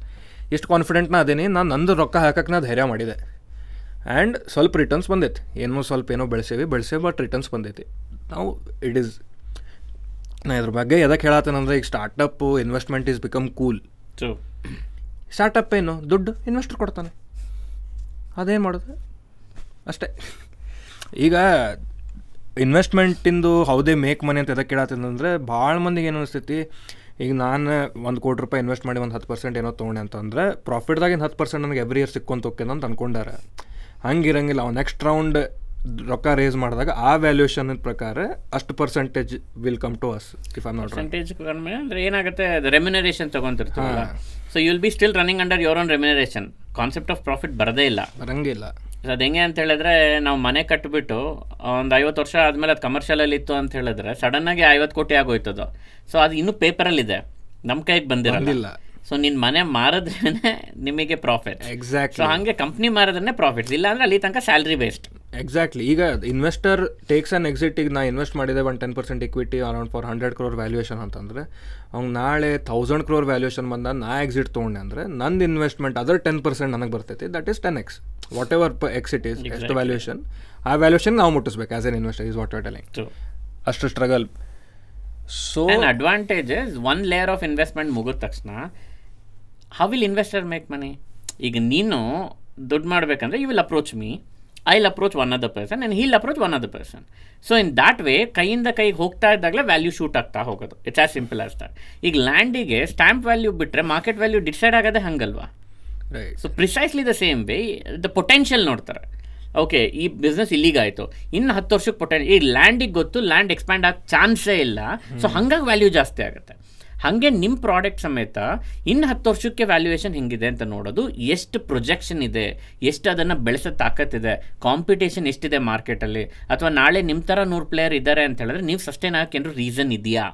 ಎಷ್ಟು ಕಾನ್ಫಿಡೆಂಟ್ನ ಅದೇನಿ ನಾನು ನಂದು ರೊಕ್ಕ ಹಾಕಕ್ಕೆ ನಾ ಧೈರ್ಯ ಮಾಡಿದೆ. ಆ್ಯಂಡ್ ಸ್ವಲ್ಪ ರಿಟರ್ನ್ಸ್ ಬಂದೈತಿ. ಏನೋ ಸ್ವಲ್ಪ ಏನೋ ಬೆಳೆಸೇವಿ ಬೆಳೆಸೇವಿ ಬಟ್ ರಿಟರ್ನ್ಸ್ ಬಂದೈತಿ. ನಾವು ಇಟ್ ಈಸ್ ನಾ ಇದ್ರ ಬಗ್ಗೆ ಎದಕ್ಕೆ ಹೇಳತ್ತೇನಂದ್ರೆ ಈಗ startup investment is become cool so startup ಏನು? ದುಡ್ಡು ಇನ್ವೆಸ್ಟರ್ ಕೊಡ್ತಾನೆ. ಅದೇನು ಮಾಡೋದು? ಅಷ್ಟೇ. ಈಗ ಇನ್ವೆಸ್ಟ್ಮೆಂಟಿಂದು ಹೌದೇ ಮೇಕ್ ಮನಿ ಅಂತ ಎದಕ್ಕೆ ಕೇಳತ್ತಂದ್ರೆ ಭಾಳ ಮಂದಿಗೆ ಏನು ಅನಿಸ್ತೈತಿ ಈಗ ನಾನು ಒಂದು ಕೋಟಿ ರೂಪಾಯಿ ಇನ್ವೆಸ್ಟ್ ಮಾಡಿ ಒಂದು ಹತ್ತು ಪರ್ಸೆಂಟ್ ಏನೋ ತೊಗೊಂಡೆ ಅಂತಂದರೆ ಪ್ರಾಫಿಟ್ದಾಗಿನ ಹತ್ತು ಪರ್ಸೆಂಟ್ ನನಗೆ ಎವ್ರಿ ಇಯರ್ ಸಿಕ್ಕೊಂತ ಹೋಗ್ತೇನೆ ಅಂತ ಅನ್ಕೊಂಡಾರ. ಹಂಗಿರಂಗಿಲ್ಲ ಅವ್ನು ನೆಕ್ಸ್ಟ್ ರೌಂಡ್ ರೊಕ್ಕ ರೇಸ್ ಮಾಡಿದಾಗ ಆ ವ್ಯಾಲ್ಯೂಯೇಷನ್ ಪ್ರಕಾರ ಅಷ್ಟು percentage will come to us if I not percentage ಕಡಿಮೆ ಅಂದ್ರೆ ಏನಾಗುತ್ತೆ remuneration ತೊಗೊಂತಿರ್ತೀವಲ್ಲ so you'll be still running under your own remuneration concept of profit ಬರದೇ ಇಲ್ಲ. ಬರಂಗಿಲ್ಲ. ಅದು ಹೆಂಗೆ ಅಂತ ಹೇಳಿದ್ರೆ ನಾವು ಮನೆ ಕಟ್ಟಿಬಿಟ್ಟು ಒಂದು ಐವತ್ತು ವರ್ಷ ಆದಮೇಲೆ ಅದು ಕಮರ್ಷಿಯಲಲ್ಲಿ ಇತ್ತು ಅಂತ ಹೇಳಿದ್ರೆ ಸಡನ್ನಾಗಿ ಐವತ್ತು ಕೋಟಿ ಆಗೋಯ್ತದು. ಸೊ ಅದು ಇನ್ನೂ ಪೇಪರಲ್ಲಿದೆ ನಮ್ಮ ಕೈಗೆ ಬಂದಿರಲ್ಲ. ಸೊ ನಿನ್ನ ಮನೆ ಮಾರದ್ರೇನೆ ನಿಮಗೆ ಪ್ರಾಫಿಟ್ ಎಕ್ಸಾಕ್ಟ್ ಸೊ ಹಾಗೆ ಕಂಪ್ನಿ ಮಾರಿದ್ರೆ ಪ್ರಾಫಿಟ್ ಇಲ್ಲ ಅಂದ್ರೆ ಅಲ್ಲಿ ತನಕ ಸ್ಯಾಲ್ರಿ ಬೇಸ್ಡ್ ಎಕ್ಸಾಕ್ಟ್ಲಿ ಈಗ ಇನ್ವೆಸ್ಟರ್ ಟೇಕ್ಸ್ ಆ್ಯನ್ ಎಕ್ಸಿಟ್ ಈಗ ನಾ ಇನ್ವೆಸ್ಟ್ ಮಾಡಿದೆ one ten percent equity around for hundred crore valuation ಅಂತಂದ್ರೆ ಅವ್ನು ನಾಳೆ ಥೌಸಂಡ್ ಕ್ರೋರ್ ವ್ಯಾಲ್ಯೂಯೇಷನ್ ಬಂದ ನಾ ಎಕ್ಸಿಟ್ ತೊಗೊಂಡೆ ಅಂದರೆ ನಂದು ಇನ್ವೆಸ್ಟ್ಮೆಂಟ್ ಅದರ್ ಟೆನ್ ಪರ್ಸೆಂಟ್ ನನಗೆ ಬರ್ತೈತಿ. That is ten X whatever ಪ ಎಕ್ಸಿಟ್ ಈಸ್ ಎಷ್ಟು ವ್ಯಾಲ್ಯೂಯೇಷನ್ ಆ ವ್ಯಾಲ್ಯೂಯೇಷನ್ ನಾವು ಮುಟ್ಟಿಸ್ಬೇಕು as an investor is what telling ಅಷ್ಟು struggle so advantages advantage is one layer of investment ಮುಗಿದ ತಕ್ಷಣ how will investor make money ಈಗ ನೀನು ದುಡ್ಡು ಮಾಡಬೇಕಂದ್ರೆ you will approach me I will approach one other person and he'll approach one other person so in that way ಕೈಯಿಂದ ಕೈಗೆ ಹೋಗ್ತಾ ಇದ್ದಾಗಲೇ ವ್ಯಾಲ್ಯೂ ಶೂಟ್ ಆಗ್ತಾ ಹೋಗೋದು. It's as simple as that ಈಗ ಲ್ಯಾಂಡಿಗೆ ಸ್ಟ್ಯಾಂಪ್ ವ್ಯಾಲ್ಯೂ ಬಿಟ್ಟರೆ ಮಾರ್ಕೆಟ್ ವ್ಯಾಲ್ಯೂ ಡಿಸೈಡ್ ಆಗೋದೇ ಹಂಗಲ್ವಾ? So precisely the same way the potential ನೋಡ್ತಾರೆ. ಓಕೆ ಈ ಬಿಸ್ನೆಸ್ ಇಲ್ಲಿಗಾಯಿತು ಇನ್ನು ಹತ್ತು ವರ್ಷಕ್ಕೆ ಪೊಟೆನ್ ಈ ಲ್ಯಾಂಡಿಗೆ ಗೊತ್ತು ಲ್ಯಾಂಡ್ ಎಕ್ಸ್ಪ್ಯಾಂಡ್ ಆಗ ಚಾನ್ಸೇ ಇಲ್ಲ. ಸೊ ಹಂಗಾಗಿ ವ್ಯಾಲ್ಯೂ ಜಾಸ್ತಿ ಆಗುತ್ತೆ. ಹಾಗೆ ನಿಮ್ಮ ಪ್ರಾಡಕ್ಟ್ ಸಮೇತ ಇನ್ನು ಹತ್ತು ವರ್ಷಕ್ಕೆ ವ್ಯಾಲ್ಯೂಯೇಷನ್ ಹೆಂಗಿದೆ ಅಂತ ನೋಡೋದು ಎಷ್ಟು ಪ್ರೊಜೆಕ್ಷನ್ ಇದೆ, ಎಷ್ಟು ಅದನ್ನು ಬೆಳೆಸೋ ತಾಕತ್ತಿದೆ ಕಾಂಪಿಟೇಷನ್ ಎಷ್ಟಿದೆ ಮಾರ್ಕೆಟಲ್ಲಿ ಅಥವಾ ನಾಳೆ ನಿಮ್ಮ ಥರ ನೂರು ಪ್ಲೇಯರ್ ಇದ್ದಾರೆ ಅಂತ ಹೇಳಿದ್ರೆ ನೀವು ಸಸ್ಟೈನ್ ಆಗೋಕ್ಕೆ ರೀಸನ್ ಇದೆಯಾ?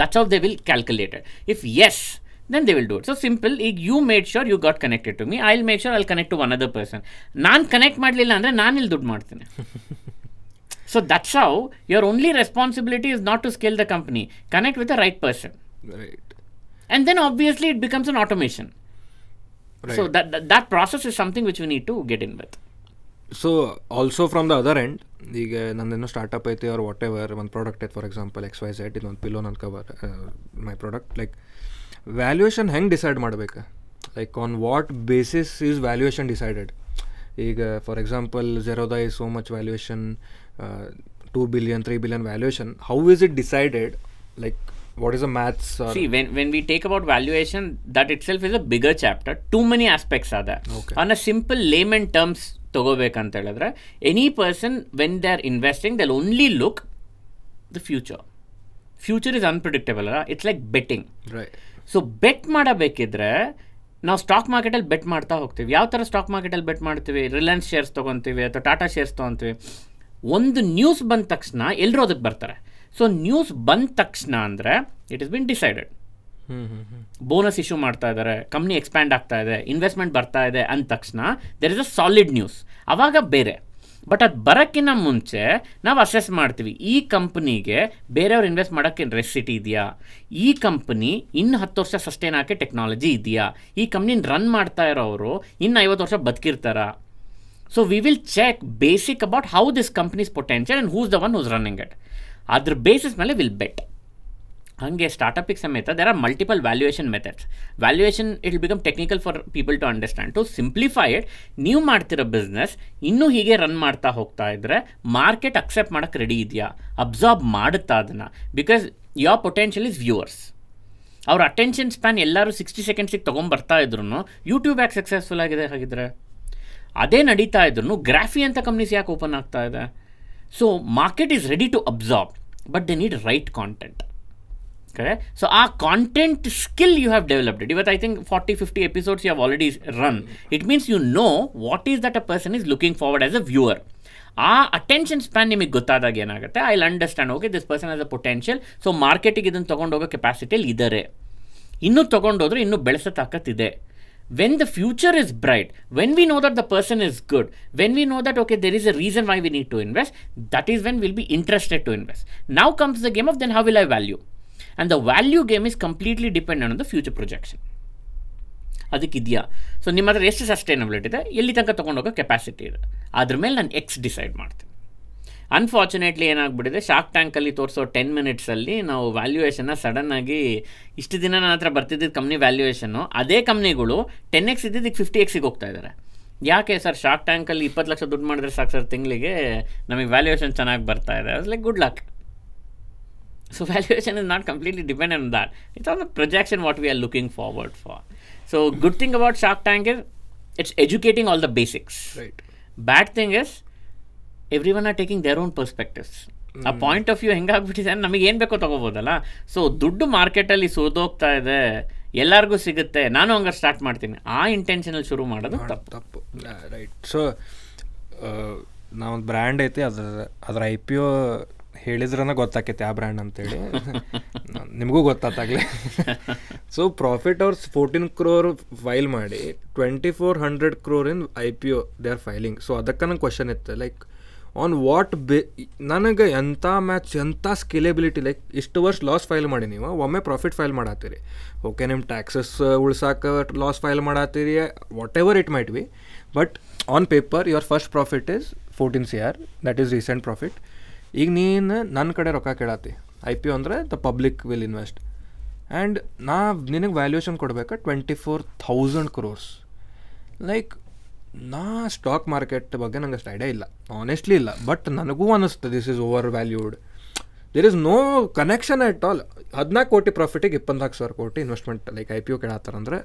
That's of they will calculated if yes then they will do it so simple ಈಗ you made sure you got connected to me I will make sure I connect to one other person ನಾನು connect ಮಾಡಲಿಲ್ಲ ಅಂದರೆ ನಾನು ಇಲ್ಲಿ ದುಡ್ಡು ಮಾಡ್ತೀನಿ. So that's how your only responsibility is not to scale the company connect with the right person right obviously it becomes an automation. Right. So that, that that process is something which we need to get in with. So also from the other end ಈಗ ನಂದೇನೋ startup ಐತಿ or whatever ಒಂದು product ಐತೆ for example X Y Z ಇದೊಂದು pillow ನನ್ನ cover my product like valuation ಹೆಂಗೆ decide ಮಾಡಬೇಕು like on what basis is valuation decided ಈಗ for example Zerodha is so much valuation two billion three billion valuation how is it decided like what is a maths See, when, when we take about valuation, that itself is a bigger chapter. Too many aspects are there. Okay. On a simple layman terms, ತಗೋಬೇಕಂತ ಹೇಳಿದ್ರೆ any person when they are investing they'll only look the future future is unpredictable ಅಲ್ಲ it's like betting so bet ಮಾಡಬೇಕಿದ್ರೆ ನಾವು stock ಮಾರ್ಕೆಟಲ್ಲಿ bait ಮಾಡ್ತಾ ಹೋಗ್ತೀವಿ. ಯಾವ ಥರ stock ಮಾರ್ಕೆಟಲ್ಲಿ ಬೆಟ್ ಮಾಡ್ತೀವಿ? ರಿಲಯನ್ಸ್ ಶೇರ್ಸ್ ತೊಗೊತೀವಿ ಅಥವಾ ಟಾಟಾ ಶೇರ್ಸ್ ತೊಗೊತೀವಿ. ಒಂದು ನ್ಯೂಸ್ ಬಂದ ತಕ್ಷಣ ಎಲ್ಲರೂ ಅದಕ್ಕೆ ಬರ್ತಾರೆ. ಸೊ ನ್ಯೂಸ್ ಬಂದ ತಕ್ಷಣ ಅಂದರೆ it is been decided bonus issue ಮಾಡ್ತಾ ಇದ್ದಾರೆ ಕಂಪ್ನಿ ಎಕ್ಸ್ಪ್ಯಾಂಡ್ ಆಗ್ತಾ ಇದೆ ಇನ್ವೆಸ್ಟ್ಮೆಂಟ್ ಬರ್ತಾ ಇದೆ ಅಂದ ತಕ್ಷಣ there is a solid news ಅವಾಗ ಬೇರೆ. ಬಟ್ ಅದು ಬರೋಕ್ಕಿಂತ ಮುಂಚೆ ನಾವು ಅಸೆಸ್ ಮಾಡ್ತೀವಿ, ಈ ಕಂಪ್ನಿಗೆ ಬೇರೆಯವ್ರು ಇನ್ವೆಸ್ಟ್ ಮಾಡೋಕ್ಕೆ ರೆಸಿಟಿ ಇದೆಯಾ? ಈ ಕಂಪ್ನಿ ಇನ್ನು ಹತ್ತು ವರ್ಷ ಸಸ್ಟೈನ್ ಆಗಿ ಟೆಕ್ನಾಲಜಿ ಇದೆಯಾ? ಈ ಕಂಪ್ನಿನ ರನ್ ಮಾಡ್ತಾ ಇರೋರು ಇನ್ನು ಐವತ್ತು ವರ್ಷ ಬದುಕಿರ್ತಾರಾ? So we will check basic about how this companies potential and who's the one who's running it ಅದ್ರ ಬೇಸಿಸ್ ಮೇಲೆ ವಿಲ್ ಬೆಟ್ ಹಾಗೆ ಸ್ಟಾರ್ಟಪಿಗೆ ಸಮೇತ there are multiple valuation methods valuation it become technical for people to understand to simplified ನೀವು ಮಾಡ್ತಿರೋ business ಇನ್ನೂ ಹೀಗೆ run ಮಾಡ್ತಾ ಹೋಗ್ತಾ ಇದ್ದರೆ ಮಾರ್ಕೆಟ್ ಅಕ್ಸೆಪ್ಟ್ ಮಾಡೋಕ್ಕೆ ರೆಡಿ ಇದೆಯಾ? ಅಬ್ಸಾರ್ಬ್ ಮಾಡುತ್ತಾ ಅದನ್ನು? Because your potential is viewers ಅವ್ರ ಅಟೆನ್ಷನ್ ಸ್ಪ್ಯಾನ್ ಎಲ್ಲರೂ ಸಿಕ್ಸ್ಟಿ ಸೆಕೆಂಡ್ಸಿಗೆ ತೊಗೊಂಬರ್ತಾ ಇದ್ರು ಯೂಟ್ಯೂಬ್ ಯಾಕೆ ಸಕ್ಸಸ್ಫುಲ್ ಆಗಿದೆ ಹಾಗಿದ್ರೆ? ಅದೇ ನಡೀತಾ ಇದ್ರು ಗ್ರಾಫಿ ಅಂತ ಕಂಪ್ನೀಸ್ ಯಾಕೆ ಓಪನ್ ಆಗ್ತಾ ಇದೆ? So market is ready to absorb but they need right content so ಆ content skill you have developed ಇವತ್ತು I think forty fifty episodes you have already run it means you know what is that a person is looking forward as a viewer ಆ attention span ನಿಮಗೆ ಗೊತ್ತಾದಾಗ ಏನಾಗುತ್ತೆ? I understand okay this person as a potential so ಮಾರ್ಕೆಟಿಗೆ ಇದನ್ನು ತೊಗೊಂಡೋಗೋ ಕೆಪಾಸಿಟಿಯಲ್ಲಿ ಇದ್ದಾರೆ ಇನ್ನೂ ತೊಗೊಂಡೋದ್ರೆ ಇನ್ನೂ ಬೆಳೆಸೋ ತಾಕತ್ತಿದೆ when the future is bright, when we know that the person is good, when we know that okay, there is a reason why we need to invest, that is when we'll be interested to invest. Now comes the game of then how will I value? And the value game is completely dependent on the future projection. ಅದಕ್ಕಿದೆಯಾ so ನಿಮ್ಮ ಹತ್ರ ಎಷ್ಟು sustainability ಇದೆ ಎಲ್ಲಿ ತನಕ ತೊಗೊಂಡೋಗೋ capacity ಇದೆ ಅದ್ರ ಮೇಲೆ ನಾನು ಎಕ್ಸ್ ಡಿಸೈಡ್ ಮಾಡ್ತೀನಿ ಅನ್ಫಾರ್ಚುನೇಟ್ಲಿ ಏನಾಗ್ಬಿಟ್ಟಿದೆ? ಶಾರ್ಕ್ ಟ್ಯಾಂಕಲ್ಲಿ ತೋರಿಸೋ ಟೆನ್ ಮಿನಿಟ್ಸಲ್ಲಿ ನಾವು ವ್ಯಾಲ್ಯೂಯೇಷನ್ನ ಸಡನ್ನಾಗಿ ಇಷ್ಟು ದಿನ ನನ್ನ ಹತ್ರ ಬರ್ತಿದ್ದಿದ್ದು ಕಂಪ್ನಿ ವ್ಯಾಲ್ಯೂಯೇಷನ್ನು ಅದೇ ಕಂಪ್ನಿಗಳು ಟೆನ್ ಎಕ್ಸ್ ಇದ್ದಿದ್ದು ಈಗ ಫಿಫ್ಟಿ ಎಕ್ಸಿಗೆ ಹೋಗ್ತಾ ಇದ್ದಾರೆ ಯಾಕೆ ಸರ್ ಶಾರ್ಕ್ ಟ್ಯಾಂಕಲ್ಲಿ ಇಪ್ಪತ್ತು ಲಕ್ಷ ದುಡ್ಡು ಮಾಡಿದ್ರೆ ಸಾಕು ಸರ್ ತಿಂಗಳಿಗೆ ನಮಗೆ ವ್ಯಾಲ್ಯೂಯೇಷನ್ ಚೆನ್ನಾಗಿ ಬರ್ತಾ ಇದೆ. Like good luck so valuation is not completely depend on that it's on the projection what we are looking forward for so good thing about Shark Tank is it's educating all the basics right bad thing is everyone are taking their own perspectives ಆ point of view ಹೆಂಗಾಗ್ಬಿಟ್ಟಿದೆ ನಮಗೆ ಏನು ಬೇಕೋ ತೊಗೋಬೋದಲ್ಲ? So ದುಡ್ಡು ಮಾರ್ಕೆಟಲ್ಲಿ ಸೋದೋಗ್ತಾ ಇದೆ ಎಲ್ಲರಿಗೂ ಸಿಗುತ್ತೆ ನಾನು ಹಂಗೆ ಸ್ಟಾರ್ಟ್ ಮಾಡ್ತೀನಿ. ಆ ಇಂಟೆನ್ಷನಲ್ಲಿ ಶುರು ಮಾಡೋದು ತಪ್ಪು. ತಪ್ಪು. ರೈಟ್ ಸೊ ನಾವೊಂದು ಬ್ರ್ಯಾಂಡ್ ಐತಿ ಅದ್ರ ಅದ್ರ ಐ ಪಿ ಒ ಹೇಳಿದ್ರನ ಗೊತ್ತಾಕೈತಿ ಆ ಬ್ರ್ಯಾಂಡ್ ಅಂತೇಳಿ. ನಿಮಗೂ ಗೊತ್ತಾಗ್ಲಿ ಸೊ ಪ್ರಾಫಿಟ್ ಅವ್ರು ಫೋರ್ಟೀನ್ ಕ್ರೋರ್ ಫೈಲ್ ಮಾಡಿ twenty four hundred crore in I P O they are filing so ಅದಕ್ಕೆ ನಂಗೆ ಕ್ವಶನ್ ಇತ್ತು ಲೈಕ್ ಆನ್ ವಾಟ್ ಬೇ ನನಗೆ ಎಂಥ ಮ್ಯಾಚ್ ಎಂಥ ಸ್ಕಿಲೇಬಿಲಿಟಿ ಲೈಕ್ ಇಷ್ಟು ವರ್ಷ ಲಾಸ್ ಫೈಲ್ ಮಾಡಿ ನೀವು, ಒಮ್ಮೆ ಪ್ರಾಫಿಟ್ ಫೈಲ್ ಮಾಡತ್ತೀರಿ ಓಕೆ ನಿಮ್ಮ ಟ್ಯಾಕ್ಸಸ್ ಉಳ್ಸಾಕ loss file ಮಾಡತ್ತೀರಿ whatever it might be but on paper your first profit is fourteen C R that is recent profit ಈಗ ನೀನು ನನ್ನ ಕಡೆ ರೊಕ್ಕ ಕೇಳತ್ತಿ ಐ ಪಿ ಅಂದರೆ the public will invest and ನಾ ನಿನಗೆ ವ್ಯಾಲ್ಯೂಯೇಷನ್ ಕೊಡ್ಬೇಕಾ twenty four thousand crores like ನಾ ಸ್ಟಾಕ್ ಮಾರ್ಕೆಟ್ ಬಗ್ಗೆ ನಂಗೆ ಅಷ್ಟು ಐಡಿಯಾ ಇಲ್ಲ. ಆನೆಸ್ಟ್ಲಿ ಇಲ್ಲ. ಬಟ್ ನನಗೂ ಅನ್ನಿಸ್ತದೆ this is overvalued there is no connection at all ಹದಿನಾಲ್ಕು ಕೋಟಿ ಪ್ರಾಫಿಟಿಗೆ ಇಪ್ಪತ್ನಾಲ್ಕು ಸಾವಿರ ಕೋಟಿ investment like I P O ಕೇಳತ್ತಾರಂದ್ರೆ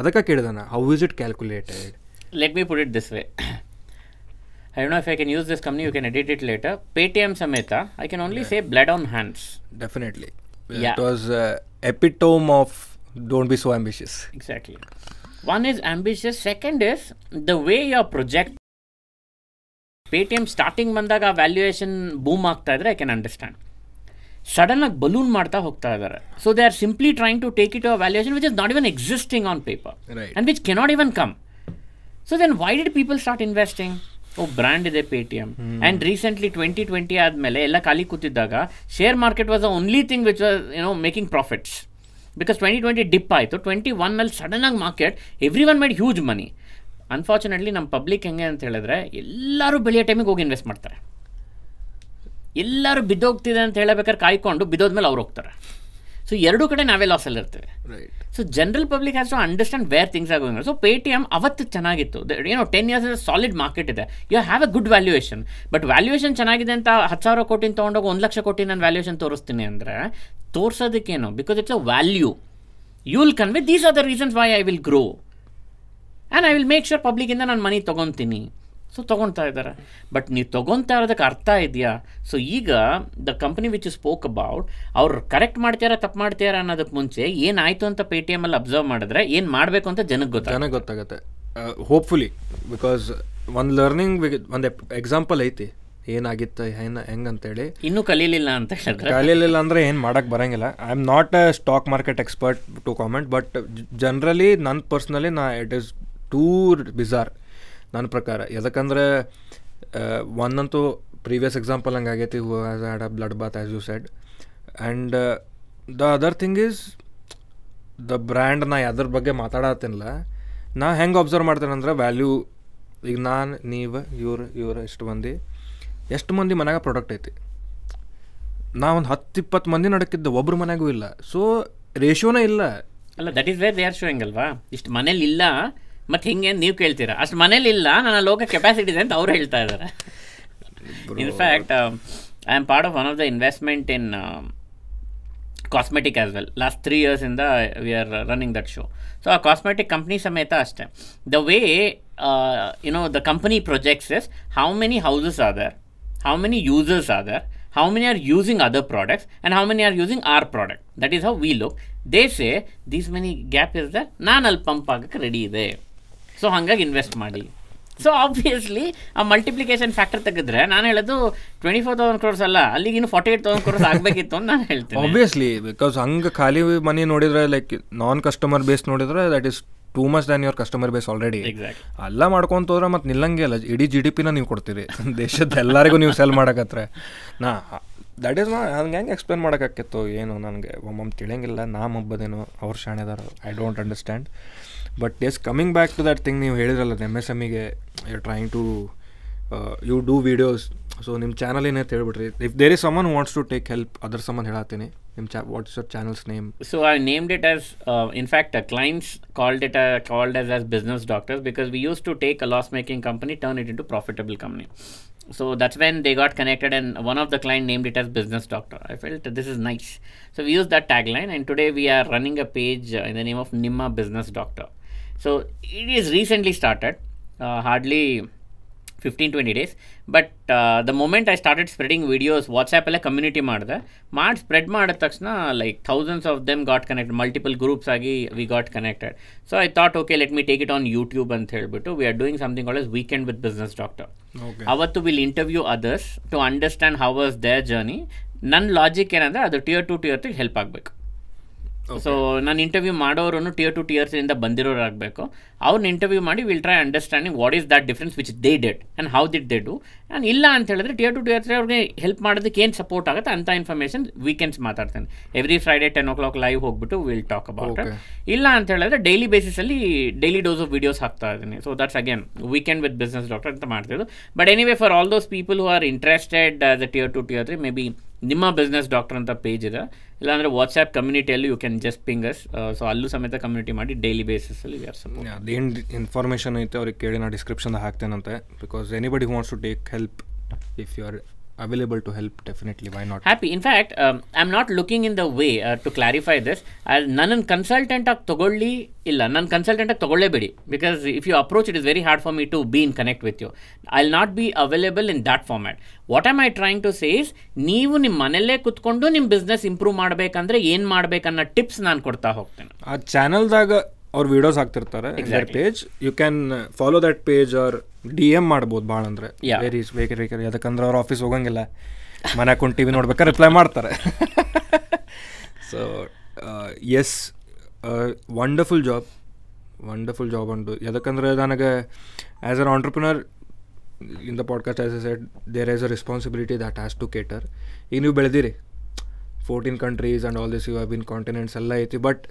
ಅದಕ್ಕೆ ಕೇಳಿದಾನ how is it calculated let me put it this way. I don't know if I can use this company, you can edit it later. Paytm ಸಮೇತ I can only say blood on hands definitely. It was epitome of don't be so ambitious Exactly. One is ambitious, second is the way your project. Paytm starting ಬಂದಾಗ valuation boom ಆಗ್ತಾ ಇದ್ರೆ I can understand sudden ಆಗಿ balloon ಮಾಡ್ತಾ ಹೋಗ್ತಾ ಇದ್ದಾರೆ so they are simply trying to take it a valuation which is not even existing on paper Right. and which cannot even come. So then why did people start investing? ಓ brand ಇದೆ Paytm and recently twenty twenty ಆದಮೇಲೆ ಎಲ್ಲ ಖಾಲಿ ಕೂತಿದ್ದಾಗ share market was the only thing which was you know making profits because twenty twenty dip ಆಯಿತು. Twenty ಒನ್ನಲ್ಲಿ ಆಗಿ market every one made huge money unfortunately ನಮ್ಮ public ಹೆಂಗೆ ಅಂತ ಹೇಳಿದ್ರೆ ಎಲ್ಲರೂ ಬೆಳೆಯೋ ಟೈಮಿಗೆ ಹೋಗಿ ಇನ್ವೆಸ್ಟ್ ಮಾಡ್ತಾರೆ. ಎಲ್ಲರೂ ಬಿದ್ದೋಗ್ತಿದೆ ಅಂತ ಹೇಳಬೇಕಾದ್ರೆ ಕಾಯ್ಕೊಂಡು ಬಿದ್ದೋದ್ಮೇಲೆ ಅವ್ರು ಹೋಗ್ತಾರೆ. ಸೊ ಎರಡೂ ಕಡೆ ನಾವೇ ಲಾಸಲ್ಲಿ ಇರ್ತೇವೆ. So general public has to understand where things ಆಗೋ ಸೊ ಪೇ ಟಿ ಎಂ ಅವತ್ತು ಚೆನ್ನಾಗಿತ್ತು. ಏನೋ ಟೆನ್ ಇಯರ್ಸ್ ಸಾಲಿಡ್ ಮಾರ್ಕೆಟ್ ಇದೆ. You have a good valuation but valuation ಚೆನ್ನಾಗಿದೆ ಅಂತ ಹತ್ತು ಸಾವಿರ ಕೋಟಿನ ತೊಗೊಂಡೋಗಿ ಒಂದು ಲಕ್ಷ ಕೋಟಿ ನಾನು ವ್ಯಾಲ್ಯೂಯೇಷನ್ ತೋರಿಸ್ತೀನಿ ಅಂದರೆ ತೋರ್ಸೋದಕ್ಕೇನು? Because it's a value you will convey these are the reasons why I will grow and I will make sure ಪಬ್ಲಿಕಿಂದ ನಾನು ಮನಿ ತೊಗೊತೀನಿ. ಸೊ ತೊಗೊತಾ ಇದ್ದಾರೆ. ಬಟ್ ನೀವು ತೊಗೊತಾ ಇರೋದಕ್ಕೆ ಅರ್ಥ ಇದೆಯಾ? ಸೊ ಈಗ the company which spoke about ಅವ್ರು ಕರೆಕ್ಟ್ ಮಾಡ್ತೀರಾ ತಪ್ಪು ಮಾಡ್ತೀರಾ ಅನ್ನೋದಕ್ಕೆ ಮುಂಚೆ ಏನಾಯಿತು ಅಂತ ಪೇ ಟಿ ಎಮಲ್ಲಿ ಅಬ್ಸರ್ವ್ ಮಾಡಿದ್ರೆ ಏನು ಮಾಡಬೇಕು ಅಂತ ಜನಕ್ಕೆ ಗೊತ್ತಾಗ ನನಗೆ ಗೊತ್ತಾಗುತ್ತೆ. ಹೋಪ್ಫುಲಿ ಬಿಕಾಸ್ ಒಂದು ಲರ್ನಿಂಗ್ ಒಂದು ಎಕ್ಸಾಂಪಲ್ ಐತಿ. ಏನಾಗಿತ್ತು ಏನು ಹೆಂಗಂತೇಳಿ. ಇನ್ನೂ ಕಲೀಲಿಲ್ಲ ಅಂತ ಹೇಳಿದ್ರೆ. ಕಲಿಯಲಿಲ್ಲ ಅಂದರೆ ಏನು ಮಾಡೋಕ್ಕೆ ಬರಂಗಿಲ್ಲ. I am not a stock market expert to comment but generally ನನ್ನ ಪರ್ಸ್ನಲಿ ನಾ ಇಟ್ ಈಸ್ ಟೂ ಬಿಜಾರ್ ನನ್ನ ಪ್ರಕಾರ. ಯಾಕಂದ್ರೆ ಒಂದಂತೂ ಪ್ರೀವಿಯಸ್ ಎಕ್ಸಾಂಪಲ್ ಹಂಗೆ ಆಗೈತಿ who has had a blood bath as you said and the other thing is the brand ನಾ ಯಾವ್ದ್ರ ಬಗ್ಗೆ ಮಾತಾಡತ್ತಿಲ್ಲ ನಾ ಹೆಂಗೆ ಅಬ್ಸರ್ವ್ ಮಾಡ್ತೇನೆ ಅಂದ್ರೆ ವ್ಯಾಲ್ಯೂ ಈಗ ನಾನು ನೀವು ಇವ್ರು ಇವ್ರು ಇಷ್ಟು ಮಂದಿ ಎಷ್ಟು ಮಂದಿ ಮನೆಯಾಗ ಪ್ರಾಡಕ್ಟ್ ಐತಿ? ನಾ ಒಂದು ಹತ್ತು ಇಪ್ಪತ್ತು ಮಂದಿ ನಡಕಿದ್ದೆ ಒಬ್ಬರು ಮನೆಗೂ ಇಲ್ಲ. ಸೊ ರೇಷಿಯೋನೇ ಇಲ್ಲ. ಅಲ್ಲ that is where they are showing ಅಲ್ವಾ? ಇಷ್ಟು ಮನೇಲಿ ಇಲ್ಲ ಮತ್ತು ಹಿಂಗೆ ನೀವು ಕೇಳ್ತೀರಾ? ಅಷ್ಟು ಮನೇಲಿ ಇಲ್ಲ ನನ್ನ ಲೋಕ ಕೆಪಾಸಿಟಿ ಇದೆ ಅಂತ ಅವ್ರು ಹೇಳ್ತಾ ಇದ್ದಾರೆ in fact I am part of one of the investment in cosmetic as well last three ಇಯರ್ಸಿಂದ we are running that show so ಆ ಕಾಸ್ಮೆಟಿಕ್ ಕಂಪ್ನಿ ಸಮೇತ ಅಷ್ಟೇ. The way you know the company projects is how many houses are there how many users are there how many are using other products? And how many are using our product? That is how we look. They say these many gap is there. ನಾನು ಅಲ್ಲಿ pump ಆಗಕ್ಕೆ ready ಇದೆ. So ಹಾಗಾಗಿ invest ಮಾಡಿ so obviously ಆ multiplication factor ತೆಗೆದ್ರೆ ನಾನು ಹೇಳೋದು ಟ್ವೆಂಟಿ ಫೋರ್ ತೌಸಂಡ್ ಕ್ರೋರ್ಸ್ ಅಲ್ಲ, ಅಲ್ಲಿಗೆ ಇನ್ನು ಫಾರ್ಟಿ ಏಟ್ ತೌಸಂಡ್ ಕ್ರೋರ್ಸ್ ಆಗಬೇಕಿತ್ತು ಅಂತ ನಾನು ಹೇಳ್ತೀನಿ. ಆಬ್ವಿಯಸ್ಲಿ ಬಿಕಾಸ್ ಹಂಗೆ ಖಾಲಿ ಮನಿ ನೋಡಿದ್ರೆ ಲೈಕ್ ನಾನ್ ಕಸ್ಟಮರ್ ಬೇಸ್ ನೋಡಿದ್ರೆ that is too much than your customer base already ಎಲ್ಲ ಮಾಡ್ಕೊಂತ ಹೋದ್ರೆ ಮತ್ತೆ ನಿಲ್ಲಂಗೆ ಅಲ್ಲ ಇಡೀ ಜಿ ಡಿ ಪಿನ ನೀವು ಕೊಡ್ತೀರಿ. ದೇಶದ ಎಲ್ಲರಿಗೂ ನೀವು ಸೆಲ್ ಮಾಡಕತ್ರೆ. ನಾ ದಟ್ ಈಸ್ ನಾ ಹಂಗೆ ಹೆಂಗೆ ಎಕ್ಸ್ಪ್ಲೇನ್ ಮಾಡೋಕ್ಕಾಕಿತ್ತು ಏನು ನನಗೆ ಒಮ್ಮೊಮ್ಮೆ ತಿಳಿಯಂಗಿಲ್ಲ. ನಾ ಮಬ್ಬದೇನು ಅವ್ರು ಶಾಣೆದಾರ. I don't understand but yes coming back to that thing ನೀವು ಹೇಳಿದ್ರಲ್ಲ M S ಎಮ್ಮಿಗೆ you trying to you do videos so ನಿಮ್ಮ ಚಾನಲ್ ಏನೈತೆ ಹೇಳ್ಬಿಟ್ರಿ if there is someone wants to take help ಅದ್ರ ಸಂಬಂಧ ಹೇಳತ್ತೀನಿ What's your channel's name? So I named it as, uh, in fact, the clients called it a called as as business doctors because we used to take a loss-making company, turn it into profitable company. So that's when they got connected, and one of the client named it as business doctor. I felt this is nice. So we used that tagline, and today we are running a page uh, in the name of Nimma Business Doctor. So it is recently started, uh, hardly fifteen twenty days but the moment I started spreading videos ವಾಟ್ಸಾಪಲ್ಲೇ community ಮಾಡಿದೆ. ಮಾಡಿ spread ಮಾಡಿದ ತಕ್ಷಣ like thousands of them got connect multiple groups ಆಗಿ we got connected so I thought okay let me take it on YouTube ಅಂತ ಹೇಳಿಬಿಟ್ಟು we are doing something all weekend with business doctor ಅವತ್ತು will interview others to understand how was their journey ನನ್ನ logic ಏನಂದರೆ ಅದು tier two tier three help ಆಗಬೇಕು. So ನಾನು interview ಮಾಡೋರು tier two ಟಿಯರ್ಸಿಂದ ಬಂದಿರೋರು ಆಗಬೇಕು ಅವ್ರನ್ನ ಇಂಟರ್ವ್ಯೂ ಮಾಡಿ will try understanding what is that difference which they did and how did they do and ಇಲ್ಲ ಅಂತ ಹೇಳಿದ್ರೆ ಟಿಯರ್ ಟು ಟಿಯರ್ಸ್ ಅವ್ರಿಗೆ ಹೆಲ್ಪ್ ಮಾಡೋದಕ್ಕೆ ಏನು ಸಪೋರ್ಟ್ ಆಗುತ್ತೆ ಅಂಥ ಇನ್ಫಾರ್ಮೇಷನ್ ವೀಕೆಂಡ್ಸ್ ಮಾತಾಡ್ತೇನೆ. Every Friday ten o'clock live ಹೋಗ್ಬಿಟ್ಟು ವಿಲ್ ಟಾಕ್ ಅಬೌಟ್. ಇಲ್ಲ ಅಂತ ಹೇಳಿದ್ರೆ ಡೈಲಿ ಬೇಸಿಸಲ್ಲಿ ಡೈಲಿ ಡೋಸ್ ಆಫ್ ವೀಡಿಯೋಸ್ ಹಾಕ್ತಾ ಇದ್ದೀನಿ. So that's again weekend with business doctor ಅಂತ ಮಾಡ್ತಿದ್ದು but anyway for all those people who are interested the tier two tier three may be ನಿಮ್ಮ business doctor ಅಂತ page ಇದೆ ಇಲ್ಲಾಂದರೆ WhatsApp ಕಮ್ಯುನಿಟಿಯಲ್ಲಿ you can just ping us so ಅಲ್ಲೂ ಸಮೇತ community ಮಾಡಿ daily ಬೇಸಿಸಲ್ಲಿ we are support ಅದೇನು information ಐತೆ, ಅವ್ರಿಗೆ ಕೇಳಿ ನಾ description ಹಾಕ್ತೇನಂತೆ. Because anybody wants to take help if you are available to help definitely why not happy in fact I am not looking in the way to clarify this ನನ್ನನ್ನು ಕನ್ಸಲ್ಟೆಂಟಾಗಿ ತಗೊಳ್ಳಿ ಇಲ್ಲ ನನ್ನ ಕನ್ಸಲ್ಟೆಂಟಾಗಿ ತೊಗೊಳ್ಳೇಬೇಡಿ because if you approach it is very hard for me to be in connect with you I will not be available in that format what am I trying to says ನೀವು ನಿಮ್ಮ ಮನೆಯಲ್ಲೇ ಕುತ್ಕೊಂಡು ನಿಮ್ಮ ಬಿಸ್ನೆಸ್ ಇಂಪ್ರೂವ್ ಮಾಡಬೇಕಂದ್ರೆ ಏನು ಮಾಡ್ಬೇಕನ್ನೋ tips ನಾನು ಕೊಡ್ತಾ ಹೋಗ್ತೇನೆ ಆ ಚಾನಲ್ದಾಗ ಅವ್ರು videos ಹಾಕ್ತಿರ್ತಾರೆ page you can follow that page or D M ಮಾಡ್ಬೋದು ಭಾಳ ಅಂದ್ರೆ. ಬೇಕರಿ ಬೇಕರಿ ಯಾಕಂದ್ರೆ ಅವ್ರ ಆಫೀಸ್ ಹೋಗಂಗಿಲ್ಲ. ಮನೆ ಕೊಂಡು ಟಿ ವಿ ನೋಡ್ಬೇಕಾದ್ರೆ ರಿಪ್ಲೈ ಮಾಡ್ತಾರೆ. So as wonderful job wonderful job ಉಂಟು ಯಾಕಂದ್ರೆ ನನಗೆ as an entrepreneur in the podcast as a set there is a responsibility that has to cater ಈಗ ನೀವು ಬೆಳೆದಿರಿ. Fourteen countries and all this you have been continents ಎಲ್ಲ ಐತಿ. But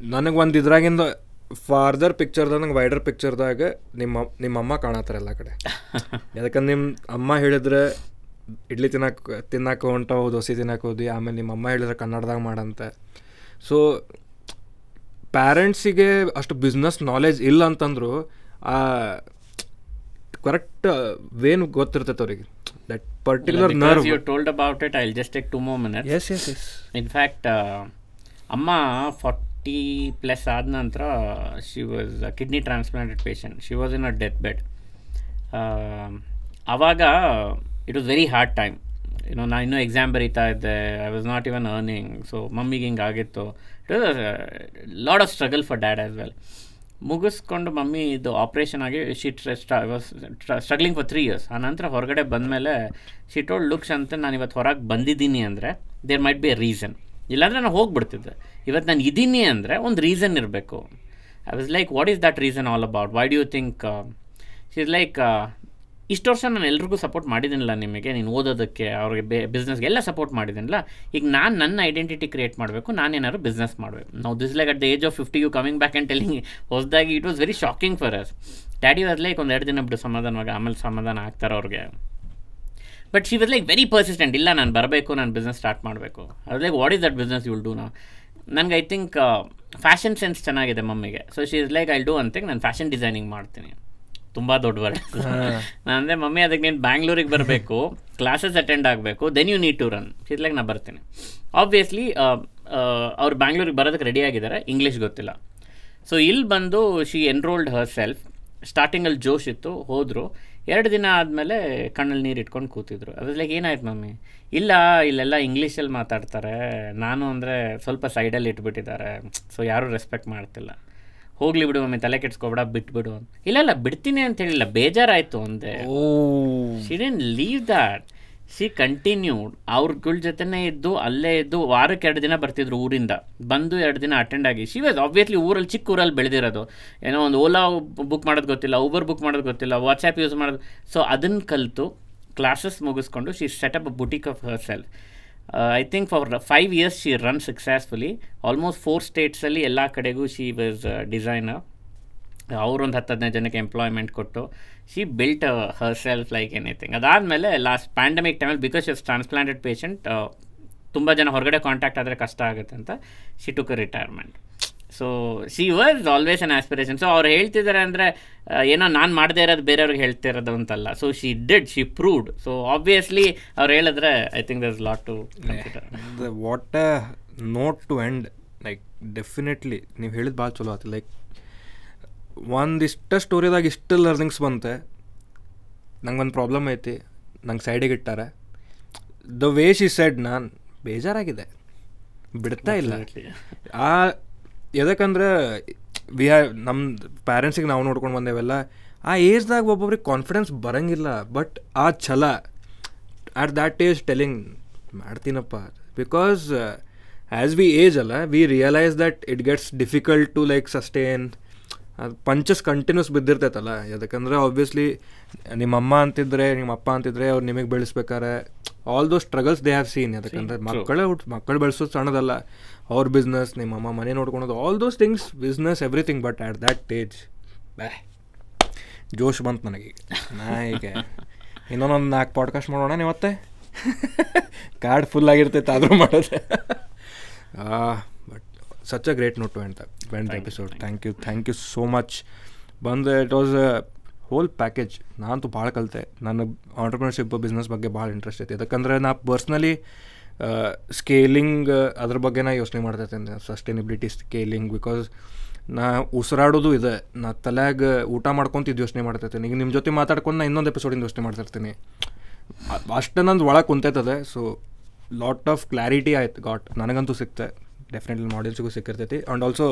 ನನಗೆ ಒಂದು ಇದ್ರಾಗಿಂದ further ಪಿಕ್ಚರ್ದಾಗ ನಂಗೆ ವೈಡರ್ ಪಿಕ್ಚರ್ದಾಗ ನಿಮ್ಮ ನಿಮ್ಮ ಅಮ್ಮ ಕಾಣತ್ತಾರ ಎಲ್ಲ ಕಡೆ. ಯಾಕಂದ್ರೆ ನಿಮ್ಮ ಅಮ್ಮ ಹೇಳಿದ್ರೆ ಇಡ್ಲಿ ತಿನ್ನಕ್ಕೆ ತಿನ್ನಕ್ಕೆ ಹೊಂಟವು ದೋಸೆ ತಿನ್ನಕ್ಕೆ ಹೋದ್ವಿ ಆಮೇಲೆ ನಿಮ್ಮ ಅಮ್ಮ ಹೇಳಿದ್ರೆ ಕನ್ನಡದಾಗ ಮಾಡಂತೆ. ಸೊ ಪ್ಯಾರೆಂಟ್ಸಿಗೆ ಅಷ್ಟು ಬಿಸ್ನೆಸ್ ನಾಲೆಜ್ ಇಲ್ಲ ಅಂತಂದ್ರು ಆ ಕರೆಕ್ಟ್ ವೇನು ಗೊತ್ತಿರ್ತೈತೆ ಅವ್ರಿಗೆ. That particular nerve you told about it I just take two more minutes yes yes yes in fact ಅಮ್ಮ ಫಾರ್ಟಿ ಪ್ಲಸ್ ಆದ ನಂತರ she was kidney transplanted patient she was in a death bed ಆವಾಗ it was very hard time ಏನೋ ನಾನು ಇನ್ನೂ exam ಬರೀತಾ ಇದ್ದೆ. I was not even earning so ಮಮ್ಮಿಗೆ ಹಿಂಗೆ ಆಗಿತ್ತು. It was lot of struggle for dad as well ಮುಗಿಸ್ಕೊಂಡು ಮಮ್ಮಿ ಇದು ಆಪ್ರೇಷನ್ ಆಗಿ she was struggling for three years ಆ ನಂತರ ಹೊರಗಡೆ ಬಂದಮೇಲೆ ಶಿ ಟೋಲ್ಡ್ ಲುಕ್ಸ್ ಅಂತ ನಾನು ಇವತ್ತು ಹೊರಗೆ ಬಂದಿದ್ದೀನಿ ಅಂದರೆ ದೇರ್ ಮೈಟ್ ಬಿ ರೀಸನ್ ಇಲ್ಲಾಂದರೆ ನಾನು ಹೋಗಿಬಿಡ್ತಿದ್ದೆ. ಇವತ್ತು ನಾನು ಇದ್ದೀನಿ ಅಂದರೆ ಒಂದು ರೀಸನ್ ಇರಬೇಕು. I was like what is that reason all about why do you think is like ಇಷ್ಟು ವರ್ಷ ನಾನು ಎಲ್ರಿಗೂ ಸಪೋರ್ಟ್ ಮಾಡಿದ್ದೀನಲ್ಲ ನಿಮಗೆ. ನೀನು ಓದೋದಕ್ಕೆ, ಅವ್ರಿಗೆ ಬೇ ಬಿಸ್ನೆಸ್ಗೆ ಎಲ್ಲ ಸಪೋರ್ಟ್ ಮಾಡಿದ್ದೀನಿಲ್ಲ ಈಗ ನಾನು ನನ್ನ ಐಡೆಂಟಿಟಿ ಕ್ರಿಯೇಟ್ ಮಾಡಬೇಕು, ನಾನು ನಾನೇನಾದ್ರು ಬಿಸ್ನೆಸ್ ಮಾಡಬೇಕು. ನಾವು this like at the age of fifty you coming back and telling ಹೊಸದಾಗಿ it was very shocking for us daddy was like ಒಂದು ಎರಡು ದಿನ ಬಿಟ್ಟು ಸಮಾಧಾನವಾಗಿ, ಆಮೇಲೆ ಸಮಾಧಾನ ಆಗ್ತಾರೆ ಅವ್ರಿಗೆ. But she was like very persistent ಇಲ್ಲ ನಾನು ಬರಬೇಕು ನಾನು ಬಿಸ್ನೆಸ್ ಸ್ಟಾರ್ಟ್ ಮಾಡಬೇಕು. ಅದು like what is that business you'll do ನಾ ನನಗೆ ಐ ಥಿಂಕ್ ಫ್ಯಾಷನ್ ಸೆನ್ಸ್ ಚೆನ್ನಾಗಿದೆ ಮಮ್ಮಿಗೆ. So she is like I do ಅಂತ ನಾನು ಫ್ಯಾಷನ್ ಡಿಸೈನಿಂಗ್ ಮಾಡ್ತೀನಿ. ತುಂಬ ದೊಡ್ಡ ವರ್ಕ್ ನಾನು ಅಂದರೆ ಮಮ್ಮಿ ಅದಕ್ಕೆ ನೀನು ಬ್ಯಾಂಗ್ಳೂರಿಗೆ ಬರಬೇಕು ಕ್ಲಾಸಸ್ ಅಟೆಂಡ್ ಆಗಬೇಕು then you need to run is like ನಾನು ಬರ್ತೀನಿ. ಆಬ್ವಿಯಸ್ಲಿ ಅವ್ರು ಬ್ಯಾಂಗ್ಳೂರಿಗೆ ಬರೋದಕ್ಕೆ ರೆಡಿ ಆಗಿದ್ದಾರೆ. ಇಂಗ್ಲೀಷ್ ಗೊತ್ತಿಲ್ಲ. ಸೊ ಇಲ್ಲಿ ಬಂದು ಶಿ ಎನ್ರೋಲ್ಡ್ ಹರ್ ಸೆಲ್ಫ್ ಸ್ಟಾರ್ಟಿಂಗಲ್ಲಿ ಜೋಶ್ ಇತ್ತು ಹೋದರು. ಎರಡು ದಿನ ಆದಮೇಲೆ ಕಣ್ಣಲ್ಲಿ ನೀರು ಇಟ್ಕೊಂಡು ಕೂತಿದ್ರು. ಅದ್ರಲ್ಲಿ ಲೈಕ್ ಏನಾಯ್ತು ಮಮ್ಮಿ? ಇಲ್ಲ ಇಲ್ಲೆಲ್ಲ ಇಂಗ್ಲೀಷಲ್ಲಿ ಮಾತಾಡ್ತಾರೆ. ನಾನು ಅಂದರೆ ಸ್ವಲ್ಪ ಸೈಡಲ್ಲಿ ಇಟ್ಬಿಟ್ಟಿದ್ದಾರೆ. ಸೊ ಯಾರೂ ರೆಸ್ಪೆಕ್ಟ್ ಮಾಡ್ತಿಲ್ಲ. ಹೋಗ್ಲಿ ಬಿಡು ಮಮ್ಮಿ ತಲೆ ಕೆಡ್ಸ್ಕೊಬೇಡ ಬಿಟ್ಬಿಡು ಅಂತ. ಇಲ್ಲ ಇಲ್ಲ ಬಿಡ್ತೀನಿ ಅಂತ ಹೇಳಿಲ್ಲ. ಬೇಜಾರಾಯಿತು ಅಂದೆ. ಓ. She leave that she continued ಅವ್ರಗಳ ಜೊತೆನೇ ಇದ್ದು, ಅಲ್ಲೇ ಇದ್ದು ವಾರಕ್ಕೆ ಎರಡು ದಿನ ಬರ್ತಿದ್ರು ಊರಿಂದ. ಬಂದು ಎರಡು ದಿನ ಅಟೆಂಡ್ ಆಗಿ. ಶಿ ವಾಸ್ ಆಬ್ವಿಯಸ್ಲಿ ಊರಲ್ಲಿ ಚಿಕ್ಕ ಊರಲ್ಲಿ ಬೆಳೆದಿರೋದು. ಏನೋ ಒಂದು ಓಲಾ ಬುಕ್ ಮಾಡೋದು ಗೊತ್ತಿಲ್ಲ ಊಬರ್ ಬುಕ್ ಮಾಡೋದು ಗೊತ್ತಿಲ್ಲ ವಾಟ್ಸ್ಆ್ಯಪ್ ಯೂಸ್ ಮಾಡೋದು. ಸೊ ಅದನ್ನು ಕಲಿತು ಕ್ಲಾಸಸ್ ಮುಗಿಸ್ಕೊಂಡು she set up boutique of herself I think for five years she run successfully almost four ಸ್ಟೇಟ್ಸಲ್ಲಿ ಎಲ್ಲ ಕಡೆಗೂ ಶಿ ವಾಸ್ ಡಿಸೈನರ್ ಅವರೊಂದು ಹತ್ತು ಹದಿನೈದು ಜನಕ್ಕೆ ಎಂಪ್ಲಾಯ್ಮೆಂಟ್ ಕೊಟ್ಟು she built herself like anything ಅದಾದಮೇಲೆ ಲಾಸ್ಟ್ ಪ್ಯಾಂಡಮಿಕ್ ಟೈಮಲ್ಲಿ ಬಿಕಾಸ್ ಇಸ್ ಟ್ರಾನ್ಸ್ಪ್ಲಾಂಟೆಡ್ ಪೇಷಂಟ್ ತುಂಬ ಜನ ಹೊರಗಡೆ ಕಾಂಟ್ಯಾಕ್ಟ್ ಆದರೆ ಕಷ್ಟ ಆಗುತ್ತೆ ಅಂತ she took retirement so she was always an aspiration so ಅವ್ರು ಹೇಳ್ತಿದ್ದಾರೆ ಅಂದರೆ ಏನೋ ನಾನು ಮಾಡದೇ ಇರೋದು ಬೇರೆಯವ್ರಿಗೆ ಹೇಳ್ತಿರೋದು ಅಂತಲ್ಲ. So she did she proved so obviously ಅವ್ರು ಹೇಳಿದ್ರೆ I think thus lot to consider what note to end like definitely ನೀವು ಹೇಳಿದ ಭಾಳ ಚಲೋ ಆಯ್ತು ಲೈಕ್ ಒಂದಿಷ್ಟ ಸ್ಟೋರಿದಾಗ ಇಷ್ಟು ಲರ್ನಿಂಗ್ಸ್ ಬಂತೆ ನಂಗೆ ಒಂದು ಪ್ರಾಬ್ಲಮ್ ಐತಿ ನಂಗೆ ಸೈಡಿಗೆ ಇಟ್ಟಾರೆ. ದ ವೇ ಶಿ ಸೆಡ್ ನಾನು ಬೇಜಾರಾಗಿದೆ. ಬಿಡ್ತಾ ಇಲ್ಲ. ಆ ಎದಕ್ಕಂದ್ರೆ ವಿ ಆರ್ ನಮ್ಮ ಪ್ಯಾರೆಂಟ್ಸಿಗೆ ನಾವು ನೋಡ್ಕೊಂಡು ಬಂದೇವೆಲ್ಲ ಆ ಏಜ್ದಾಗ ಒಬ್ಬೊಬ್ರಿಗೆ ಕಾನ್ಫಿಡೆನ್ಸ್ ಬರಂಗಿಲ್ಲ ಬಟ್ ಆ ಛಲ ಆಟ್ ದ್ಯಾಟ್ ಏಜ್ ಟೆಲಿಂಗ್ ಮಾಡ್ತೀನಪ್ಪ. ಬಿಕಾಸ್ ಆ್ಯಸ್ ವಿ ಏಜ್ ಅಲ್ಲ we realise that it gets difficult to like sustain ಅದು ಪಂಚಸ್ ಕಂಟಿನ್ಯೂಸ್ ಬಿದ್ದಿರ್ತೈತಲ್ಲ ಯಾಕಂದರೆ ಆಬ್ವಿಯಸ್ಲಿ ನಿಮ್ಮ ಅಮ್ಮ ಅಂತಿದ್ರೆ ನಿಮ್ಮ ಅಪ್ಪ ಅಂತಿದ್ರೆ ಅವ್ರು ನಿಮಗೆ ಬೆಳೆಸ್ಬೇಕಾರೆ all those struggles they have seen ಯಾಕಂದರೆ ಮಕ್ಕಳೇ ಹುಟ್ಟು ಮಕ್ಕಳು ಬೆಳೆಸೋದು ಸಣ್ಣದಲ್ಲ ಅವ್ರ ಬಿಸ್ನೆಸ್ ನಿಮ್ಮ ಅಮ್ಮ ಮನೆ ನೋಡ್ಕೊಳೋದು all those things business everything but at that stage ಬ್ಯಾ ಜೋಶ್ ಬಂತು ನನಗೆ ನಾ ಈಗ ಇನ್ನೊಂದೊಂದು ನಾಲ್ಕು ಪಾಡ್ಕಾಸ್ಟ್ ಮಾಡೋಣ ನೀವತ್ತೆ ಕಾರ್ಡ್ ಫುಲ್ ಆಗಿರ್ತೈತೆ ಆದರೂ ಮಾಡೋದು. ಸಚ್ ಅ ಗ್ರೇಟ್ ನೋಟ್ ಅಂತ end episode thank you thank you so much ಬಂದು it was a whole package ನಾನಂತೂ ಭಾಳ ಕಲಿತೆ. ನನಗೆ ಆಂಟ್ರಪ್ರಿನರ್ಶಿಪ್ ಬಿಸ್ನೆಸ್ ಬಗ್ಗೆ ಭಾಳ ಇಂಟ್ರೆಸ್ಟ್ ಐತೆ. ಯಾಕಂದ್ರೆ ನಾ ಪರ್ಸ್ನಲಿ ಸ್ಕೇಲಿಂಗ್ ಅದ್ರ ಬಗ್ಗೆ ನಾ ಯೋಚನೆ ಮಾಡ್ತೈತೆ ಸಸ್ಟೈನಬಿಲಿಟಿ ಸ್ಕೇಲಿಂಗ್ ಬಿಕಾಸ್ ನಾ ಉಸಿರಾಡೋದು ಇದೆ. ನಾ ತಲೆಯಾಗ ಊಟ ಮಾಡ್ಕೊತಿದ್ದು ಯೋಚನೆ ಮಾಡ್ತಿರ್ತೀನಿ ಈಗ ನಿಮ್ಮ ಜೊತೆ ಮಾತಾಡ್ಕೊಂಡು ನಾ ಇನ್ನೊಂದು ಎಪಿಸೋಡಿಂದ ಯೋಚನೆ ಮಾಡ್ತಿರ್ತೀನಿ ಅಷ್ಟು ನಂದು ಒಳಗೆ ಕುಂತೈತದೆ. ಸೊ ಲಾಟ್ ಆಫ್ ಕ್ಲಾರಿಟಿ ಆಯ್ತು. ಗಾಟ್ ನನಗಂತೂ ಸಿಕ್ತೆ. ಡೆಫಿನೆಟ್ಲಿ ಮಾಡೆಲ್ಸ್ಗೂ ಸಿಕ್ಕಿರ್ತೈತಿ. ಆ್ಯಂಡ್ ಆಲ್ಸೋ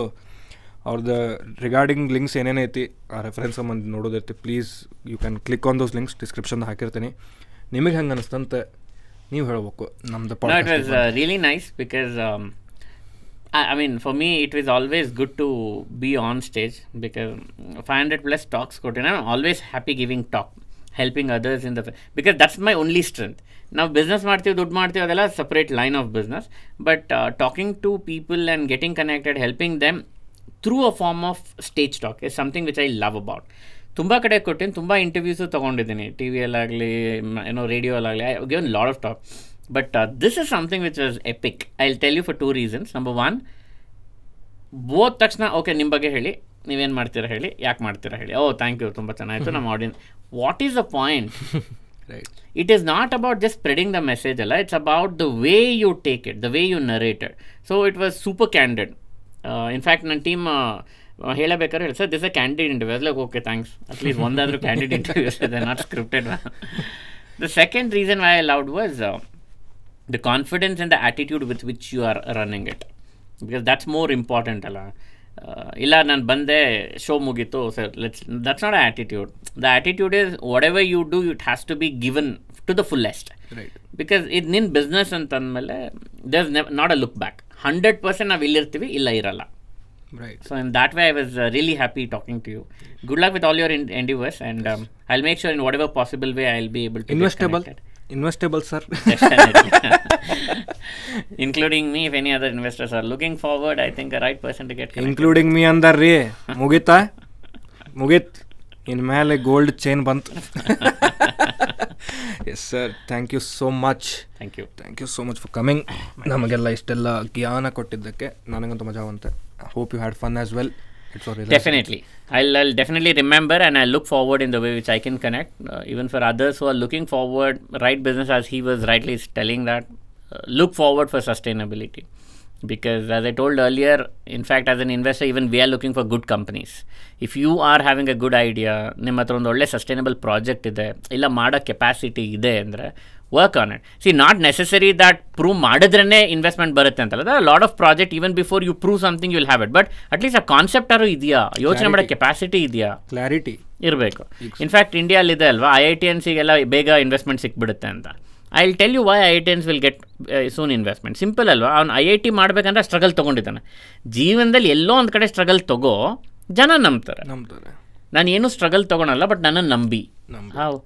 ಅವ್ರದ್ದು ರಿಗಾರ್ಡಿಂಗ್ ಲಿಂಕ್ಸ್ ಏನೇನೈತಿ ಆ ರೆಫರೆನ್ಸ್ ಸಂಬಂಧ ನೋಡೋದಿರ್ತಿ please you can click on those links description ಹಾಕಿರ್ತೀನಿ. ನಿಮಗೆ ಹೆಂಗೆ ಅನಿಸ್ತಂತ ನೀವು ಹೇಳಬೇಕು ನಮ್ದು it was really nice because I mean for me it was always good to be on stage because five hundred plus talks ಕೊಟ್ಟಿನ always happy giving talk helping others in the because that's my only strength ನಾವು business ಮಾಡ್ತೀವಿ ದುಡ್ಡು ಮಾಡ್ತೀವಿ ಅದೆಲ್ಲ separate line of business but talking to people and getting connected helping them through a form of stage talk is something which I love about ತುಂಬ ಕಡೆ ಕೊಟ್ಟಿನಿ ತುಂಬ interviews ತೊಗೊಂಡಿದ್ದೀನಿ. ಟಿ ವಿಯಲ್ಲಾಗಲಿ ಏನೋ ರೇಡಿಯೋಲ್ಲಾಗಲಿ I given lot of talk but this is something which was epic I will tell you for two reasons number one ಬೋದ ತಕ್ಷಣ ಓಕೆ ನಿಮ್ಮ ಬಗ್ಗೆ ಹೇಳಿ. ನೀವೇನು ಮಾಡ್ತೀರಾ ಹೇಳಿ. ಯಾಕೆ ಮಾಡ್ತೀರಾ ಹೇಳಿ. ಓ ಥ್ಯಾಂಕ್ ಯು ತುಂಬ ಚೆನ್ನಾಗಿತ್ತು ನಮ್ಮ audience what is the point Right it is not about just spreading the message Allah. it's about the way you take it the way you narrate it so it was super candid uh, in fact ನನ್ನ team ಹೇಳಬೇಕಾದ್ರೆ ಹೇಳಿ sir this a candid interview like okay thanks at least ಒಂದಾದರೂ candid interviews ಇದೆ not scripted the second reason why I loved was the confidence and the attitude with which you are running it because that's more important ಅಲ್ಲ Uh, ಇಲ್ಲ ನಾನು ಬಂದೆ show ಮುಗೀತು sir let's that's not a attitude the attitude is whatever you do it has to be given to the fullest because ಇದು ನಿನ್ನ business ಅಂತಂದಮೇಲೆ they is ನೆ not a look back hundred percent ನಾವು ಇಲ್ಲಿರ್ತೀವಿ ಇಲ್ಲ ಇರಲ್ಲ. Right so in that way I was really happy talking to you good luck with all your in endeavours and I make sure in whatever possible way I will be able to investable sir Including me, if any other investors are looking forward, I think the right person to get connected. Including me ಅಂದಾರ್ರಿ ಮುಗೀತಾ ಮುಗೀತ್ male gold chain ಬಂತು yes sir thank you so much Thank you. Thank you so much for coming ನಮಗೆಲ್ಲ ಇಷ್ಟೆಲ್ಲ ಜ್ಞಾನ ಕೊಟ್ಟಿದ್ದಕ್ಕೆ ನನಗಂತೂ ಮಜಾ ಬಂತೆ hope you had fun as well are Definitely. I'll, I'll definitely remember and I look forward in the way which I can connect. Uh, even for others who are looking forward, right business as he was rightly telling that, uh, look forward for sustainability. Because as I told earlier, in fact, as an investor, even we are looking for good companies. If you are having a good idea, ನಿಮ್ಮ ಹತ್ರ ಒಂದು ಒಳ್ಳೆ sustainable project ಇದೆ ಇಲ್ಲ ಮಾಡೋ capacity ಇದೆ ಅಂದರೆ work on it see not necessary that prove ಮಾಡಿದ್ರೇ investment ಬರುತ್ತೆ ಅಂತಲ್ಲ. Lot of project even before you prove something will have it but at least ಆ ಕಾನ್ಸೆಪ್ಟ್ ಆರು ಇದೆಯಾ? ಯೋಚನೆ ಮಾಡೋ ಕೆಪಾಸಿಟಿ ಇದೆಯಾ? ಕ್ಲಾರಿಟಿ ಇರಬೇಕು. ಇನ್ಫ್ಯಾಕ್ಟ್ ಇಂಡಿಯಾಲಿದೆ ಅಲ್ವಾ? ಐ ಐ ಟಿ ಎನ್ಸಿಗೆಲ್ಲ ಬೇಗ ಇನ್ವೆಸ್ಟ್ಮೆಂಟ್ ಸಿಕ್ಬಿಡುತ್ತೆ ಅಂತ. I will tell you why IITians will get soon investment simple ಅಲ್ವಾ? ಅವ್ನು ಐ ಐ ಟಿ ಮಾಡಬೇಕಂದ್ರೆ ಸ್ಟ್ರಗಲ್ ತೊಗೊಂಡಿದ್ದಾನೆ. ಜೀವನದಲ್ಲಿ ಎಲ್ಲೋ ಒಂದು ಕಡೆ ಸ್ಟ್ರಗಲ್ ತಗೋ ಜನ ನಂಬ್ತಾರೆ. ನಂಬ್ತಾರೆ. ನಾನು ಏನು ಸ್ಟ್ರಗಲ್ ತೊಗೊಳಲ್ಲ ಬಟ್ ನನ್ನನ್ನು ನಂಬಿ.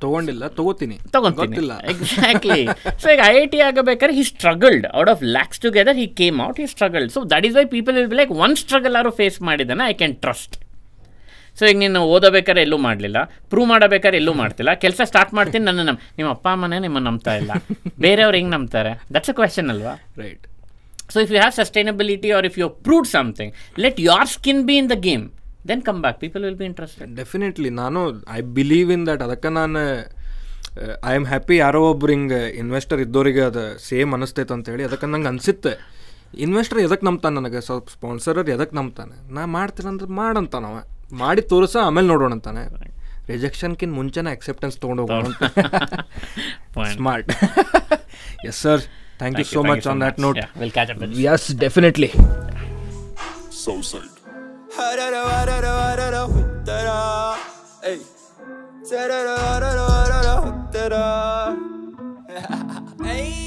ತಗೊಂಡಿಲ್ಲ ತಗೋತೀನಿ. ತಗೊಂಡಿಲ್ಲ ಎಕ್ಸಾಕ್ಟ್ಲಿ ಸೊ ಈಗ ಐ ಐ ಟಿ ಆಗಬೇಕಾದ್ರೆ he struggled out of lakhs together he came out he struggled so that is why people is like one struggle ಆರು ಫೇಸ್ ಮಾಡಿದ್ದಾನೆ ಐ ಕ್ಯಾನ್ ಟ್ರಸ್ಟ್ ಸೊ ಈಗ ನೀನು ಓದಬೇಕಾದ್ರೆ ಎಲ್ಲೂ ಮಾಡಲಿಲ್ಲ ಪ್ರೂವ್ ಮಾಡಬೇಕಾದ್ರೆ ಎಲ್ಲೂ ಮಾಡ್ತಿಲ್ಲ. ಕೆಲಸ ಸ್ಟಾರ್ಟ್ ಮಾಡ್ತೀನಿ ನನ್ನ ನಮ್ಮ ನಿಮ್ಮ ಅಪ್ಪ ಅಮ್ಮನೇ ನಿಮ್ಮ ನಂಬ್ತಾ ಇಲ್ಲ. ಬೇರೆಯವ್ರು ಹೆಂಗೆ ನಂಬ್ತಾರೆ? ದಟ್ಸ್ ಅ ಕ್ವೆಶನ್ ಅಲ್ವಾ? Right so if you have sustainability or if you proved something let your skin be in the game then come back people will be interested definitely ನಾನು ಐ ಬಿಲೀವ್ ಇನ್ ದಟ್ ಅದಕ್ಕೆ ನಾನು I am happy ಯಾರೋ ಒಬ್ರು ಹಿಂಗೆ investor ಇದ್ದೋರಿಗೆ ಅದು same ಅನಿಸ್ತೈತೆ ಅಂತೇಳಿ ಅದಕ್ಕೆ ನಂಗೆ ಅನಿಸುತ್ತೆ. ಇನ್ವೆಸ್ಟರ್ ಎದಕ್ಕೆ ನಂಬ್ತಾನೆ ನನಗೆ? ಸ್ವಲ್ಪ ಸ್ಪಾನ್ಸರರ್ ಎದಕ್ಕೆ ನಂಬ್ತಾನೆ? ನಾ ಮಾಡ್ತೀನಿ ಅಂದ್ರೆ ಮಾಡಂತಾನವ. ಮಾಡಿ ತೋರಿಸ ಆಮೇಲೆ ನೋಡೋಣ ಅಂತಾನೆ ರಿಜೆಕ್ಷನ್ಕಿಂತ ಮುಂಚೆನೇ ಅಕ್ಸೆಪ್ಟೆನ್ಸ್ ತೊಗೊಂಡೋಗೋಣ Point. Smart yes sir thank you Thank so thank much on that. Note yes we'll catch up with yes definitely. Hey.